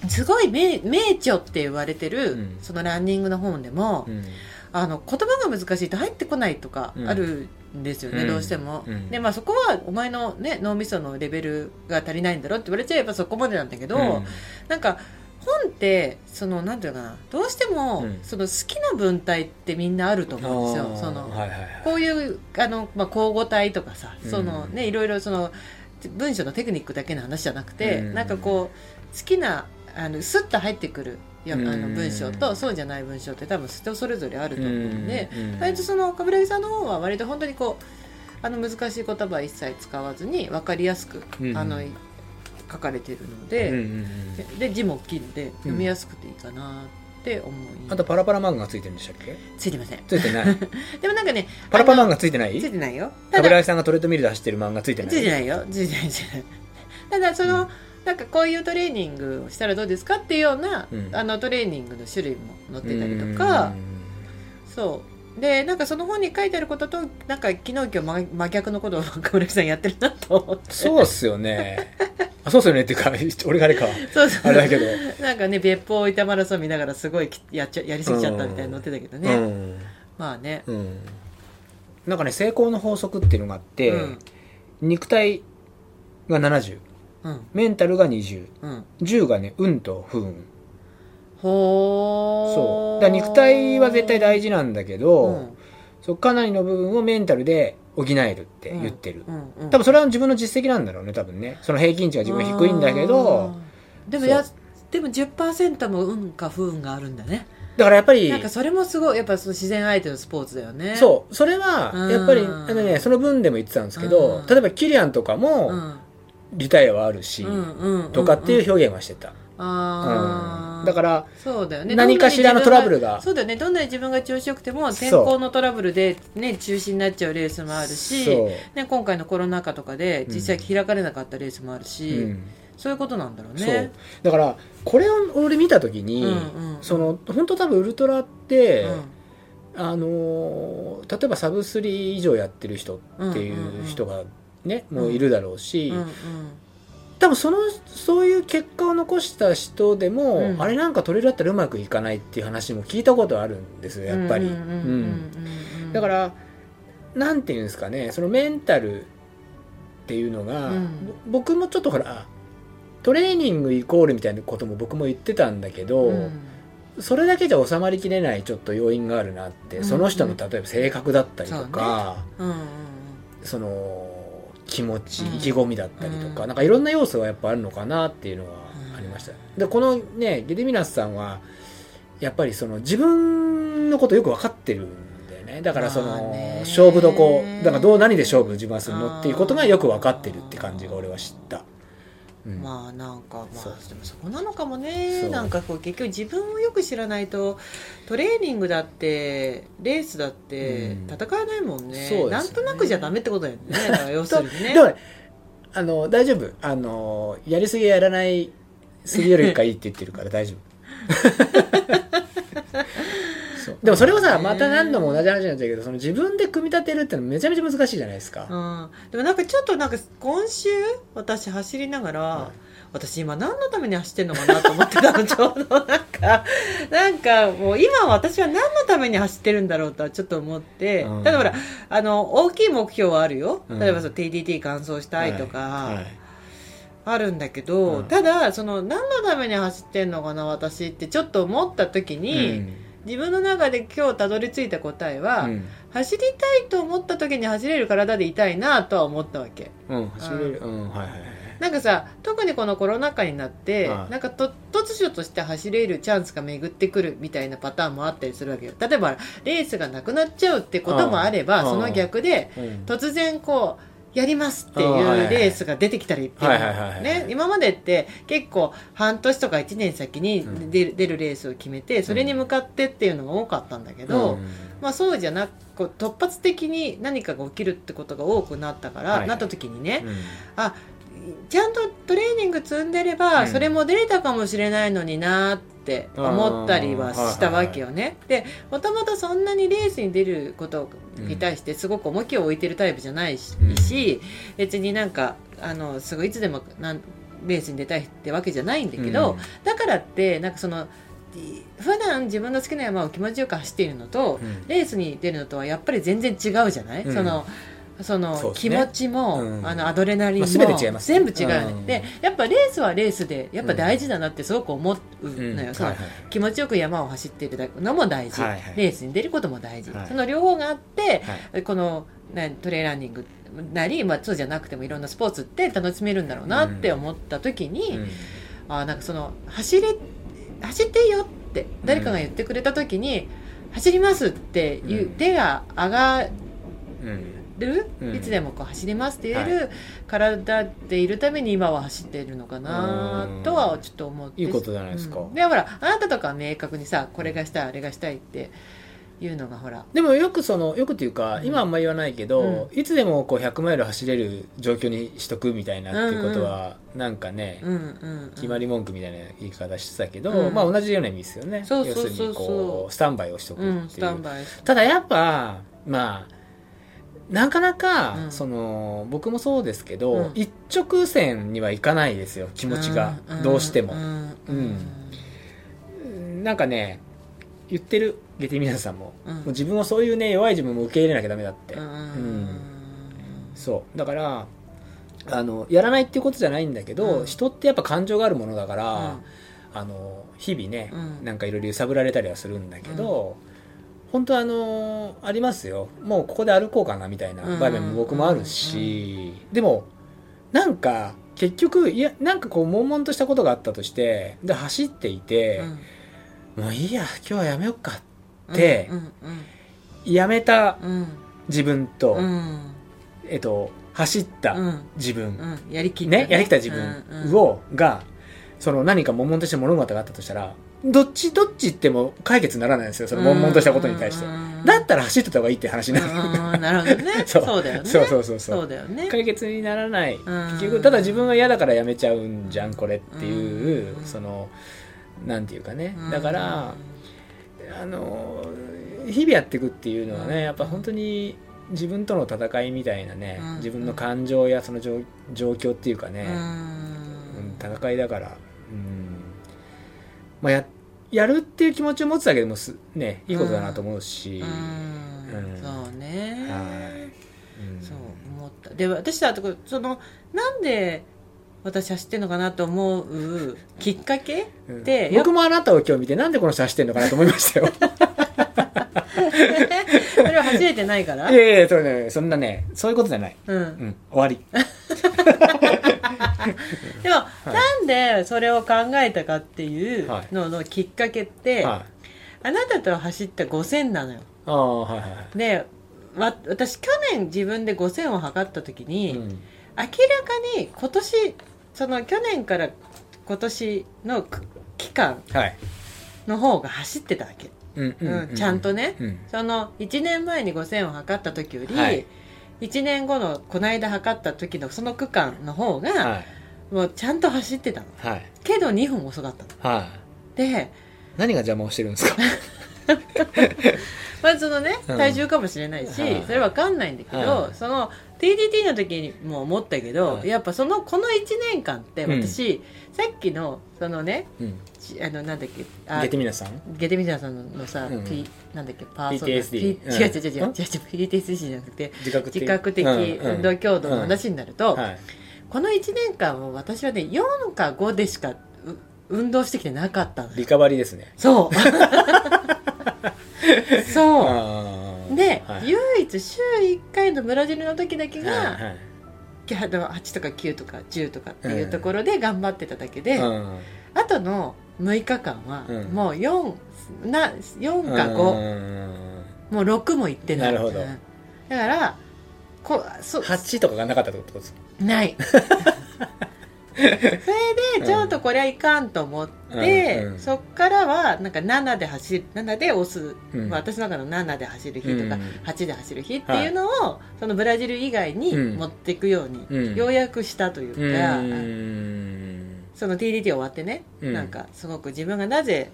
すごい名名著って言われてる、うん。そのランニングの本でも、うん。あの言葉が難しいと入ってこないとかうん。あるんですよね、うん。どうしても、うん。でまあそこはお前のね脳みそのレベルが足りないんだろって言われちゃえばそこまでなんだけど、うん。なんか本ってそのなんていうのかなどうしても、うん。その好きな文体ってみんなあると思うんですよ。そのはいはいはい。こういうあの、まあ、交互体とかさ、うん。そのねいろいろその文章のテクニックだけの話じゃなくて、うん。なんかこう好きなあのスッと入ってくるやあのうん。文章とそうじゃない文章って多分人それぞれあると思うんで、うん。割とその冠城さんの方は割と本当にこうあの難しい言葉は一切使わずに分かりやすく、うん。あの書かれているのうんで,、うんうん。で字も大きいので読みやすくていいかなって思い、あとパラパラ漫画がついてるんでしたっけ？ついてません。ついてない。でもなんかねパラパラ漫画ついてない？ついてないよ。冠城さんがトレッドミルで走ってる漫画ついてない？ついてないよ。ついてない ただその、なんかこういうトレーニングをしたらどうですかっていうような、うん。あのトレーニングの種類も載ってたりとか、そうでなんかその本に書いてあることとなんか昨日今日真真逆のことを冠城さんやってるなと思って。そうっすよね。あそうっすよねっていうか俺があれか。そうそう。あれだけど。なんかね別府大分マラソン見ながらすごいきやっちゃやりすぎちゃったみたいに載ってたけどね、うん。まあね。うん。なんかね成功の法則っていうのがあって、うん。肉体が70うん。メンタルが2010うん。がね運と不運そう。だ肉体は絶対大事なんだけど、うん。そうかなりの部分をメンタルで補えるって言ってる、うんうん。多分それは自分の実績なんだろうね多分ね。その平均値が自分低いんだけどでもやでも10%も運か不運があるんだね。だからやっぱりなんかそれもすごいやっぱその自然相手のスポーツだよね。そう。それはやっぱりうんあのねその分でも言ってたんですけどうん。例えばキリアンとかうもん。リタイアはあるし、とかっていう表現はしてた、あーうん。だからそうだよね。何かしらのトラブルが。そうだよね。どんなに自分が調子よくても天候のトラブルで、ね、中止になっちゃうレースもあるし、ね、今回のコロナ禍とかで実際開かれなかったレースもあるし、うん。そういうことなんだろうね。だからこれを俺見た時に、うんうんその本当多分ウルトラって、うん。あのー例えばサブスリー以上やってる人っていう人がね、もういるだろうし、うんうん多分そのそういう結果を残した人でも、うん。あれなんか取れるだったらうまくいかないっていう話も聞いたことあるんですよやっぱり、うんうんうんうんうん。だからなんていうんですかねそのメンタルっていうのが、うん。ぼ僕もちょっとほらトレーニングイコールみたいなことも僕も言ってたんだけど、うん。それだけじゃ収まりきれないちょっと要因があるなって、うんその人の例えば性格だったりとか、うんうん。その気持ちうん。意気込みだったりとか、うん。なんかいろんな要素がやっぱあるのかなっていうのはありました、でこのねゲデミナスさんはやっぱりその自分のことよく分かってるんだよね。だからその、勝負どこだからどう何で勝負自分はするのっていうことがよく分かってるって感じが俺は知った、うん。まあなんかまあそう。でもそこなのかもそねう。なんかこう結局自分をよく知らないとトレーニングだってレースだってうん。戦えないもんね,、そうですよね。なんとなくじゃダメってことだよね。だから要するにね。でもねあの大丈夫。あのやりすぎやらないすぎよりかいいって言ってるから大丈夫 そう。でもそれをさまた何度も同じ話になっちゃうけどその自分で組み立てるってのはめちゃめちゃ難しいじゃないですか、うん、でもなんかちょっとなんか今週私走りながら、はい。私今何のために走ってんのかなと思ってたのちょうどなんか なんかもう今私は何のために走ってるんだろうとはちょっと思って、うん。ただほらあの大きい目標はあるよ。うん。例えばその TDT 完走したいとか、はい。はい。あるんだけど、うん。ただその何のために走ってんのかな私ってちょっと思った時に、自分の中で今日たどり着いた答えは、うん。走りたいと思った時に走れる体でいたいなとは思ったわけ。うん、うん、走れる。うん。はいはいはい。なんかさ特にこのコロナ禍になって、はい。なんかと突如として走れるチャンスが巡ってくるみたいなパターンもあったりするわけよ。例えばレースがなくなっちゃうってこともあればうん。その逆でうん。突然こうやりますっていうレースが出てきたりっていう。ね今までって結構半年とか1年先にうん。出る出るレースを決めてそれに向かってっていうのが多かったんだけど、うん。まあそうじゃなく突発的に何かが起きるってことが多くなったから、なった時にね、うん。あちゃんとトレーニング積んでれば、うん。それも出れたかもしれないのになってって思ったりはしたわけよね。でもともとそんなにレースに出ることに対してすごく重きを置いてるタイプじゃないし、うん。別になんかあのすごいいつでもなんレースに出たいってわけじゃないんだけど、うん。だからってなんかそのい普段自分の好きな山を気持ちよく走っているのと、うん。レースに出るのとはやっぱり全然違うじゃない、うん。そのその気持ちも、うん。あのアドレナリンも、まあ全て違いますね。全部違うよね、うん。でやっぱレースはレースでやっぱ大事だなってすごく思ううん。のよ、そのはいはい。気持ちよく山を走っているのも大事、はいはい。レースに出ることも大事、はい。その両方があって、はい。このなトレーランニングなり、まあ、そうじゃなくてもいろんなスポーツって楽しめるんだろうなって思った時に、うん。あなんかその走れ走っていいよって誰かが言ってくれた時に、走りますっていう、うん。手が上がうんる、うん。いつでもこう走りますって言える、体でいるために今は走っているのかなうん。とはちょっと思っていいことじゃないですか。うん。でほらあなたとかは明確にさこれがしたいあれがしたいっていうのがほらでもよくそのよくっていうかうん。今はあんま言わないけど、いつでもこう100マイル走れる状況にしとくみたいなっていうことは、なんかね、うんうん、うん、決まり文句みたいな言い方してたけど、うん。まあ同じような意味ですよね。要するにこうスタンバイをしとくっていう、うんスタンバイただやっぱまあなかなか、うん。その僕もそうですけど、うん。一直線にはいかないですよ気持ちが、どうしても、ん。なんかね言ってる？ゲティミナさんも,、うん。もう自分をそういうね弱い自分も受け入れなきゃダメだって、うん。うん。そう。だからあのやらないっていうことじゃないんだけど、うん。人ってやっぱ感情があるものだから、うん。あの日々ね、うん。なんかいろいろ揺さぶられたりはするんだけど、本当あのありますよ。もうここで歩こうかなみたいな場面も僕もあるし、でもなんか結局いやなんかこう悶々としたことがあったとしてで走っていて、もういいや今日はやめようかってうんうんやめたうん。自分と、うん。えっと、走ったうん。自分、うん。やりきったね。やりきった自分を、がその何か悶々とした物事があったとしたらどっちどっち行っても解決にならないんですよその悶々としたことに対して、だったら走ってた方がいいって話になる、うん。なるほどね。そう。そうだよね。そうそうそうそう。そうだよね。解決にならない。うん。結局ただ自分が嫌だからやめちゃうんじゃんこれっていううん。そのなんていうかね。うん。だからあの日々やっていくっていうのはうん。ねやっぱ本当に自分との戦いみたいなねうん。自分の感情やその状状況っていうかね、戦いだから、うんまあ、ややるっていう気持ちを持つだけでもす、ね、いいことだなと思うし、そうね。はい。うん。そう思った。で私だとそのなんで私走ってんのかなと思う きっかけうん。で僕もあなたを今日見てなんでこの人走ってんのかなと思いましたよ それは走れてないから？いやいやそれねそんなねそういうことじゃない、うん。うん、終わり。でも、なんでそれを考えたかっていうののきっかけって、はい。あなたと走った5000なのよ。ああはいはいでわ私去年自分で5000を測った時に、うん。明らかに今年その去年から今年のく期間はい。の方が走ってたわけ、うんうんちゃんとねうん。その1年前に5000を測った時より、はい。1年後のこの間測った時のその区間の方が、はい。もうちゃんと走ってたの。はい。けど2分遅かったの。はい。で何が邪魔をしてるんですか？まあそのねうん。体重かもしれないし、はい。それわかんないんだけど、はい。その TDT の時にも思ったけど、はい。やっぱそのこの1年間ってうん。私、さっきのそのねうん。ちあのなんだっけあゲテミナさん？ゲテミザさんのさ、うん P なんだっけパーソナ PTSD P うん。違う違う違う違う PTSD じゃなくて自覚自覚的運動強度の話になると、はい。この1年間は私はね4か5でしかう運動してきてなかったリカバリーですね。そう。そう。で、はい。唯一週1回のブラジルの時だけが、はいはいきあの8とか9とか10とかっていうところで頑張ってただけで、うん。あとの6日間はうん。もう4な4か5、うん。もう6もいってない。なるほど。うんだからこそ8とかがなかったってことですない それでちょっとこれはいかんと思って、うんうん。そっからはなんか7で走る7で押す、うん。まあ、私の中の7で走る日とか、うん。8で走る日っていうのを、そのブラジル以外にうん。持っていくように、うん。ようやくしたといううか、ん。その TDT 終わってね、うん。なんかすごく自分がなぜ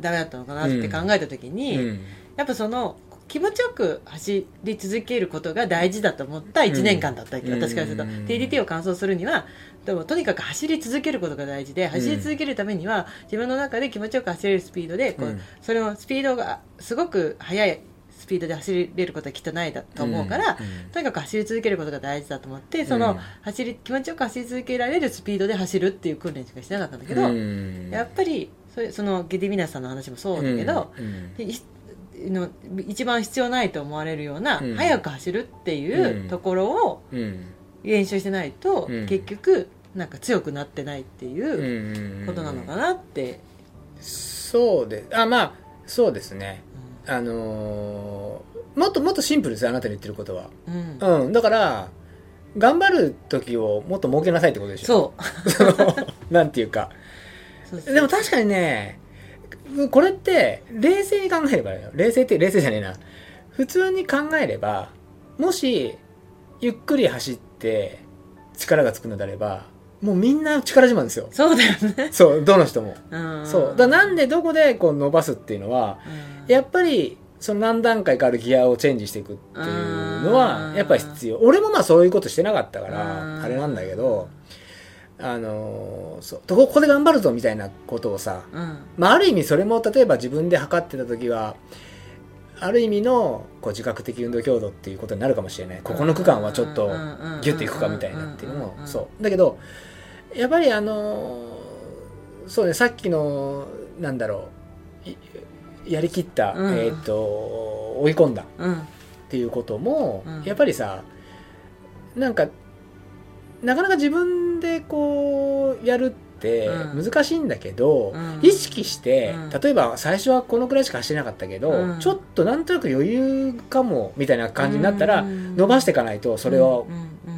ダメだったのかなって考えた時に、うん。やっぱその気持ちよく走り続けることが大事だと思った1年間だったわけ、うん。私からすると、うん TDT を完走するにはでもとにかく走り続けることが大事で走り続けるためには自分の中で気持ちよく走れるスピードでこう、うんそれのスピードがすごく速いスピードで走れることはきっとないだと思うから、うんとにかく走り続けることが大事だと思ってその、うん。走り気持ちよく走り続けられるスピードで走るっていう訓練しかしてなかったんだけど、うん。やっぱりそれそのゲディミナスさんの話もそうだけど、の一番必要ないと思われるような、うん。速く走るっていううんところをうん。練習してないと、うん。結局なんか強くなってないってうんいううん。ことなのかなって、そうであまあそうですね。あのーもっともっとシンプルですよあなたの言ってることは。うん。うん。うんだから頑張る時をもっと設けなさいってことでしょ。そう。なんていうか。でも確かにねこれって冷静に考えればよ。冷静って冷静じゃねえな。普通に考えればもしゆっくり走って力がつくのであればもうみんな力自慢ですよ。そうだよね、そうどの人も。うん、そう。だなんでどこでこう伸ばすっていうのはうん。やっぱりその何段階かあるギアをチェンジしていくっていうのはうん。やっぱり必要。俺もまあそういうことしてなかったかうん。らあれなんだけどあのーそう。ここで頑張るぞみたいなことをさうん。まあ、ある意味それも例えば自分で測ってた時はある意味のこう自覚的運動強度っていうことになるかもしれない。ここの区間はちょっとギュッといくかみたいなっていうのもそう。だけどやっぱりあのーそうねさっきのなんだろういやりきった、うん。えーっと追い込んだっうん。ていうことも、うん。やっぱりさなんかなかなか自分でこうやるってうん。難しいんだけど、うん。意識して、うん。例えば最初はこのくらいしか走れなかったけど、うん。ちょっとなんとなく余裕かもみたいな感じになったら、うん。伸ばしていかないとそれを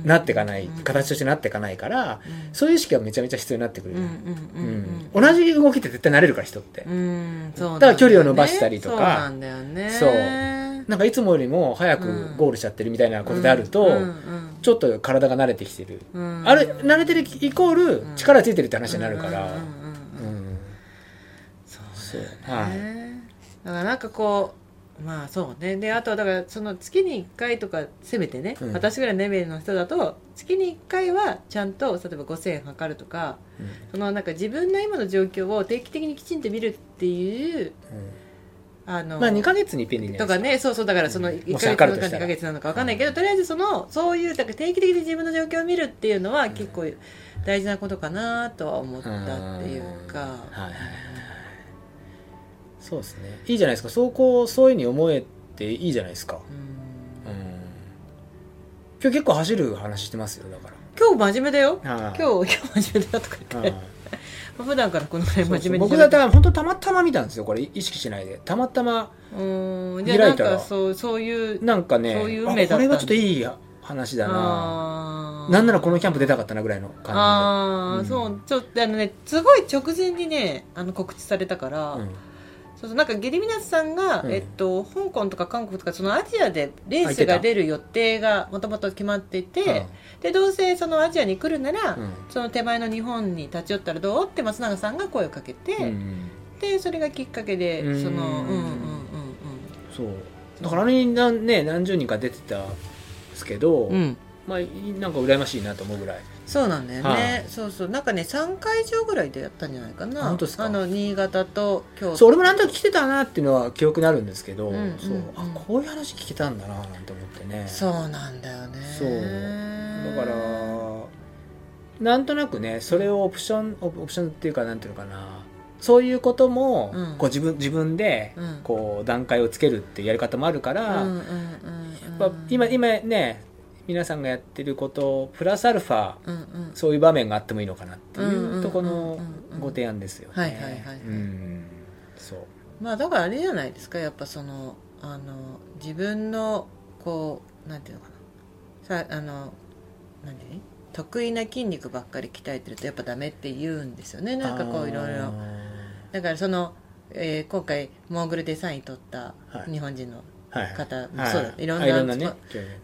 なっていかない、うん。形としてなっていかないから、うん。そういう意識がめちゃめちゃ必要になってくるうん。同じ動きって絶対慣れるから人って、だから距離を伸ばしたりとか。そうなんだよね。そうなんかいつもよりも早くゴールしちゃってるみたいなことであると、うん。うん。ちょっと体が慣れてきてる、うん。あれ慣れてるイコールうん。力ついてるって話になるから、うんうんうんうん。うん。そうだよねだからなんかこうまあそうね。であとはだからその月に1回とかせめてね、うん。私ぐらいのレベルの人だと月に1回はちゃんと例えば5000円測るとかうん。そのなんか自分の今の状況を定期的にきちんと見るっていうあのまあ2ヶ月に一遍でいいんじゃとかねそうそうだからそのうん。1もしヶ月なのか2測るとしたら。ヶ月なのか分かんないけどとりあえずそのそういうだから定期的に自分の状況を見るっていうのは結構大事なことかなとは思ったっていうか、うん。はいはいはいそうですね。いいじゃないですか。そうこうそういうふうに思えていいじゃないですか、うん。うん、今日結構走る話してますよだか今日真面目だよ。ら今日今日真面目だよとか言ってまあ普段からこのぐらい真面目に僕だったら本当たまたま見たんですよこれ。意識しないで。たまたまうん。じゃあなん開いたらかそうそういうなんかねそういうこれはちょっといい話だな。なんならこのキャンプ出たかったなぐらいの感ああ、じでそうちょっとあのねすごい直前にねあの告知されたから、うん。そうそうなんかゲリミナスさんが、うん。えっと、香港とか韓国とかそのアジアでレースが出る予定がもともと決まっていて、でどうせそのアジアに来るなら、うん。その手前の日本に立ち寄ったらどう？って松永さんが声をかけて、うんでそれがきっかけでうん。そのうんうんうんうんそう。だからあれに何,、ね、何十人か出てたんですけど、うん。まあ、なんか羨ましいなと思うぐらい。そうなんだよね、はい。そうそう。なんかね3会場ぐらいでやったんじゃないかな。あの新潟と京都。そう俺もなんとなく来てたなっていうのは記憶にあるんですけど、うんそううん。あこういう話聞けたんだななんて思ってね。そうなんだよね。そう。だからなんとなくねそれをオプションオプションっていうかなんていうのかな。そういうことも、うん。こう自分自分でうん。こう段階をつけるっていうやり方もあるから、うんうんうんうんやっぱ今今ね皆さんがやってることプラスアルファうんうん。そういう場面があってもいいのかなっていうところのご提案ですよね。はいはいはいはい。うん。そう。まあだからあれじゃないですかやっぱそのあの自分のこうなんていうのかな。さあの何？得意な筋肉ばっかり鍛えてるとやっぱダメって言うんですよね。なんかこういろいろだからその、えー今回モーグルデザイン取ったはい。日本人のはい。方もはい。そうだ。いろんあなね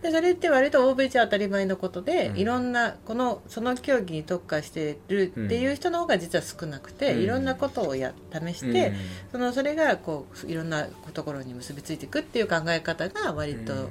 でそれって割と欧米じゃ当たり前のことで、うん。いろんなこのその競技に特化してるっていう人の方が実は少なくて、うん。いろんなことをや試して、そのそれがこういろんなところに結びついていくっていう考え方が割と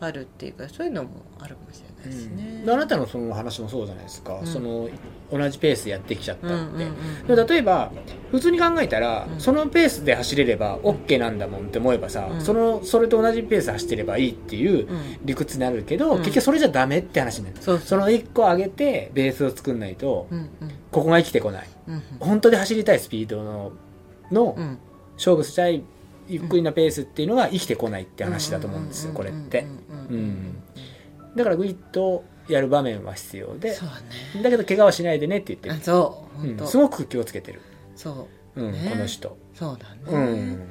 あるっていうか、そういうのもあるかもしれないですね。であなたのその話もそうじゃないですか、うん。その同じペースでやってきちゃったって、うんうんうんで例えば普通に考えたら、うん。そのペースで走れれば OK なんだもんって思えばさ、うん。そのそれと同じペースで走ってればいいっていううん。理屈になるけど、うん。結局それじゃダメって話になる。その1個上げてベースを作んないと、うんうん。ここが生きてこない。うん本当で走りたいスピードののうん。勝負したいゆっくりなペースっていうのが生きてこないって話だと思うんですよこれって。うんうんうん。うんだからグイッとやる場面は必要でそうね。だけど怪我はしないでねって言ってある、そう。うん。すごく気をつけてる、そう。うんね。この人、そうだね、うん。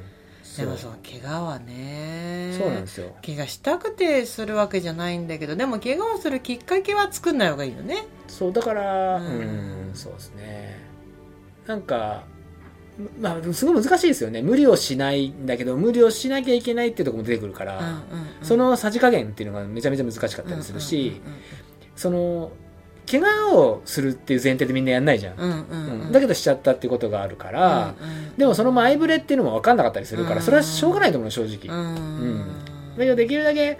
でもそう。怪我はね。そうなんですよ。怪我したくてするわけじゃないんだけどでも怪我をするきっかけは作んない方がいいよね。そうだからううんんそうですね。なんかまあすごい難しいですよね。無理をしないんだけど無理をしなきゃいけないっていうところも出てくるから、うんうんうん。そのさじ加減っていうのがめちゃめちゃ難しかったりするし、うんその怪我をするっていう前提でみんなやんないじゃん、うんうんうん。うん。だけどしちゃったっていうことがあるから、うんうんでもその前触れっていうのも分かんなかったりするから、うんそれはしょうがないと思う正直、うん。うん。だけどできるだけ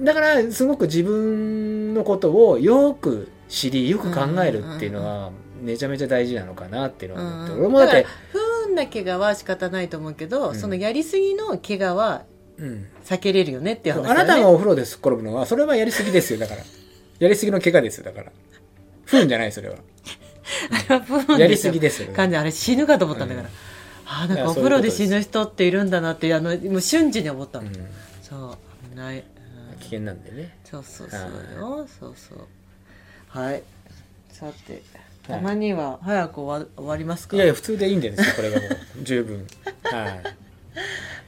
だからすごく自分のことをよく知りよく考えるっていうのはめちゃめちゃ大事なのかなっていうのは思って、うん。俺もだって不運な怪我は仕方ないと思うけど、うん。そのやりすぎの怪我はうん避けれるよねっていう話ね。あなたがお風呂ですっ転ぶのはそれはやりすぎですよ。だから やりすぎの怪我ですよ。だから。不運じゃないそれは。あれは不運やりすぎですよ。感じあれ死ぬかと思ったんだから、うん。ああなんかお風呂で死ぬ人っているんだなってあのもう瞬時に思ったの、うん。そう危ない、うん。危険なんでね。そうそうそうはい。よそうそう。はい。さてたまには早く終わ終わりますか？いやいや普通でいいんですよこれがもう。十分。はい。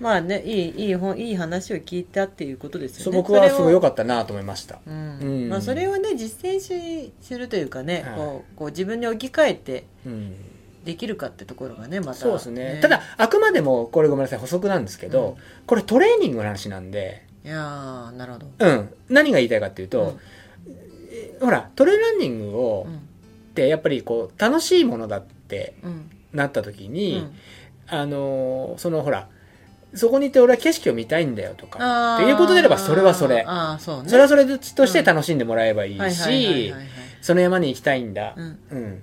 まあねいいいい本いい話を聞いたっていうことですよね。そう僕はすごい良っかったなと思いました。た、うん。うん。まあ、それをね実践しするというかね、はい。こうこう自分に置き換えてうん。できるかってところがねまた。そうですね。ただあくまでもこれごめんなさい補足なんですけど、うん。これトレーニングの話なんで。いやーなるほど。うん。何が言いたいかっていうと、えほらトレーランニングをうんってやっぱりこう楽しいものだってうん。なった時うに、ん。あのーそのほらそこに行って俺は景色を見たいんだよとかっていうことであればそれはそれ。そうね。それはそれとして楽しんでもらえばいいしはい。その山に行きたいんだ、うん。うん、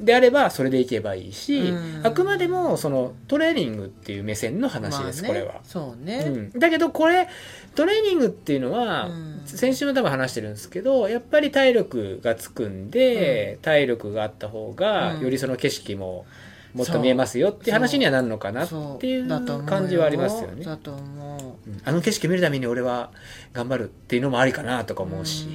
であればそれで行けばいいし、うん。あくまでもそのトレーニングっていう目線の話です、まあね。これは、そうね、うん、だけどこれトレーニングっていうのは、うん。先週も多分話してるんですけどやっぱり体力がつくんで、体力があった方が、うん。よりその景色ももっと見えますよっていう話にはなるのかなっていう感じはありますよね。だと思う。うん。あの景色見るために俺は頑張るっていうのもありかなとか思うし、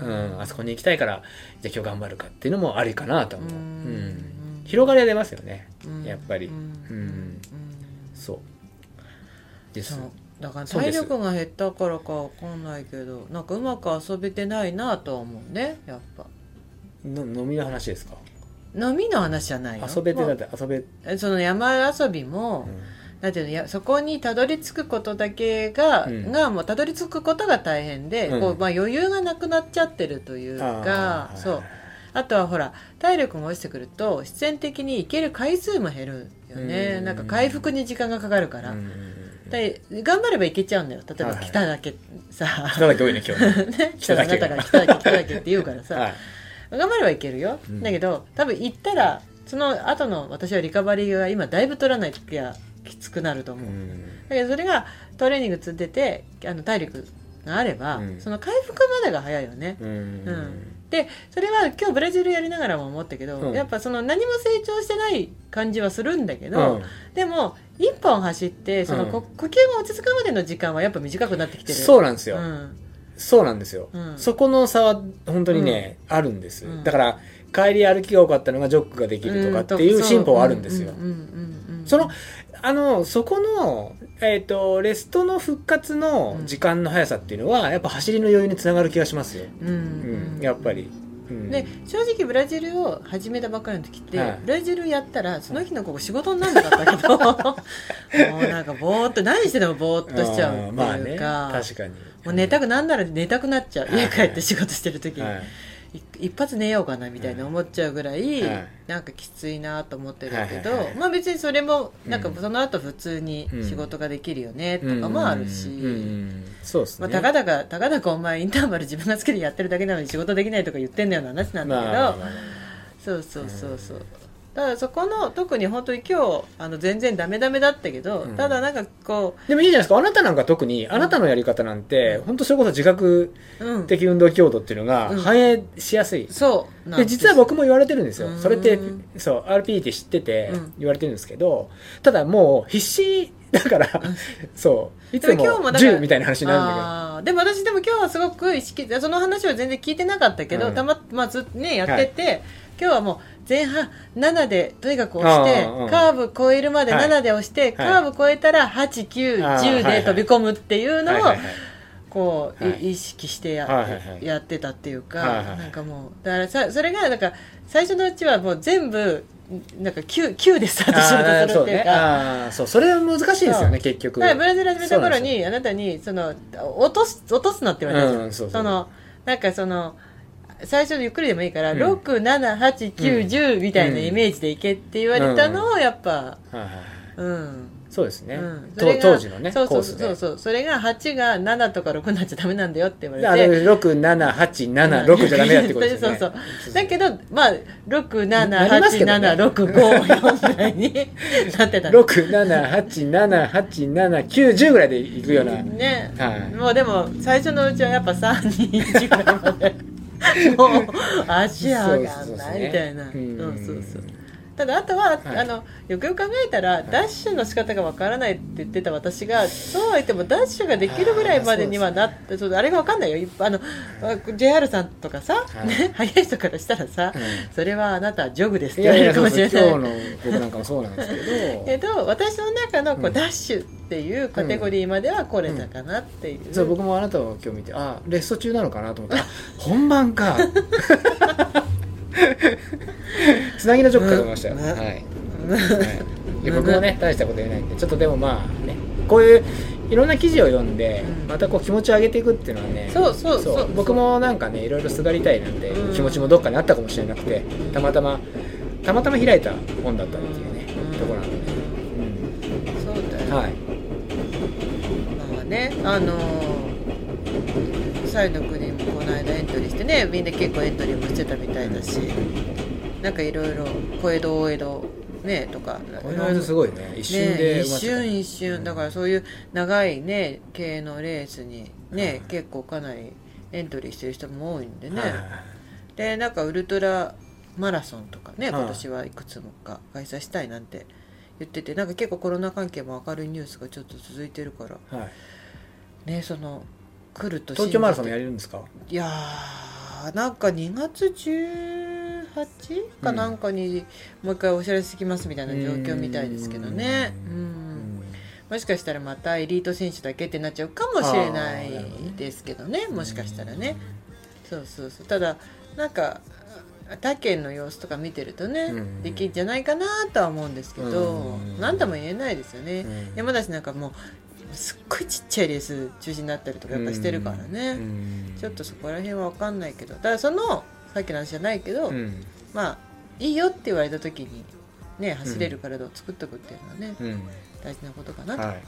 ううん。んあそこに行きたいからじゃあ今日頑張るかっていうのもありかなと思う、ううん。ん。広がりは出ますよね。うん。やっぱり。うん。うん。そう。ですだから体力が減ったからかわかんないけどなんかうまく遊べてないなとは思うねやっぱ。の飲みの話ですか？飲みの話じゃないよ遊べてだっもて遊べ、ううその山遊びも、ん。なんていうのやそこにたどり着くことだけが、うん。がもうたどり着くことが大変で、うん。こうまあ、余裕がなくなっちゃってるというかそう。あとはほら体力が落ちてくると必然的に行ける回数も減るよね、うん。なんか回復に時間がかかるから、うん頑張ればいけちゃうんだよ。例えば来ただけさ、人だけ多いね今日ね。ね、来ただけ。あなたが来ただけ来ただけって言うからさ、はい。頑張ればいけるよ、うん。だけど多分行ったらその後の私はリカバリーが今だいぶ取らないときはきつくなると思う、うん。だけどそれがトレーニング積んでてあの体力があれば、うん。その回復までが早いよね、うん。うんでそれは今日ブラジルやりながらも思ったけど、うん。やっぱその何も成長してない感じはするんだけど、うん。でも一本走ってそのこ、うん。呼吸が落ち着くまでの時間はやっぱ短くなってきてる。そうなんですよ、うん。そうなんですよ、うん。そこの差は本当にね、あるんです、うん。だから帰り歩きが多かったのがジョックができるとかっていう進歩はあるんですよ、そのあのそこの、えっとレストの復活の時間の速さっていうのはやっぱ走りの余裕につながる気がしますよ、うんうんやっぱり、うん。で正直ブラジルを始めたばっかりの時って、はい。ブラジルやったらその日の午後仕事にならなかったけど もうなんかぼーっと何してでもぼーっとしちゃうっていうか、まあね。確かに。もう寝たくなんなら寝たくなっちゃう。はい。家帰って仕事してる時に、はいい一発寝ようかなみたいな思っちゃうぐらい、はい。なんかきついなと思ってるけど、はいはいはい。まあ別にそれもなんかうんその後普通に仕事ができるよねとかもあるし、うん。うん。うん。そうですねまあ、たかだかたかだかお前インターバル自分が好きでやってるだけなのに仕事できないとか言ってん。だような話なん。だけど、まあまあまあそうそうそうそうただそこの特に本当に今日あの全然ダメダメだったけど、うん。ただなんかこでもいいじゃないですか。あなたなんか特にあなたのやり方なんて本当それこそ自覚う、うん、的運動強度っていうのがうん。反映しやすい、そうなんで実は僕も言われてるんですよ。うん。それってそう RP って知っててうん。言われてるんですけどただもう必死だからそう。いつでもも今日もだから10みたいな話になるんだあー。でも私でも今日はすごく意識その話は全然聞いてなかったけど、うん。たままあずっとねやってて、今日はもう前半7でとにかく押して、カーブ超えるまではい。7で押して、カーブ超えたら8910、あーはいはい。で飛び込むっていうのを、こう、いはい。意識してや,、はいはいはい。やってたっていうか、はいはいなんかもうだからさそれがなんか最初のうちはもう全部なんか 9, 9でスタートしようとするっていうか。あーそうそれは難しいですよね結局。ブラジル始めた頃にあなたにその落とす落とすなって言われたうんそのなんかその最初のゆっくりでもいいから、うん。678910みたいなイメージでいけって言われたのをやっぱうん、そうですね、うん、とそれが当時のねそうそうそうそうそれが8が7とか6になっちゃダメなんだよって言われて。であれ6787じゃダメだってことですよね。そうそうだけどまあなりますけどね6787654ぐらいになってた。67878910ぐらいでいくような、ね、はい。もうでも最初のうちはやっぱ321ぐらいまでもう足上がんないみたいな。そうですね。うんそうそうそうただあとは、はい。あのよくよく考えたら、ダッシュの仕方がわからないって言ってた私がそうは言ってもダッシュができるぐらいまでにはなってそうあれがわかんないよ。あのあ JR さんとかさ、はい。ね、速い人からしたらさ、うん。それはあなたはジョグですってい言われるかもしれない。今日の僕なんかもそうなんですけど。け ど私の中のこう、うん。ダッシュっていうカテゴリーまでは来れたかなっていう、そう僕もあなたを今日見てあレスト中なのかなと思ってあ本番か つなぎのジョックかと思いましたよ、うん。はい、はい、僕もね大したこと言えないんでちょっとでもまあねこういういろんな記事を読んで、うん。またこう気持ちを上げていくっていうのはねそうそうそう。僕もなんかねいろいろすがりたいなんてうん。気持ちもどっかにあったかもしれなくてたまたまたまたま開いた本だったっていうね、うん。ところなので、そうだよ、うん、はい。まあねあのーサイの国もこの間エントリーしてねみんな結構エントリーもしてたみたいだしなんかいろいろ小江戸大江戸ねとかこの間すごいね。一瞬でね、一瞬一瞬だからそういう長いね系のレースにね、結構かなりエントリーしてる人も多いんでね、はい。でなんかウルトラマラソンとかねはい。今年はいくつもか開催したいなんて言っててなんか結構コロナ関係も明るいニュースがちょっと続いてるからはい。ねその来ると東京マラソンやれるんですか？いやーなんか2月18かなんかにもう一回お知らせきますみたいな状況みたいですけどね。ううん。んもしかしたらまたエリート選手だけってなっちゃうかもしれないですけどね。もしかしたらね。そうそうそう。ただなんか他県の様子とか見てるとね、うん。できるんじゃないかなとは思うんですけど、うん。何とも言えないですよね、うん。山梨なんかもうすっごいちっちゃいレース中止になったりとかやっぱしてるからね、うん。ちょっとそこら辺は分かんないけど。ただそのさっきの話じゃないけど、うん。まあいいよって言われた時にね走れる体を作っておくっていうのはね、うん。大事なことかなと思はい。っ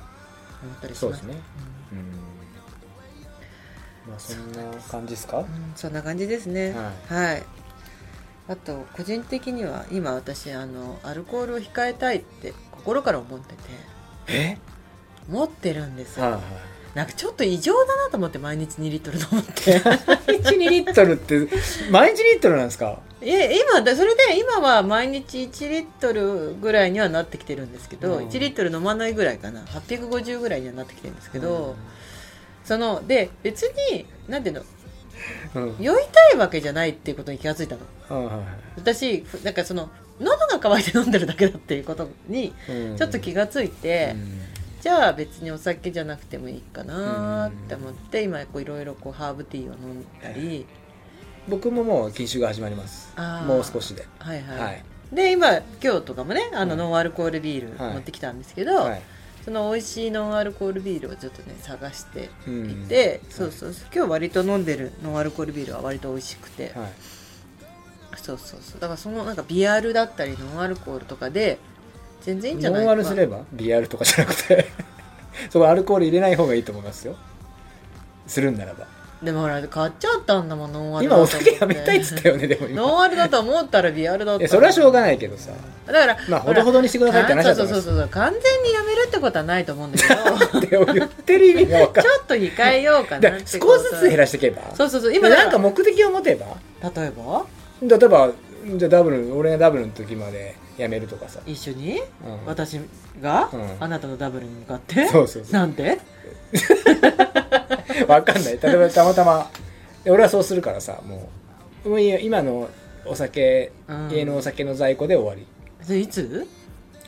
たりします。そうですね。うん。まあそんな感じですか？うんそんな感じですね。ははい、あと個人的には今私あのアルコールを控えたいって心から思ってて。え？持ってるんですよ、はいはい。なんかちょっと異常だなと思って毎日2リットル飲むって。毎日2リットルって 毎日2リットルなんですか？え今だそれで今は毎日1リットルぐらいにはなってきてるんですけど、うん。1リットル飲まないぐらいかな。850ぐらいにはなってきてるんですけど、そので別になんていうの？うん。酔いたいわけじゃないっていうことに気がついたの。私ふなんかその喉が渇いて飲んでるだけだっていうことにうん。ちょっと気がついて、うんじゃあ別にお酒じゃなくてもいいかなって思って、今こういろいろこうハーブティーを飲んだり。僕ももう禁酒が始まります。もう少しで。はいはい、はい。で今今日とかもねあのうん。ノンアルコールビールはい。持ってきたんですけど、はい。その美味しいノンアルコールビールをちょっとね探してうん。いて、そうそうそう。今日割と飲んでるノンアルコールビールは割と美味しくて、はい。そうそうそう。だからそのなんかビアルだったりノンアルコールとかで全然いいんじゃない？ノンアルすればビアルとかじゃなくて。そこアルコール入れない方がいいと思いますよ。するんならば。でもほら買っちゃったんだもんノンアル今おだと思って。酒やめたいっつったよねでも今。ノンアルだと思ったらビアルだったそれはしょうがないけどさ。だからまあほどほどにしてくださいって話だとそう思いうますそそうそう。完全にやめるってことはないと思うんだけど。言ってる意味が分かちるょっと控えようかなでって少しずつ減らしていけば。そうそうそう。今今なんか目的を持てば。例えば？例えばじゃあダブル俺がダブルの時までやめるとかさ、一緒に？うん。私が、うん。あなたのダブルに向かって？そうそうそう。なんで わかんない。例えばたまたま俺はそうするからさもう。もういいよ今のお酒、うん。家のお酒の在庫で終わり。それいつ？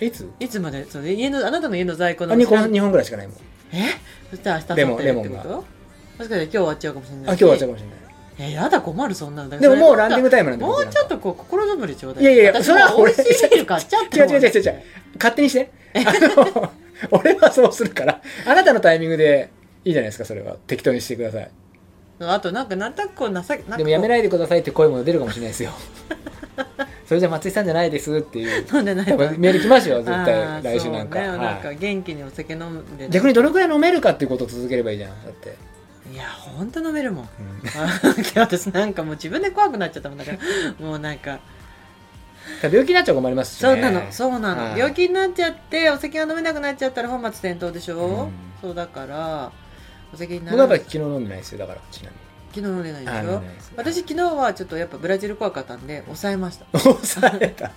いつ？いつまで？それ家のあなたの家の在庫のあ 2, 本2本ぐらいしかないもん。え？そしたら明日レモン取ってるってこレモンともしかしたら今日終わっちゃうかもしれないあ今日終わっちゃうかもしれないえやだ困るそんなの。でももうランディングタイムなんでもうちょっとこう心づもりちょうだい。いやいやそれは俺も美味しいビール買っちゃった違う違う違う違う違う。勝手にして。あの 俺はそうするから。あなたのタイミングでいいじゃないですかそれは。適当にしてください。あとなんかなんとなくこう情けでもやめいないでくださいって声も出るかもしれないですよ。それじゃ松井さんじゃないですっていう。飲んでない。メール来ますよ絶あ対ー来週なんか,、ね。なんかはい。元気にお酒飲んで逆にどのくらい飲めるかっていうことを続ければいいじゃんだって、いやほんと飲めるもん。私なんかもう自分で怖くなっちゃったもんだから。もうなんか。病気になっちゃ困りますし、ね、そうなの。そうなの、はい。病気になっちゃってお酒が飲めなくなっちゃったら本末転倒でしょ、うん。そうだからお酒にな僕は昨日飲んでないですよ。だからちなみ昨日飲んでないでしょ？私昨日はちょっとやっぱブラジル怖かったんで抑えました。に抑えた。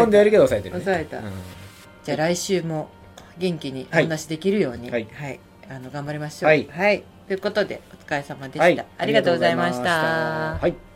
飲んでやるけど抑えてる、ね、抑えた。うん。じゃあ来週も元気におはい。話できるように、はいあの頑張りましょう。はい。ということでお疲れ様でした、はい。ありがとうございました。はい